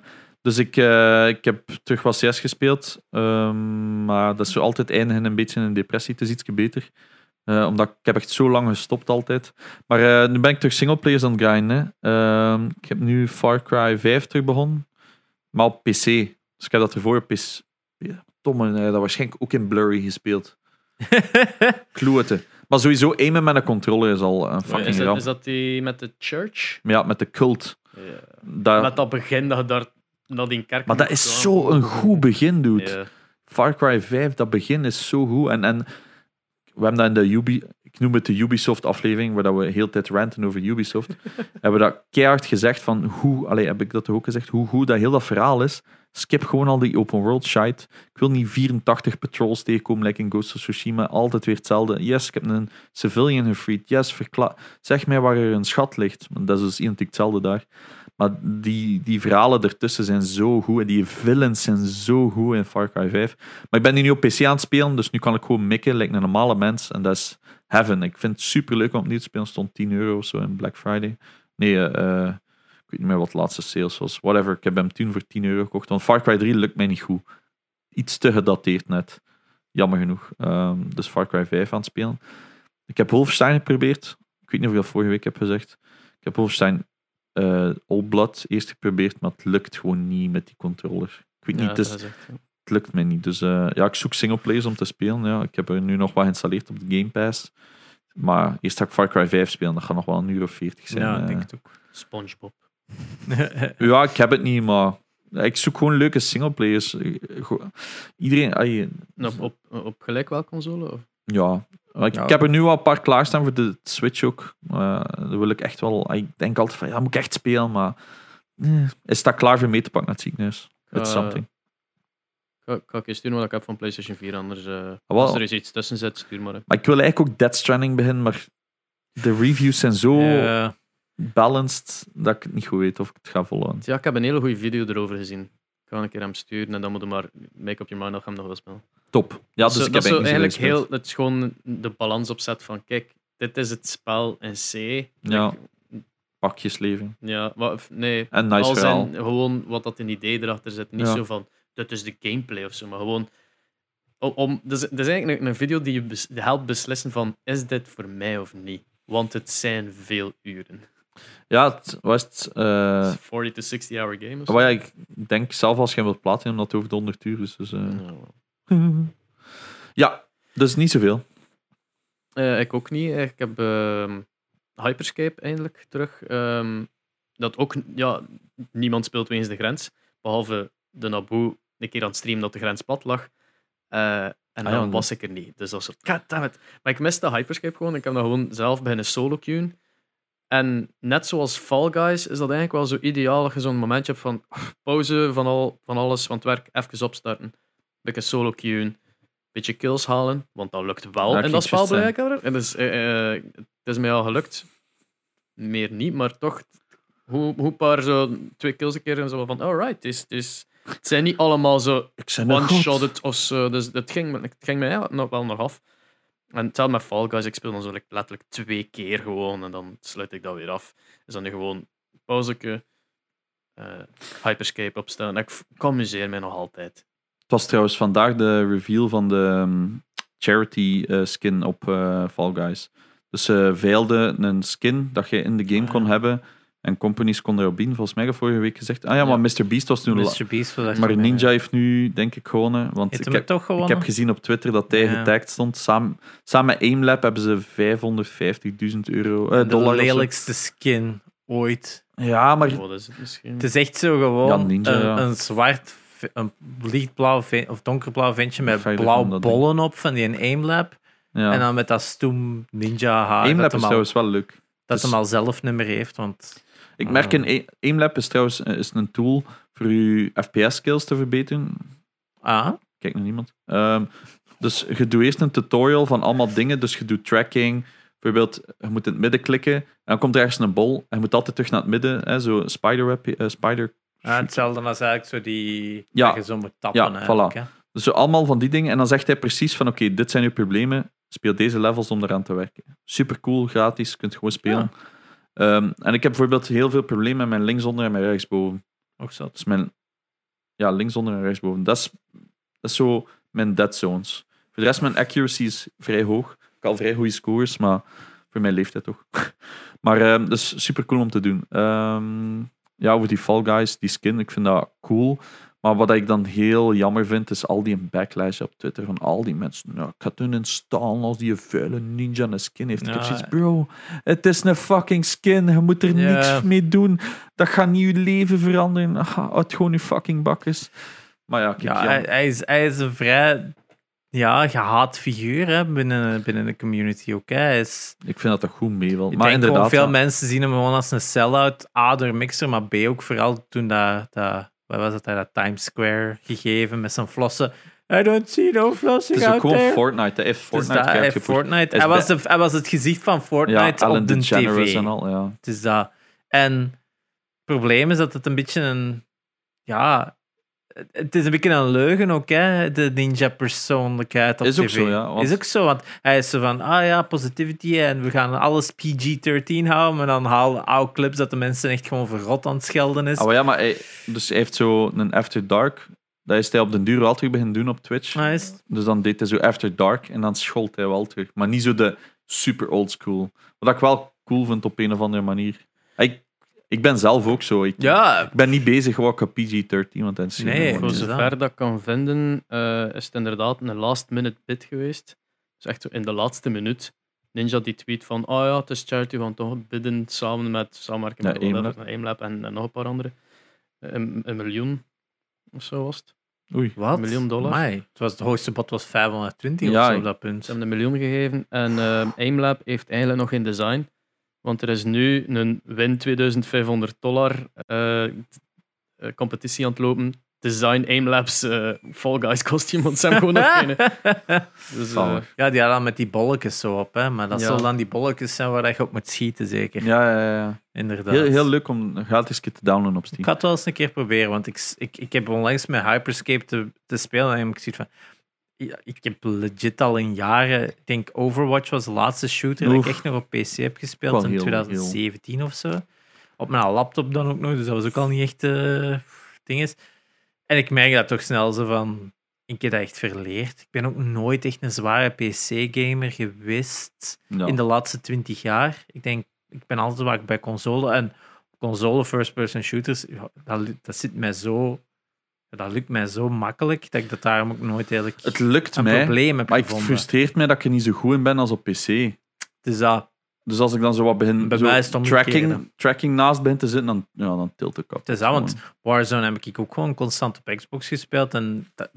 dus ik, eh, ik heb terug wat CS gespeeld, ehm, maar dat is zo altijd eindigen een beetje in een depressie. Het is ietsje beter. Eh, omdat ik heb echt zo lang gestopt altijd. Maar eh, nu ben ik terug singleplayers aan het grinden. hè. Ehm, ik heb nu Far Cry 5 terug begonnen. Maar op PC. Dus ik heb dat ervoor op PC. Ja, eh, dat waarschijnlijk ook in Blurry gespeeld. (laughs) Kloeten. Maar sowieso aimen met een controller is al een fucking is, dat, ramp. is dat die met de church? Ja, met de cult. Dat, Met dat begin dat je daar kerk maar dat is gaan. zo een goed begin, dude. Far Cry 5, dat begin is zo goed. En, en we hebben dat in de Ubi, ik noem het de Ubisoft-aflevering, waar dat we heel tijd ranten over Ubisoft. (laughs) hebben we dat keihard gezegd van hoe, allee, heb ik dat ook gezegd, hoe goed dat heel dat verhaal is. Skip gewoon al die open world shite. Ik wil niet 84 patrols tegenkomen, like in Ghost of Tsushima. Altijd weer hetzelfde. Yes, ik heb een civilian gefreed. Yes, zeg mij waar er een schat ligt. Dat is dus identiek hetzelfde daar. Maar die, die verhalen ertussen zijn zo goed. En die villains zijn zo goed in Far Cry 5. Maar ik ben nu niet op PC aan het spelen, dus nu kan ik gewoon mikken, lijkt een normale mens. En dat is heaven. Ik vind het super leuk om opnieuw te spelen. stond 10 euro of zo in Black Friday. Nee, eh, eh, ik weet niet meer wat de laatste sales was. Whatever, ik heb hem toen voor 10 euro gekocht. Want Far Cry 3 lukt mij niet goed. Iets te gedateerd net. Jammer genoeg. Ehm, dus Far Cry 5 aan het spelen. Ik heb Wolfenstein geprobeerd. Ik weet niet of ik vorige week heb gezegd. Ik heb Wolfenstein eh All Blood eerst geprobeerd, maar het lukt gewoon niet met die controller. Ik weet niet, Ja, het, is- dat is echt, ja. het lukt mij niet. Dus eh, ja, ik zoek singleplayers om te spelen. Ja. Ik heb er nu nog wat geïnstalleerd op de Game Pass. Maar eerst ga ik Far Cry 5 spelen. Dat gaat nog wel een uur of 40 zijn. Ja, eh. ik denk het ook. SpongeBob. (laughs) (laughs) Ja, ik heb het niet, maar ik zoek gewoon leuke singleplayers. Eh, Iedereen, Op, op, op gelijk welke console? Of? ja. Ik, Ja. ik heb er nu al een paar klaarstaan voor de Switch ook. Uh, dat wil ik echt wel. Ik denk altijd van ja, moet ik echt spelen, maar eh, is dat klaar voor mee te pakken naar het ziekenhuis? It's Eh, something. Ga, ga ik je sturen wat ik heb van PlayStation 4, anders wel. als er eens iets tussen zit, stuur maar. hè. Maar ik wil eigenlijk ook Dead Stranding beginnen, maar de reviews zijn zo balanced dat ik het niet goed weet of ik het ga volhouden. Ja, ik heb een hele goede video erover gezien. Ik ga een keer hem sturen en dan moet je maar make up your mind dat je hem nog wil spelen. Top. Ja, dus Zo- ik dat heb zo eigenlijk heel, het is gewoon de balans opzet van, kijk, dit is het spel in C. Ja. Like, pakjesleving. ja nee, En nice als verhaal. in gewoon wat dat een idee erachter zit. Niet Ja. zo van, dit is de gameplay of zo, maar gewoon... Om, om, dus, het is eigenlijk een, een video die je bes- helpt beslissen van, is dit voor mij of niet? Want het zijn veel uren. Ja, het was het. eh, Het is 40 to 60 hour game of ja, ik denk zelf als je hem wilt platinum, dat het over de 100 uur is. Dus, eh. Ja. (laughs) ja, dus niet zoveel. Eh, ik ook niet. Ik heb ehm, Hyperscape eindelijk terug. Ehm, dat ook, ja, niemand speelt wegens de grens. Behalve de Naboe een keer aan het streamen dat de grens plat lag. Eh, en ja, dan was ik er niet. Dus dat was zo, goddammit. Maar ik miste Hyperscape gewoon. Ik heb dat gewoon zelf beginnen solo queuen. En net zoals Fall Guys is dat eigenlijk wel zo ideaal dat je zo'n momentje hebt van pauze van, al, van alles, van het werk, even opstarten. Beetje solo queuen, beetje kills halen, want dat lukt wel Ja, in dat spel blijkbaar. En dus, eh, eh, het is mij al gelukt. Meer niet, maar toch. Hoe, hoe paar zo twee kills een keer en zo van, alright, het, is, is, het zijn niet allemaal zo god. one-shotted of zo. Dus het ging, het ging mij nog wel nog af. En hetzelfde met Fall Guys, ik speel dan zo like, letterlijk twee keer gewoon en dan sluit ik dat weer af. Dus dan nu gewoon pauzeke, eh Hyperscape opstellen. En ik, amuseer mij nog altijd. Het was trouwens vandaag de reveal van de ehm, charity eh, skin op eh, Fall Guys. Dus ze veilden een skin dat je in de game Ah, kon hebben. En companies konden erop bieden. Volgens mij heb ik vorige week gezegd. Ah ja, maar Mr. Beast was toen... la- Mr. Beast was Maar Ninja mee. heeft nu, denk ik, gewonnen. Want ik heb, ik gezien op Twitter dat hij Ja. getagd stond. Samen, samen met Aimlab hebben ze 550.000 euro, eh, de dollar. lelijkste skin ooit. Ja, maar is het misschien? Het is echt zo gewoon Ja, ninja, een, ja. een zwart, een lichtblauw of donkerblauw ventje met blauw bollen op van die een Aimlab. ja. En dan met dat stoem ninja haar. Aimlab dat is hem, al, trouwens wel leuk. dat dus- hem al zelf nummer heeft. Want Ik merk Ah. in A- Aimlab is trouwens eh, is een tool voor je FPS-skills te verbeteren. ah, Kijk naar niemand. Ehm, dus je doet eerst een tutorial van allemaal dingen. Dus je doet tracking. Bijvoorbeeld, je moet in het midden klikken. En dan komt er ergens een bol. En je moet altijd terug naar het midden. Hè, zo spiderweb, eh, spider. ah, hetzelfde als eigenlijk zo die Ja. dat je zo moet tappen. Ja, hè. Dus zo allemaal van die dingen. En dan zegt hij precies van, oké, dit zijn je problemen. Speel deze levels om eraan te werken. Super cool, gratis, je kunt gewoon spelen. Ehm, en ik heb bijvoorbeeld heel veel problemen met mijn linksonder en mijn rechtsboven. Ook zo. Dus mijn ja, linksonder en rechtsboven. Dat is, dat is zo mijn dead zones. Voor de rest, mijn accuracy is vrij hoog. Ik heb al vrij goede scores, maar voor mijn leeftijd toch. (laughs) maar ehm, dat is super cool om te doen. Ehm, ja, over die Fall Guys, die skin, ik vind dat cool. Maar wat ik dan heel jammer vind, is al die backlash op Twitter van al die mensen. Nou, ik ga hun installen als die een vuile ninja een skin heeft. Ik heb zoiets, bro, het is een fucking skin. Je moet er niks mee doen. Dat gaat niet je leven veranderen. Ah, Houd gewoon je fucking bakkes. Maar ja, kijk, Ja, hij, hij is, hij is een vrij ja, gehaat figuur hè, binnen, binnen de community ook. Hè. Is, ik vind dat toch goed meevalt. ik Maar gewoon inderdaad, veel ja. mensen zien hem gewoon als een sell-out. A, door Mixer, maar B, ook vooral toen dat, dat wat was het, hij dat Times Square gegeven met zijn flossen. I don't see no flossing het is ook out gewoon there. Fortnite. Hij Fortnite dat, heeft. Fortnite. Hij, was de, hij was het gezicht van Fortnite op de tv. en al, ja. Het is dat. En het probleem is dat het een beetje een. Ja, het is een beetje een leugen ook, hè? De ninja-persoonlijkheid op Is ook tv. zo, ja, want- Is ook zo, want hij is zo van, ah ja, positivity en we gaan alles PG-13 houden, maar dan halen oude clips dat de mensen echt gewoon verrot aan het schelden is. Oh ja, maar hij, dus hij heeft zo een After Dark. Dat is hij op den duur wel terug beginnen doen op Twitch. Ah, is? Dus dan deed hij zo After Dark en dan schold hij wel terug. Maar niet zo de super old school. Wat ik wel cool vind op een of andere manier. Ik, ik ben zelf ook zo. Ik, Ja, ik ben niet bezig gewoon op PG-13, want dan Nee, Voor zover dat ik kan vinden, eh, is het inderdaad een last minute bit geweest. Dus echt zo in de laatste minuut. Ninja die tweet van, oh ja, het is charity, gaan toch bidden samen met samenwerking Ja, met whatever, Aimlab. Aimlab en, en nog een paar andere. Een, een miljoen of zo was het. Oei. wat? Een miljoen dollar. Amai, het, was, het hoogste bod was 520 Ja, of zo ik- op dat punt. Ze hebben een miljoen gegeven en eh, Aimlab heeft eigenlijk nog geen design. Want er is nu een win 2500 dollar eh, eh, competitie aan het lopen. Design Aimlabs eh Fall Guys kostuum, want ze hebben gewoon nog geen. (laughs) Dus. Ja, die hadden met die bolletjes zo op, hè. Maar dat Ja. zal dan die bolletjes zijn waar je op moet schieten, zeker. Ja, ja, ja. Inderdaad. Heel, heel leuk om gratis te downloaden op Ik Steam. ga het wel eens een keer proberen, want ik, ik, ik heb onlangs met Hyperscape te, te spelen en ik zie van... ja, Ik heb legit al in jaren... Ik denk Overwatch was de laatste shooter dat ik echt nog op PC heb gespeeld in heel, 2017 of zo. Op mijn laptop dan ook nog, dus dat was ook al niet echt eh ding is. En ik merk dat toch snel zo van... Ik heb dat echt verleerd. Ik ben ook nooit echt een zware PC-gamer geweest in de laatste twintig jaar. Ik denk, ik ben altijd waar bij console. En console first-person shooters, dat, dat zit mij zo... Dat lukt mij zo makkelijk, dat ik dat daarom ook nooit eigenlijk Het lukt een mij, probleem heb maar het frustreert mij dat ik er niet zo goed in ben als op PC. Dus dat, Dus als ik dan zo wat begin Bij zo mij is het omgekeerde. tracking, tracking naast begin te zitten, dan, ja, dan tilt ik het is dat, want Warzone heb ik ook gewoon constant op Xbox gespeeld. En dat-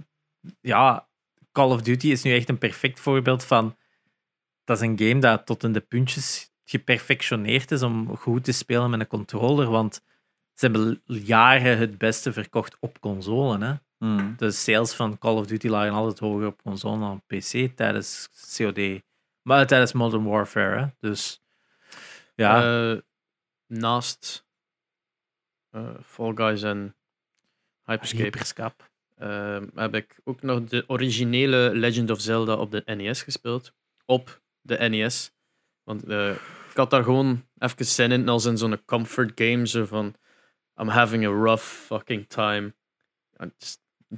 ja, Call of Duty is nu echt een perfect voorbeeld van... Dat is een game dat tot in de puntjes geperfectioneerd is om goed te spelen met een controller. Want ze hebben jaren het beste verkocht op console. Hè? Hmm. De sales van Call of Duty lagen altijd hoger op console dan op PC tijdens COD. Maar tijdens Modern Warfare. Hè? Dus ja, eh, naast eh, Fall Guys en Hyperscape Hyperscape. ehm, heb ik ook nog de originele Legend of Zelda op de NES gespeeld. Op de NES. Want eh, ik had daar gewoon even zin in, als in zo'n comfort game. Zo van, I'm having a rough fucking time.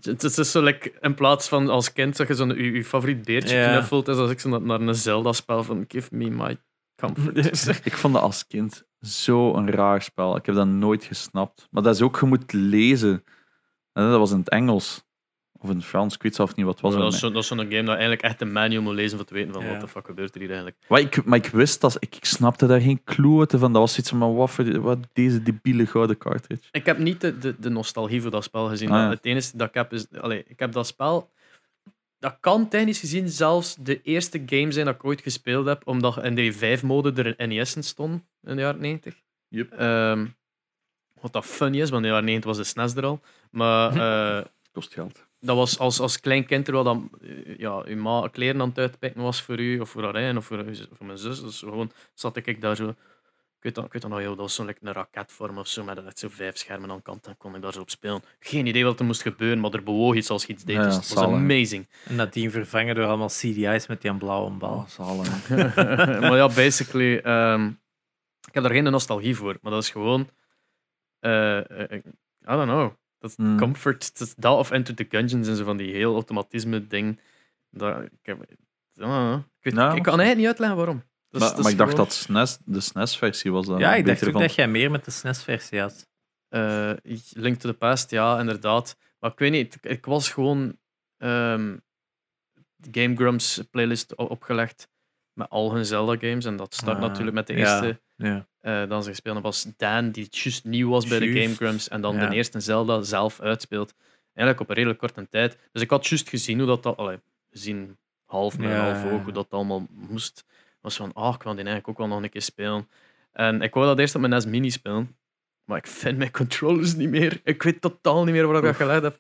Het is, zo like, in plaats van als kind dat je zo'n je, je favoriet beertje knuffelt, is als ik zo naar- naar een Zelda-spel van give me my comfort. (laughs) Ik vond dat als kind zo een raar spel. Ik heb dat nooit gesnapt. Maar dat is ook, je moet lezen. En dat was in het Engels. Of in het Frans, ik weet zelf niet wat het was. dat, is zo, dat is zo'n game dat eigenlijk echt een manual moet lezen om te weten van Ja. wat de fuck gebeurt er hier eigenlijk. Maar ik, maar ik wist dat, ik, ik snapte daar geen klote van. Dat was zoiets van, wat voor wat deze debiele gouden cartridge. Ik heb niet de, de, de nostalgie voor dat spel gezien. Ah, ja. Het enige dat ik heb is... Allee, ik heb dat spel... Dat kan technisch gezien zelfs de eerste game zijn dat ik ooit gespeeld heb, omdat in de 5-mode er een NES in stond in de jaren 90. Yep. Ehm, wat dat funny is, want in de jaren 90 was de SNES er al. Maar (laughs) eh, Kost geld. Dat was als, als klein kind terwijl dan, eh, ja, uw ma kleren aan het uitpikken was voor u, of voor eigen, of voor, zus- voor mijn zus. Dus gewoon zat ik daar zo Ik weet dat, ik weet dat nog heel, dat was zo'n like, een raketvorm of zo, met echt zo vijf schermen aan kant, dan kon ik daar zo op spelen. Geen idee wat er moest gebeuren, maar er bewoog iets als je iets deed, Ja, dus het was amazing. En nadien vervangen door allemaal CDI's met die blauwe Oh, bal. zalig. (laughs) (laughs) maar ja, basically, ehm, ik heb daar geen nostalgie voor, maar dat is gewoon, eh, eh, I don't know, dat Hmm. comfort, dat, is dat of Enter the Gungeons en zo van die heel automatisme ding. Dat, ik, heb, ik, weet, Nou, ik kan eigenlijk niet uitleggen waarom. Maar, ik dacht gewoon- dat SNES, de SNES-versie was dan Ja, ik dacht ook van. dat jij meer met de SNES-versie had. Eh, Link to the Past, ja, inderdaad. Maar ik weet niet, ik, ik was gewoon ehm, de Game Grumps playlist opgelegd met al hun Zelda-games. En dat start Ah, natuurlijk met de eerste Ja. Eh dan ze gespeeld hebben, was Dan, die juist nieuw was bij de. Game Grumps. En dan Ja. de eerste Zelda zelf uitspeelt. Eigenlijk op een redelijk korte tijd. Dus ik had juist gezien hoe dat... dat allee, gezien half Ja, half ja, ja. hoe dat allemaal moest. was van, ah, ik wil die eigenlijk ook wel nog een keer spelen. En ik wou dat eerst op mijn NES Mini spelen. Maar ik vind mijn controllers niet meer. Ik weet totaal niet meer waar ik dat gelegd heb.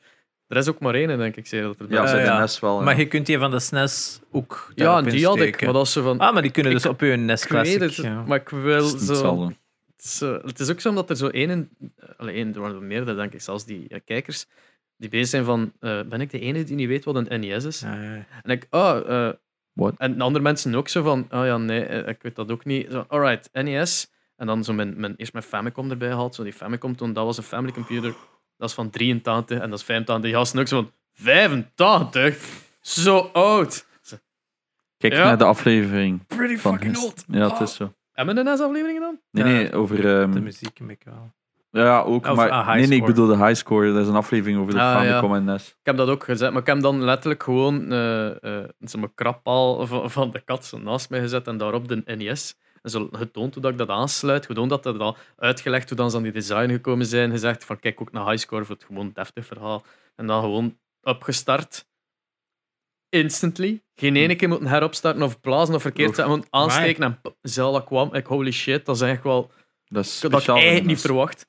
Er is ook maar één, denk ik. Zei dat er Ja, Ja, ze ja. de NES wel. ja. Maar je kunt die van de SNES ook ja, die had ik. Maar dat zo van... Ah, maar die kunnen dus op je NES ik weet Classic. het, ja. maar ik wil Het zo... hetzelfde. Het is, het is ook zo omdat er zo één, in- allee, één, er waren er meerdere, denk ik, zelfs die kijkers, die bezig zijn van, eh, ben ik de enige die niet weet wat een NES is? Ja, ja. En ik, oh, eh, What? en andere mensen ook zo van, oh ja, nee, eh, ik weet dat ook niet. Zo, alright, NES. En dan zo mijn, mijn, eerst mijn Famicom erbij gehaald, zo die Famicom toen, dat was een family computer, dat is van 83 en dat is 85. Die gasten ook zo van, 85? Zo oud! Kijk Ja. naar de aflevering. Pretty Van fucking old! Ja, het is zo. Hebben we een NES-afleveringen dan? Nee, nee, over... ehm, De muziek een beetje wel. ja, ook, Of, maar... ah, nee, nee, ik bedoel de highscore. Dat is een aflevering over de Ah, Famicom en NES. Ik heb dat ook gezet, maar ik heb dan letterlijk gewoon eh eh, zo'n krappaal van, van de kat zo naast mij gezet en daarop de NES. En zo getoond hoe dat ik dat aansluit, gewoon dat dat al uitgelegd hoe dan ze aan die design gekomen zijn, gezegd van kijk ook naar highscore voor het gewoon deftig verhaal. En dan gewoon opgestart. Instantly. Geen ene keer moeten heropstarten of blazen of verkeerd zetten. Gewoon aansteken en pop, Zelda kwam. Ik holy shit, dat is eigenlijk wel Dat is dat ik eigenlijk niet verwacht.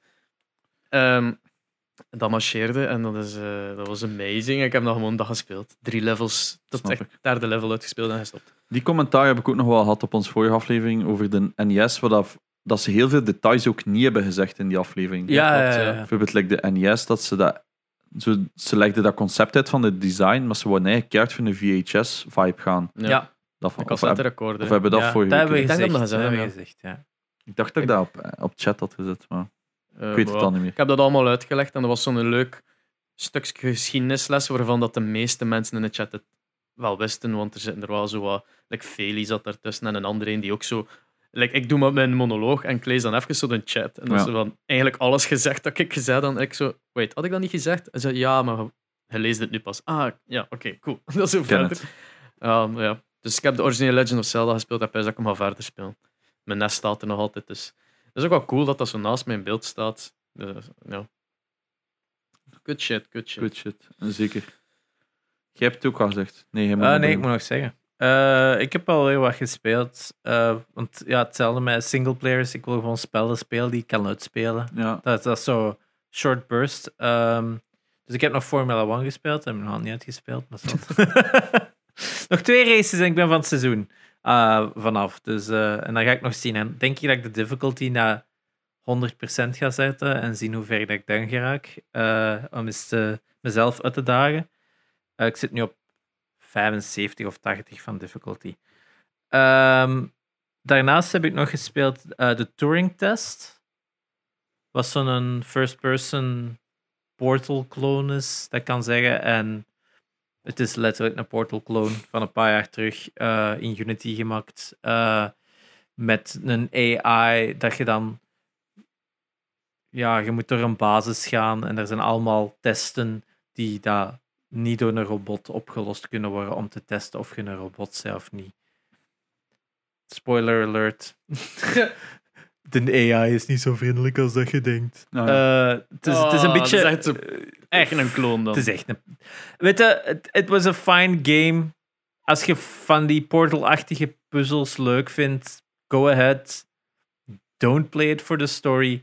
Ehm, dat marcheerde en dat, is, eh, dat was amazing. Ik heb dat gewoon dat gespeeld. Drie levels, tot echt derde level uitgespeeld en gestopt. Die commentaar heb ik ook nog wel gehad op onze vorige aflevering over de NES, waar dat, dat ze heel veel details ook niet hebben gezegd in die aflevering. Ja, ja, ja. ja. Bijvoorbeeld like de NES, dat ze dat... Zo, ze legden dat concept uit van het design, maar ze wouden eigenlijk keihard voor een VHS-vibe gaan. Ja. Dat van, ik of, de recorder. of hebben we dat Ja, voor dat hebben we Ik denk gezegd. dat we dat gezegd hebben we gezegd, ja. Ik dacht dat ik dat op, op chat had gezet, maar Eh, ik weet het maar al niet meer. Ik heb dat allemaal uitgelegd en dat was zo'n leuk stukje geschiedenisles waarvan dat de meeste mensen in de chat het wel wisten, want er zitten er wel zo wat... Like Feli zat daartussen en een andere een die ook zo... Like, ik doe maar mijn monoloog en ik lees dan even zo de chat. En dan Ja. is van eigenlijk alles gezegd dat ik gezegd. En ik zo... Wait, had ik dat niet gezegd? Hij zei, ja, maar hij leest het nu pas. Ah, ja, oké, cool. (laughs) dat is Ken verder. Ja, maar ja. Dus ik heb de originele Legend of Zelda gespeeld en dat ik hem verder spelen. Mijn nest staat er nog altijd, dus... Het is ook wel cool dat dat zo naast mijn beeld staat. Dus, ja. Good shit, good shit. Good shit, zeker. Jij hebt het ook al gezegd. Nee, nog nee, ik moet nog zeggen. Eh, ik heb al heel wat gespeeld. eh, want ja, hetzelfde met singleplayers. Ik wil gewoon spellen spelen die ik kan uitspelen. Ja, Dat, dat is zo short burst. Ehm, dus ik heb nog Formula 1 gespeeld. Heb ik nog niet uitgespeeld. Maar zat. (laughs) (laughs) nog twee races en ik ben van het seizoen eh, vanaf. Dus, eh, en dan ga ik nog zien. En denk ik dat ik de difficulty naar 100% ga zetten en zien hoe ver ik dan geraak. eh, om eens eh, mezelf uit te dagen. Ik zit nu op 75 of 80 van difficulty. Ehm, daarnaast heb ik nog gespeeld de Turing Test. Was zo'n first-person portal clone is, dat kan zeggen. En het is letterlijk een portal clone van een paar jaar terug eh, in Unity gemaakt. eh, met een AI dat je dan. Ja, je moet door een basis gaan en er zijn allemaal testen die daar niet door een robot opgelost kunnen worden om te testen of je een robot of niet. Spoiler alert. (laughs) De AI is niet zo vriendelijk als dat je denkt. Nou ja. Eh, het, is, het is een Oh, beetje. dat is echt een kloon dan. Het is echt een. Weet je, het- was een fine game. Als je van die Portal-achtige puzzels leuk vindt, go ahead. Don't play it for the story.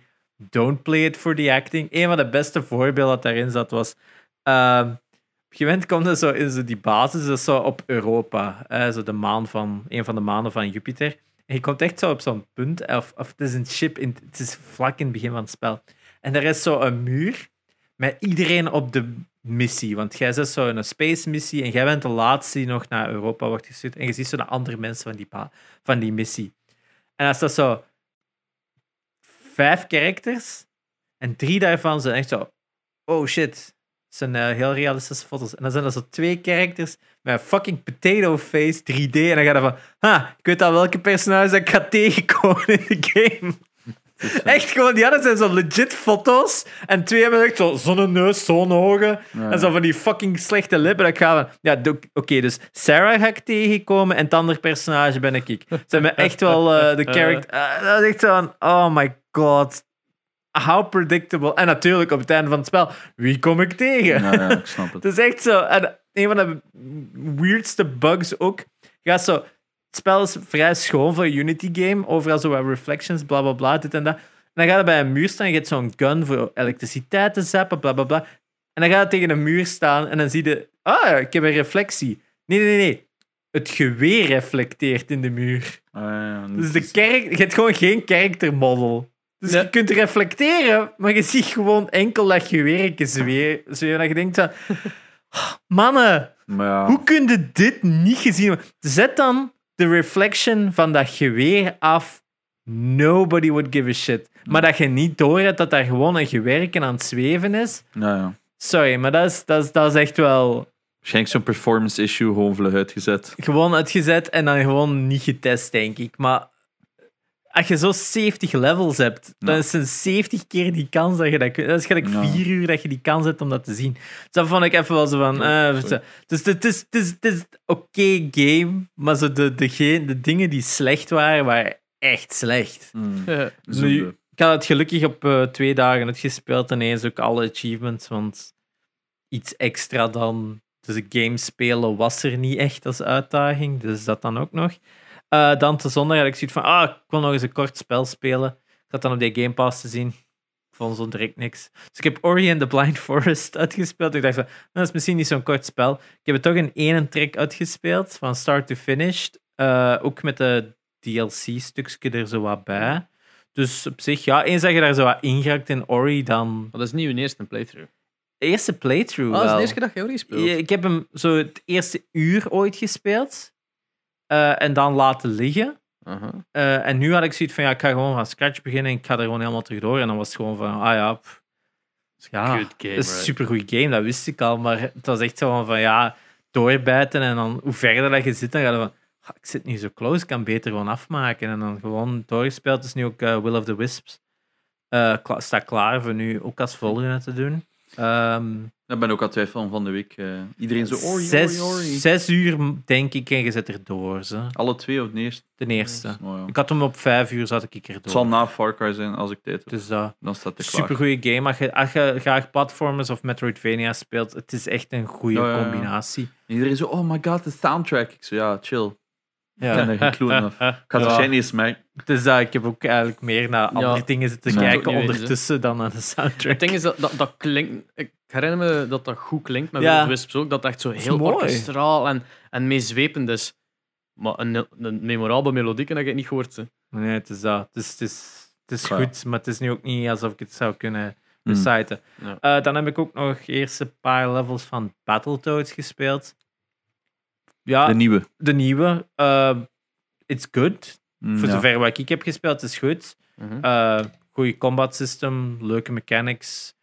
Don't play it for the acting. Een van de beste voorbeelden dat daarin zat was. ehm, op een gegeven moment komt er zo in die basis, dat is zo op Europa, hè, zo de maan van, een van de maanden van Jupiter. Je komt echt zo op zo'n punt, of, het is een chip, in, het is vlak in het begin van het spel. En er is zo een muur met iedereen op de missie. Want jij zit zo in een space missie en jij bent de laatste die nog naar Europa wordt gestuurd. En je ziet zo de andere mensen van die, van die missie. En als dat zo vijf characters en drie daarvan zijn echt zo, oh shit, het zijn eh, heel realistische foto's. En dan zijn er zo twee characters met een fucking potato face 3D. En dan ga je van, ha, ik weet al welke personages ik ga tegenkomen in de game. (laughs) Echt gewoon, die anderen zijn zo legit foto's. En twee hebben echt zo zo'n neus, zo'n ogen. Ja. En zo van die fucking slechte lippen. Dat ik ga van, ja, oké, dus Sarah ga ik tegenkomen en het andere personage ben ik. ik. Ze hebben echt wel eh, de character. eh, dat is echt zo van, oh my god. How predictable. En natuurlijk op het einde van het spel, wie kom ik tegen? Ja, ja, ik snap (laughs) het. Het is echt zo. En een van de weirdste bugs ook. Je gaat zo, het spel is vrij schoon voor een Unity game. Overal zo wat reflections, bla bla bla, dit en dat. En dan ga je bij een muur staan. Je hebt zo'n gun voor elektriciteit te zappen, bla bla bla. En dan ga je tegen een muur staan en dan zie je. Ah, ik heb een reflectie. Nee, nee, nee. Het geweer reflecteert in de muur. Ah, ja. Dus de kerk, je hebt gewoon geen character model. Dus je kunt reflecteren, maar je ziet gewoon enkel dat geweer zweven. zweven. Dat je denkt van... Mannen, Maar ja, hoe kun je dit niet gezien hebben? Zet dan de reflection van dat geweer af. Nobody would give a shit. Maar dat je niet door hebt dat daar gewoon een gewerken aan het zweven is. ja, ja. Sorry, maar dat is, dat is, dat is echt wel Waarschijnlijk zo'n performance issue gewoon vlug uitgezet. gewoon uitgezet en dan gewoon niet getest, denk ik. Maar als je zo 70 levels hebt, dan is het een 70 keer die kans dat je dat kunt. Dat is gelijk Ja. 4 uur dat je die kans hebt om dat te zien. Dus dat vond ik even wel zo van. Eh, dus het is, het is, het is oké game, maar zo de, de, de dingen die slecht waren, waren echt slecht. Eh, Nu, ik had het gelukkig op eh, twee dagen uitgespeeld en eens ook alle achievements, want iets extra dan dus de game spelen was er niet echt als uitdaging, dus dat dan ook nog. Eh, dan te zondag had ik zoiets van, ah, ik wil nog eens een kort spel spelen. Ik had dan op die Game Pass te zien. Ik vond zo direct niks. Dus ik heb Ori and the Blind (laughs) Forest uitgespeeld. Ik dacht van, "Nou, dat is misschien niet zo'n kort spel. Ik heb het toch in één trek uitgespeeld, van start to finish. Eh, ook met de DLC-stukje er zo wat bij. Dus op zich, ja, eens dat je daar zo wat ingeraakt in Ori, dan... dat is niet uw eerste playthrough. Eerste playthrough Ah, dat is de eerste keer dat je Ori speelt. Ja, Ik heb hem zo het eerste uur ooit gespeeld. Eh, en dan laten liggen. Eh, en nu had ik zoiets van, ja, ik ga gewoon van scratch beginnen en ik ga er gewoon helemaal terug door. En dan was het gewoon van, ah ja, pff, ja, Good game, het is een supergoed game, dat wist ik al. Maar het was echt zo van, van ja, doorbijten en dan hoe verder dat je zit, dan ga je van, ah, ik zit nu zo close, ik kan beter gewoon afmaken. En dan gewoon doorgespeeld. Het is nu ook eh, Will of the Wisps. Staat klaar voor nu ook als volgende te doen. Ehm, Ik ben ook al twijfel van de week. eh, iedereen zo, Ori, zes, Ori, Ori. zes uur, denk ik, en je zit erdoor. Ze. Alle twee of de eerste? De eerste. Oh, ja. Ik had hem op vijf uur, zat ik Het erdoor. zal na Far Cry zijn als ik tijd heb. Dus dat... Dan staat het klaar. Super goede game. Als je, als je graag platformers of Metroidvania speelt, het is echt een goede Ja, ja, ja. combinatie. Iedereen zo, oh my god, de soundtrack. Ik zo, ja, chill. (laughs) Ik ken Ja. er geen clue. Ik ga het Ja. waarschijnlijk. Dus ik heb ook eigenlijk meer naar andere Ja. dingen zitten kijken ondertussen dan naar de soundtrack. Het ding is dat, dat, dat klinkt. Ik herinner me dat dat goed klinkt met Ja. The Wisps ook. Dat het echt zo is heel mooi. orkestraal en, en meezwepend is. Maar een, een memorabele melodie heb ik niet gehoord. Hè. Nee, het is dat. Het is, het is, het is Ja. goed, maar het is nu ook niet alsof ik het zou kunnen Hmm. reciten. Ja. Eh, dan heb ik ook nog eerst een paar levels van Battletoads gespeeld. Ja, De nieuwe. de nieuwe. eh, it's good. Mm, Voor ja. zover wat ik heb gespeeld, is goed. Mhm. Uh, goede combat system, leuke mechanics,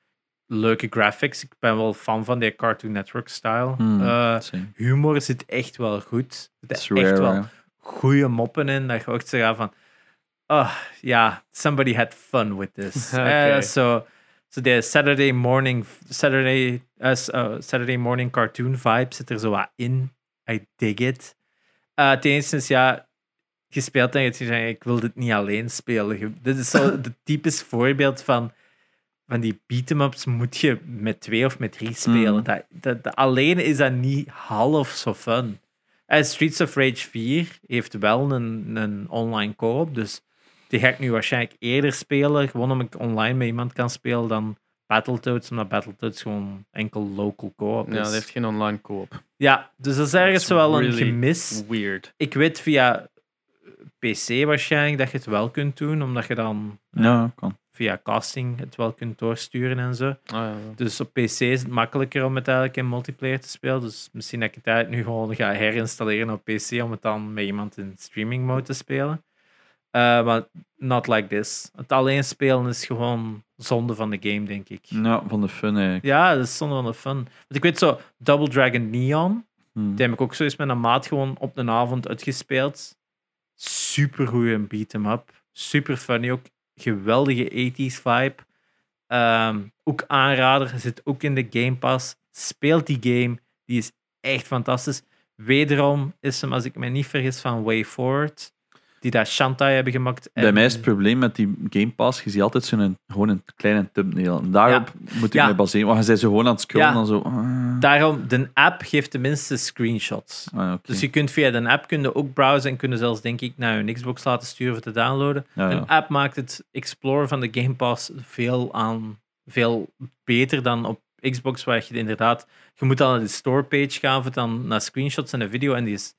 leuke graphics. Ik ben wel fan van die Cartoon Network style. Uh, Same. humor zit echt wel goed. Er Het is zitten echt rare, wel goede moppen in. Dat je ook zo gaat van, oh ja, somebody had fun with this. (laughs) Eh, so, so de Saturday morning, Saturday, Saturday morning cartoon vibe zit er zo wat in. I dig it. Uh, ten eerste is ja, gespeeld en je gezegd, ik wil dit niet alleen spelen. Je- Dit is zo (laughs) het typisch voorbeeld van, van die beat-em-ups moet je met twee of met drie spelen. Mm. Dat, dat, dat- alleen is dat niet half zo fun. En Streets of Rage 4 heeft wel een, een online co-op, dus die ga ik nu waarschijnlijk eerder spelen, gewoon omdat ik online met iemand kan spelen dan Battletoads, omdat Battletoads gewoon enkel local co-op is. Ja, dat heeft geen online co-op. Ja, dus dat is ergens That's wel een gemis Weird. ik weet via PC waarschijnlijk dat je het wel kunt doen, omdat je dan Ja, kan. via casting het wel kunt doorsturen en zo. Ah, ja, ja. Dus op PC is het makkelijker om het eigenlijk in multiplayer te spelen. Dus misschien dat ik het eigenlijk nu gewoon ga herinstalleren op PC om het dan met iemand in streaming mode te spelen. Eh, maar not like this. Het alleen spelen is gewoon zonde van de game, denk ik. Ja, van de fun eigenlijk. Ja, dat is zonde van de fun. Want ik weet zo, Double Dragon Neon, Hm. die heb ik ook zo eens met een maat gewoon op een avond uitgespeeld. Super goede beat 'em up. Super funny ook. Geweldige 80s vibe. Ehm, ook aanrader. Zit ook in de Game Pass. Speelt die game. Die is echt fantastisch. Wederom is hem, als ik me niet vergis, van Way Forward. Die dat Shantae hebben gemaakt. Bij En- mij is het probleem met die Game Pass, je ziet altijd zo'n gewoon een kleine thumbnail. En daarop moet ik Ja. me baseren. Want je bent zo gewoon aan het scrollen Ja. dan zo... ah. Daarom, de app geeft tenminste screenshots. Ah. Dus je kunt via de app kun je ook browsen en kunnen zelfs, denk ik, naar je Xbox laten sturen voor te downloaden. Een app maakt het exploren van de Game Pass veel, aan, veel beter dan op Xbox, waar je inderdaad... Je moet dan naar de store page gaan voor dan naar screenshots en een video. En die, is,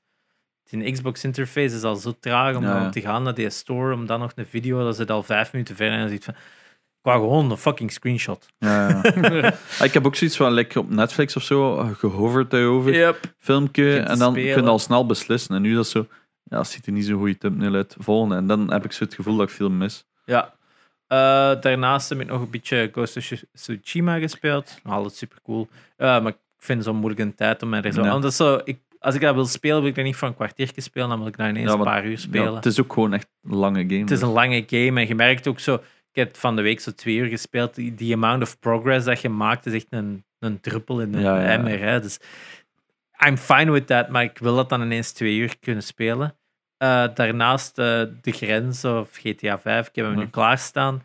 die Xbox interface is al zo traag om Ja, dan ja. te gaan naar die store, om dan nog een video, dat zit al vijf minuten verder en ziet van... Wou gewoon een fucking screenshot. Ja, ja. (laughs) Ah, ik heb ook zoiets van, like op Netflix of zo, eh, gehoverd daarover, Yep. filmpje, en dan kun je al snel beslissen. En nu dat zo, ja, ziet er niet zo'n goede thumbnail uit. Volgende. En dan heb ik zo het gevoel dat ik veel mis. Ja. Eh, daarnaast heb ik nog een beetje Ghost of Tsushima gespeeld. Altijd super cool. maar ik vind het zo'n moeilijke tijd om er zo... Ja. Want dat is zo ik, als ik dat wil spelen, wil ik dat niet voor een kwartiertje spelen. Dan wil ik dat ineens Ja, een paar uur spelen. Ja, het is ook gewoon echt een lange game. Het is een lange game en je merkt ook zo. Ik heb van de week zo twee uur gespeeld. Die, die amount of progress dat je maakt is echt een, een druppel in de Ja, ja. emmer. Hè. Dus I'm fine with that, maar ik wil dat dan ineens twee uur kunnen spelen. Eh, daarnaast eh, de grens of GTA 5, ik heb hem nu klaarstaan.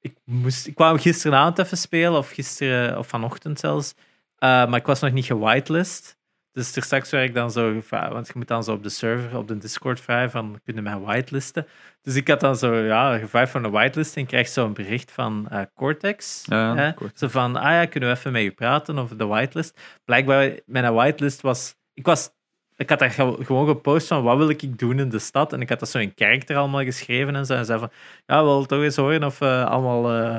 Ik, moest, ik kwam gisteravond even spelen, of gisteren of vanochtend zelfs. Eh, maar ik was nog niet gewitelist. Dus er straks werd ik dan zo gevraagd, want je moet dan zo op de server, op de Discord vragen van, kunnen mij whitelisten? Dus ik had dan zo, ja, gevraagd van een whitelist en krijg zo een bericht van eh, Cortex. Ja, hè? Cortex. Zo van, ah ja, kunnen we even met je praten over de whitelist? Blijkbaar, mijn whitelist was, ik was, ik had daar ge- gewoon gepost van, wat wil ik doen in de stad? En ik had dat zo in karakter allemaal geschreven en zo. En zei van, ja, we willen toch eens horen of we allemaal... eh,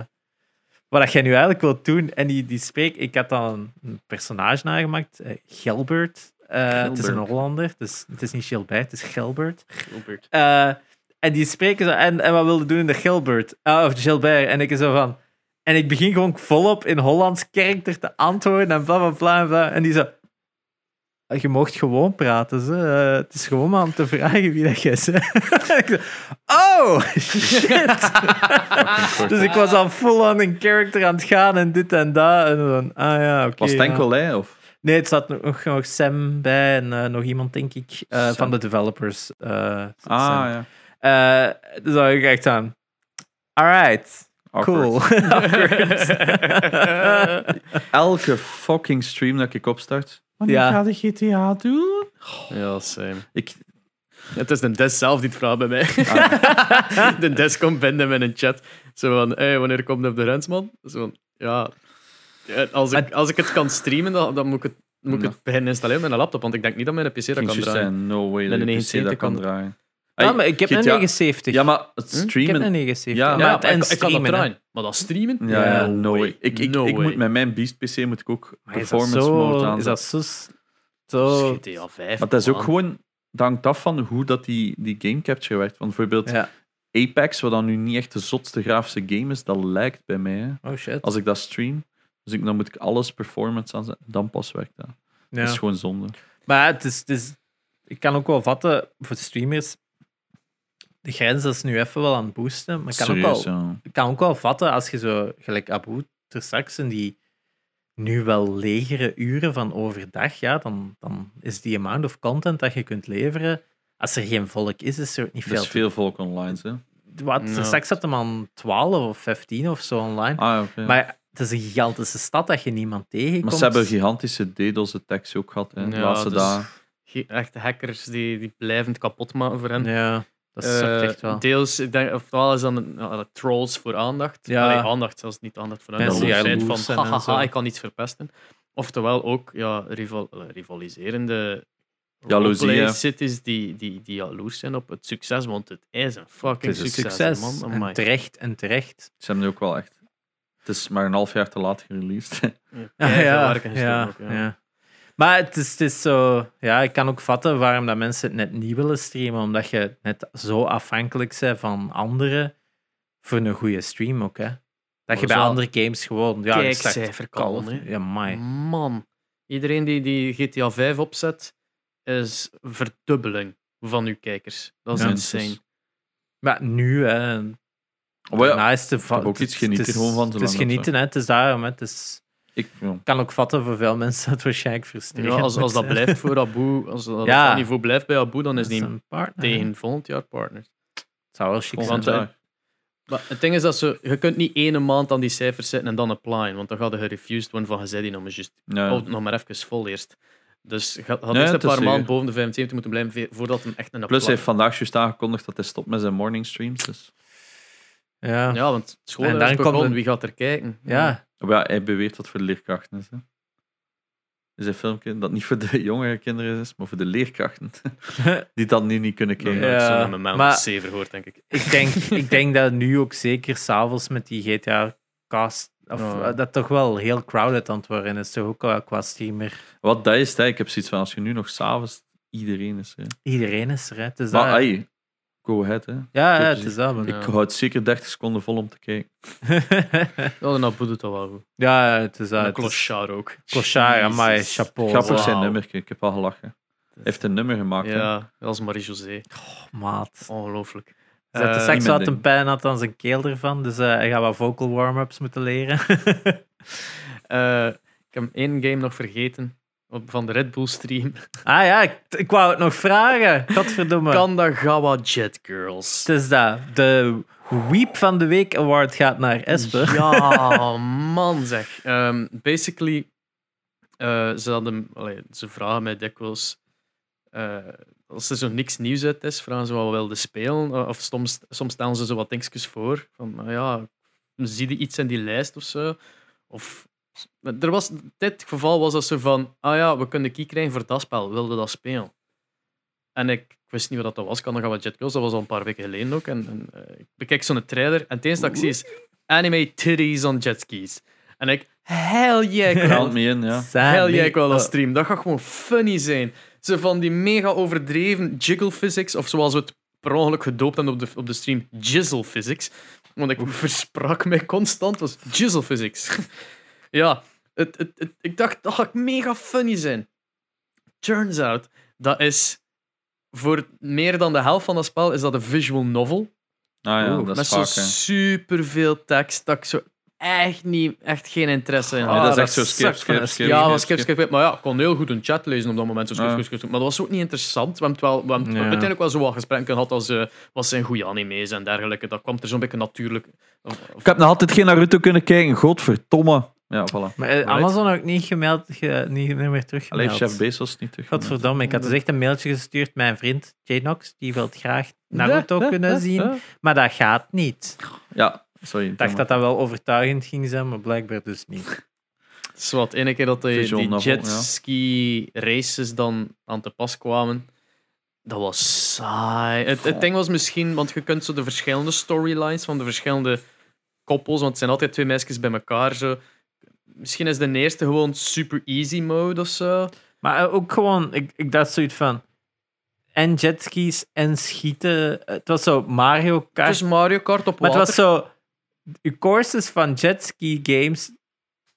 wat jij nu eigenlijk wilt doen. En die, die spreekt, ik had dan een personage nagemaakt, eh, Gilbert. Eh, Het is een. Hollander, dus het is niet Gilbert, het is Gilbert. Gilbert. Eh, en die spreken zo, en, en wat wilde doen in de Gilbert? Ah, of Gilbert. En ik zo van... En ik begin gewoon volop in Hollands karakter te antwoorden en bla bla bla bla. En die zo... "Ah, Je mocht gewoon praten, ze. Eh, het is gewoon maar om te vragen wie dat is. hè." En ik zo, oh, shit. (laughs) dus ik was al full on in character aan het gaan en dit en dat. En dan, ah ja, oké. Was het ja. enkel hij? Of? Nee, het zat nog, nog Sam bij en eh, nog iemand, denk ik, eh, van de developers. Ah, Sam. ja. Dus dan ik echt aan. Alright, cool. (laughs) (laughs) Awkward. Elke fucking stream dat ik opstart. Wanneer Ja. ga de GTA doen? Ja, same. Ik, Het is de Des zelf die het vraagt bij mij. Ah. (laughs) de Des komt binnen met een chat. Zo van, hey, wanneer komt het op de Rensman? Zo van, ja... Als ik, als ik het kan streamen, dan, dan moet ik het, moet ik het beginnen installeren met een laptop, want ik denk niet dat mijn PC dat kan draaien. no way dat de je PC dat 79 kan kan- draaien. Ja, maar ik heb een GTA 79. Ja, maar het Hm? Ik heb streamen... een 79. Ja, maar Ja, het- maar en ik, ik kan dat streamen, draaien. Maar dat streamen? Ja, ja, No no way. way. Ik, ik, No ik way. moet met mijn Beast PC moet ik ook Maar dat performance mode aan. Is dat zo... zo GTA 5. Maar het is ook man. gewoon... Dat hangt af van hoe dat die, die game capture werkt. Want bijvoorbeeld ja. Apex, wat dan nu niet echt de zotste grafische game is, dat lijkt bij mij. hè. Oh shit. Als ik dat stream, dus ik, dan moet ik alles performance aanzetten. Dan pas werkt dat. Ja. Dat is gewoon zonde. Maar het is, het is... Ik kan ook wel vatten, voor de streamers... De grens is nu even wel aan het boosten. Maar ik kan, ook wel, ik kan ook wel vatten als je zo, gelijk Abu, er straks in die nu wel legere uren van overdag, ja, dan, dan is die amount of content dat je kunt leveren, als er geen volk is, is er ook niet Er veel. is veel volk online. Hè? Wat. Straks zat hem aan 12 of 15 of zo online. Ah. Maar het is een gigantische stad dat je niemand tegenkomt. Maar ze hebben gigantische DDoS attacks ook gehad. Hè, de Ja, laatste dus- dagen. Ge- Echte hackers die, die blijvend kapot maken voor hen. Ja, dat Eh, echt wel. Deels, ik denk, ofwel is dan ja, trolls voor aandacht. Ja. Allee, aandacht, zelfs niet aandacht voor Mensen aandacht. die Zijn jaloers van, zijn haha, ik kan iets verpesten. Oftewel ook ja, rival, eh, rivaliserende Jaloezie, cities die, die, die jaloers zijn op het succes, want het is een Het fucking is een succes, succes. man. En terecht, en terecht. Ze hebben nu ook wel echt. Het is maar een half jaar te laat gereleased. Ja, ook, ja. ja. Maar het is, het is zo... Ja, ik kan ook vatten waarom dat mensen het net niet willen streamen. Omdat je net zo afhankelijk bent van anderen voor een goede stream ook, hè. Dat je bij andere games gewoon... Ja, hè. Ja, mai. Man, iedereen die, die GTA 5 opzet, is verdubbeling van uw kijkers. Dat is Ja, insane. Maar nu, hè... Oh, ja. daarna is heb ook iets genieten het is- gewoon van, Het is genieten, hè. Het is daarom, hè. Het is... Ik, ja. Kan ook vatten voor veel mensen dat waarschijnlijk frustrerend Ja, als, als dat blijft voor Abu, als dat Ja. op dat niveau blijft bij Abu, dan is die een partner. hè. tegen volgend jaar partner. Het zou wel chic zijn. Jaar. Maar het ding is dat ze, je kunt niet ene maand aan die cijfers zitten en dan applyen, want dan gaat er gerefused worden van gezegd die nog maar, oh, nog maar even vol eerst. Dus je had Nee, eerst een paar maanden boven de 75 moeten blijven ve- voordat hem echt een Plus hij heeft vandaag juist aangekondigd dat hij stopt met zijn morning streams. Dus. Ja. Ja, want school En is dan komt een- wie gaat er kijken? ja. Maar ja, hij beweert dat het voor de leerkrachten is. Hè. Is een filmpje dat niet voor de (laughs) jongere kinderen is, maar voor de leerkrachten. (laughs) Die dat nu niet kunnen kijken. Ja, zo'n moment maar- zeven denk ik. ik, denk, (laughs) ik denk dat nu ook zeker s'avonds met die GTA-cast... Of Ja. eh, dat toch wel heel crowded aan het worden is. Toch ook wel qua streamer. Wat dat is, hè, ik heb zoiets van als je nu nog s'avonds iedereen is. Hè. Iedereen is er, hè. Het is Maar dat, hey, go ahead. Hè. ja, ja, het is dat. maar- Ja. Ik houd zeker 30 seconden vol om te kijken. (laughs) Ja, Abu doet dat wel goed. ja, ja, het is dat. Het is- Klochard ook. Clochard, amai, chapeau. Grappig zijn wauw. nummer, ik heb al gelachen. Hij heeft een nummer gemaakt. Ja, dat was Marie-José. Maat. Ongelooflijk. Zet de Eh, seks mijn een pijn had aan zijn keel ervan, dus eh, hij gaat wat vocal warm-ups moeten leren. (laughs) eh, ik heb één game nog vergeten van de Red Bull stream. (laughs) ah ja, ik, ik wou het nog vragen. Godverdomme. Kandagawa Jet Girls. Het is dat. De Weep van de Week Award gaat naar Espe. Ja, (laughs) man zeg. Ehm, basically, eh, ze, hadden, allee, ze vragen mij dikwijls... eh, als er zo niks nieuws uit is, vragen ze wat we wilden spelen. Eh, Of soms, soms stellen ze zo wat dingetjes voor. Van, ja, zie je iets in die lijst of zo? Of... Er was, dit geval was dat zo van, ah ja, we kunnen key krijgen voor dat spel, wilde dat spelen? En ik, ik wist niet wat dat was, kan dan gaan we Jet Girls, dat was al een paar weken geleden ook. En, en eh, ik bekijk zo'n trailer en het eerste dat ik zie is anime titties on jetskis. En ik, hell yeah, (laughs) Haalt me in, ja. Hell yeah, ik wil dat stream. Dat gaat gewoon funny zijn. Zo van die mega overdreven jiggle physics, of zoals we het per ongeluk gedoopt hebben op de, op de stream, jizzle physics. Want ik versprak mij constant, was jizzle physics. (laughs) ja, het, het, het- ik dacht, dat gaat mega funny zijn. Turns out, dat is voor meer dan de helft van dat spel is dat een visual novel. Ah ja, Oeh, dat met is zo vaak. hè. superveel tekst dat ik zo echt niet, echt geen interesse in Ah, had. dat is dat echt zo skip, skip, skip. Ja, was skip, skip, skip. Maar ja, ik kon heel goed een chat lezen op dat moment. Zo skip, skip, skip, skip. Maar dat was ook niet interessant. We hebben, het wel, we hebben Ja. uiteindelijk wel zo wat gesprekken gehad als eh, wat zijn goede anime's en dergelijke. Dat kwam er zo'n beetje natuurlijk. Of, of- Ik heb nog altijd geen Naruto kunnen kijken. Godverdomme. Ja, voilà. Maar eh, Amazon ook niet gemeld, ge, niet, niet meer teruggemeld. Alleen chef Bezos niet terug. Godverdomme, ik had dus echt een mailtje gestuurd. Mijn vriend J-Nox, die wil graag Naruto kunnen zien, maar dat gaat niet. Ja, sorry. Ik dacht dat dat wel overtuigend ging zijn, maar blijkbaar dus niet. Het is wat, ene keer dat die, Visual die jetski races dan aan te pas kwamen, dat was saai. Het, het ding was misschien, want je kunt zo de verschillende storylines van de verschillende koppels, want het zijn altijd twee meisjes bij elkaar. Zo. Misschien is de eerste gewoon super easy mode of zo. Maar eh, ook gewoon, ik, ik dacht zoiets van. En jetskis en schieten. Het was zo Mario Het Kart. is Mario Kart op maar het water. was zo. Je courses van jetski games.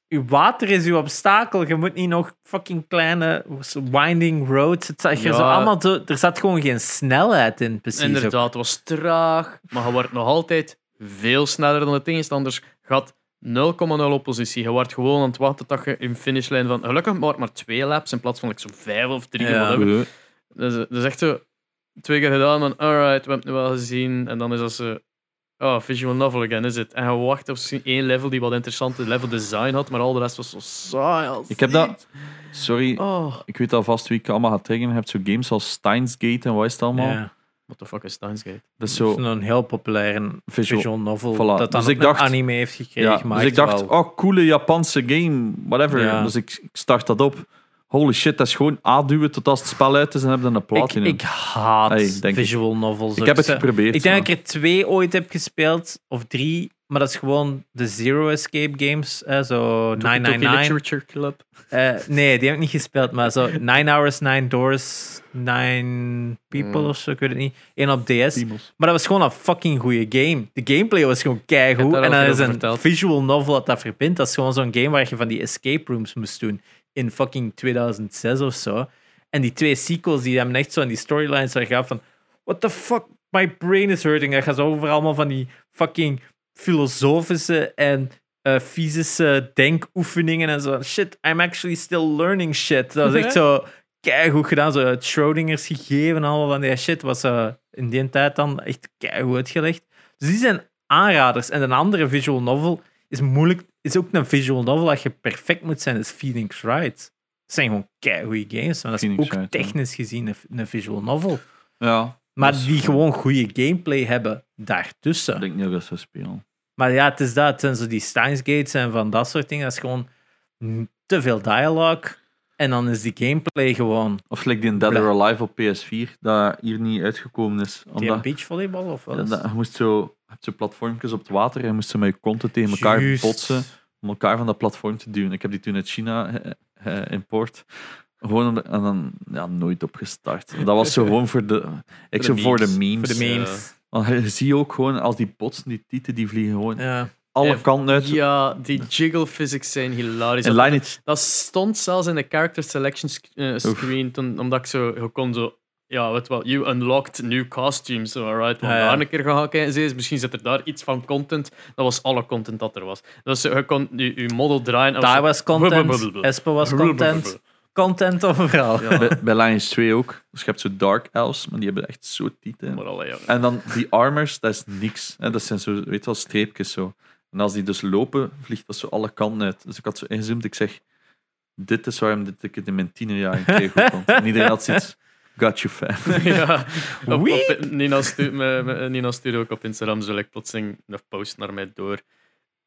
Je water is je obstakel. Je moet niet nog fucking kleine winding roads. Het Ja. zo allemaal zo, er zat gewoon geen snelheid in, precies. ook. Inderdaad, het was traag, maar je wordt nog altijd veel sneller dan de tegenstanders. Had 0,0 oppositie. Je wordt gewoon aan het wachten tot je in finishlijn van... Gelukkig maar maar twee laps in plaats van like, zo vijf of drie. Ja. Whatever. Ja. Dus, dat is echt zo... Twee keer gedaan, van alright, we hebben het nu wel gezien. En dan is dat zo... Oh, visual novel again, is het. En je wacht op misschien één level die wat interessante level design had, maar al de rest was zo saai als Ik heb dat... Sorry, Oh, ik weet alvast wie ik allemaal ga triggeren. Je hebt zo games als Steins Gate en wat is het allemaal. Ja. What the fuck is Steins Gate? Dat is Zo. Een heel populaire Visual. visual, novel. Voilà. Dat dan Dus ik dacht- anime heeft gekregen. Ja, gemaakt dus ik dacht, wel. oh, coole Japanse game, whatever. Ja. Dus ik, ik start dat op. holy shit, dat is gewoon aanduwen tot als het spel uit is en heb je een Ik, platinum. ik haat Hey, denk ik. visual novels. Ik heb het geprobeerd. Ik denk maar- dat ik er twee ooit heb gespeeld, of drie. Maar dat is gewoon de Zero Escape games. eh, zo Toki Toki 999. Literature Club. Eh, nee, die heb ik niet gespeeld. Maar zo 9 Hours, 9 Doors, 9 People Mm. of zo. Ik weet het niet. Eén op DS. Maar dat was gewoon een fucking goede game. De gameplay was gewoon keigoed. En dan is een verteld. visual novel dat dat verbindt. Dat is gewoon zo'n game waar je van die escape rooms moest doen. In fucking 2006 of zo. En die twee sequels die hebben echt zo in die storylines waar je gaat van... What the fuck? My brain is hurting. Dat gaat zo over allemaal van die fucking filosofische en eh, fysische denkoefeningen en zo. Shit, I'm actually still learning shit. Dat was echt zo keigoed gedaan. Zo het Schrodingers gegeven en allemaal van die shit was eh, in die tijd dan echt keigoed uitgelegd. Dus die zijn aanraders. En een andere visual novel is moeilijk. Is ook een visual novel dat je perfect moet zijn, is Phoenix Wright. Dat zijn gewoon keigoede games, maar dat is Phoenix ook Wright, ja. technisch gezien een, een visual novel. Ja, Maar die gewoon goede gameplay hebben daartussen. Ik denk niet dat zou spelen. Maar ja, het is dat. Het zijn zo die Steins Gates en van dat soort dingen. Dat is gewoon te veel dialogue. En dan is die gameplay gewoon. Of like die Dead or Alive op PS4, dat hier niet uitgekomen is. Die Omdat, beachvolleybal of wat? ja, je moest zo, je hebt zo platformpjes op het water en je moest ze met je konten tegen elkaar Juist. botsen om elkaar van dat platform te duwen. Ik heb die toen uit China eh, eh, import. Gewoon om de- en dan ja, nooit opgestart. Dat was (laughs) zo gewoon voor de, ik Voor zo de voor de memes. memes. Voor de memes. Want je ziet ook gewoon als die botsen, die tieten, die vliegen gewoon Ja. alle Ja, kanten uit. Ja, die jiggle physics zijn hilarisch. En Dat- Lineage, Dat stond zelfs in de character selection sc- eh, screen, toen, omdat ik zo, je kon zo, ja, weet wel, you unlocked new costumes, alright, Ja, ja. daar een keer gaan kijken, misschien zit er daar iets van content, dat was alle content dat er was. Dus je kon je, je model draaien. en Daar was content. Espo was content. Content overal. Ja, bij, bij Lineage 2 ook. Dus je hebt zo Dark Elves, maar die hebben echt zo tieten. maar allee, ja. En dan die armors, dat is niks. Hè? Dat zijn zo, weet je wel, streepjes zo. En als die dus lopen, vliegt dat zo alle kanten uit. Dus ik had zo ingezoomd, ik zeg, dit is waarom dit ik het in mijn tienerjaren kreeg goed vond. En iedereen had zoiets, got you fan. (laughs) ja. Op, op, Nina, stu me- me- Nina stuurde ook op Instagram zo like, plotseling een post naar mij door.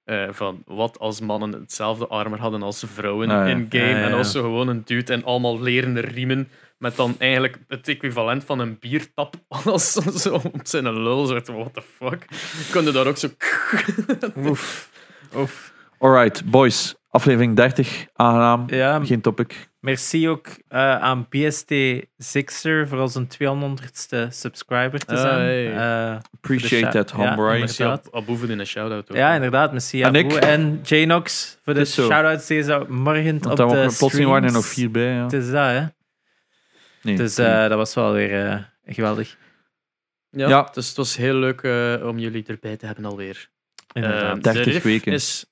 Eh, van wat als mannen hetzelfde armor hadden als vrouwen Ah, ja. in game. Ah, ja, En als ze gewoon een dude en allemaal lerende riemen. Met dan eigenlijk het equivalent van een biertap (laughs) als zo op zijn lul. Zo, what the fuck. Konden daar ook zo. (laughs) Oef. Oef. Alright, boys. Aflevering 30, aangenaam. Ja, Geen topic. merci ook eh, aan BST Sixer voor onze 200ste subscriber te Ah, zijn. hey. Eh, Appreciate that, ja, homeboy. Merci inderdaad. Ab- Aboeven in een shout-out. ook. ja, inderdaad. Merci En aan ik. Boe en Janox voor de shout-outs deze morgen Want op daar de waren plotseling waren er nog streams. vier bij. Ja. Het is dat, hè. Nee, Dus nee. eh, dat was wel weer eh, geweldig. Ja, Ja. Dus het was heel leuk eh, om jullie erbij te hebben alweer. Inderdaad. Eh, 30 de riff weken. is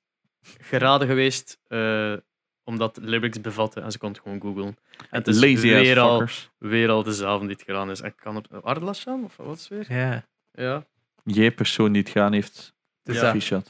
geraden geweest eh, omdat lyrics bevatten en ze kon het gewoon googlen. En het is Lazy weer al, fuckers. weer al dezelfde die het gedaan is. En ik kan op Ardlashan of wat is het weer? Ja. Ja. Jij persoon die het gaan heeft, Dus Ja.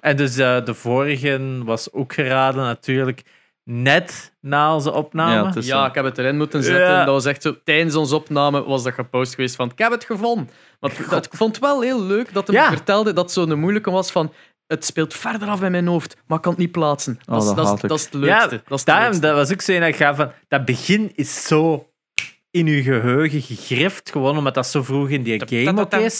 En dus eh, de vorige was ook geraden natuurlijk net na onze opname. Ja, ik heb het erin moeten zetten. Ja. Dat was echt zo, tijdens onze opname was dat gepost geweest van ik heb het gevonden. Want (laughs) dat, ik vond het wel heel leuk dat hij Ja. me vertelde dat het zo'n moeilijke was van het speelt verder af in mijn hoofd, maar ik kan het niet plaatsen. Dat, is- dat dat, is- dat het Ja, leukste. dat, is het Daarom, leukste. dat was ook zo een dat van... Dat begin is zo in uw geheugen gegrift, gewoon omdat dat zo vroeg in die game ook is.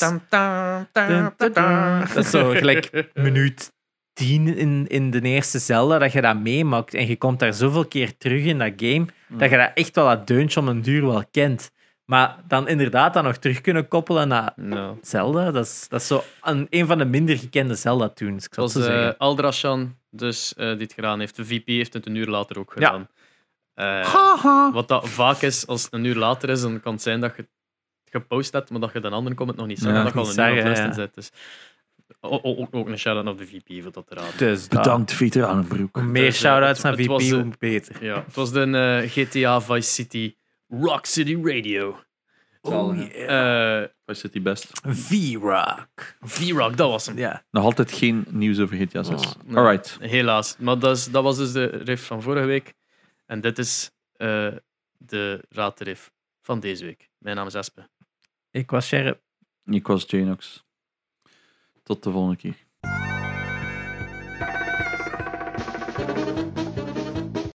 Dat is zo gelijk minuut 10 in, in de eerste Zelda, dat je dat meemaakt. En je komt daar zoveel keer terug in dat game, dat je dat echt wel dat deuntje om een duur wel kent. Maar dan inderdaad dat nog terug kunnen koppelen naar Nou. Zelda, dat is, dat is zo een, een van de minder gekende Zelda-tunes, ik zal het Zoals zo zeggen. Aldrashan dus eh, dit gedaan heeft. De VP heeft het een uur later ook gedaan. Eh, wat dat vaak is, als het een uur later is, dan kan het zijn dat je het gepost hebt, maar dat je de andere comment nog niet zag. Ja. en dat kan een uur ja. zet. Dus ook, ook een shout-out naar de VP voor dat te raden. Dus. Bedankt. Hoe meer Dus, shout-outs naar VP, was, hoe beter. Ja, het was de eh, GTA Vice City Rock City Radio. Oh, Eh Waar zit die best? V-Rock. V-Rock, dat was hem. Ja. Nog altijd geen nieuws over GTA 6. Oh, nee. Alright. Helaas. Maar dat, is, dat was dus de riff van vorige week. En dit is eh, de raadriff van deze week. Mijn naam is Espe. Ik was Sherp. Ik was Janox. Tot de volgende keer.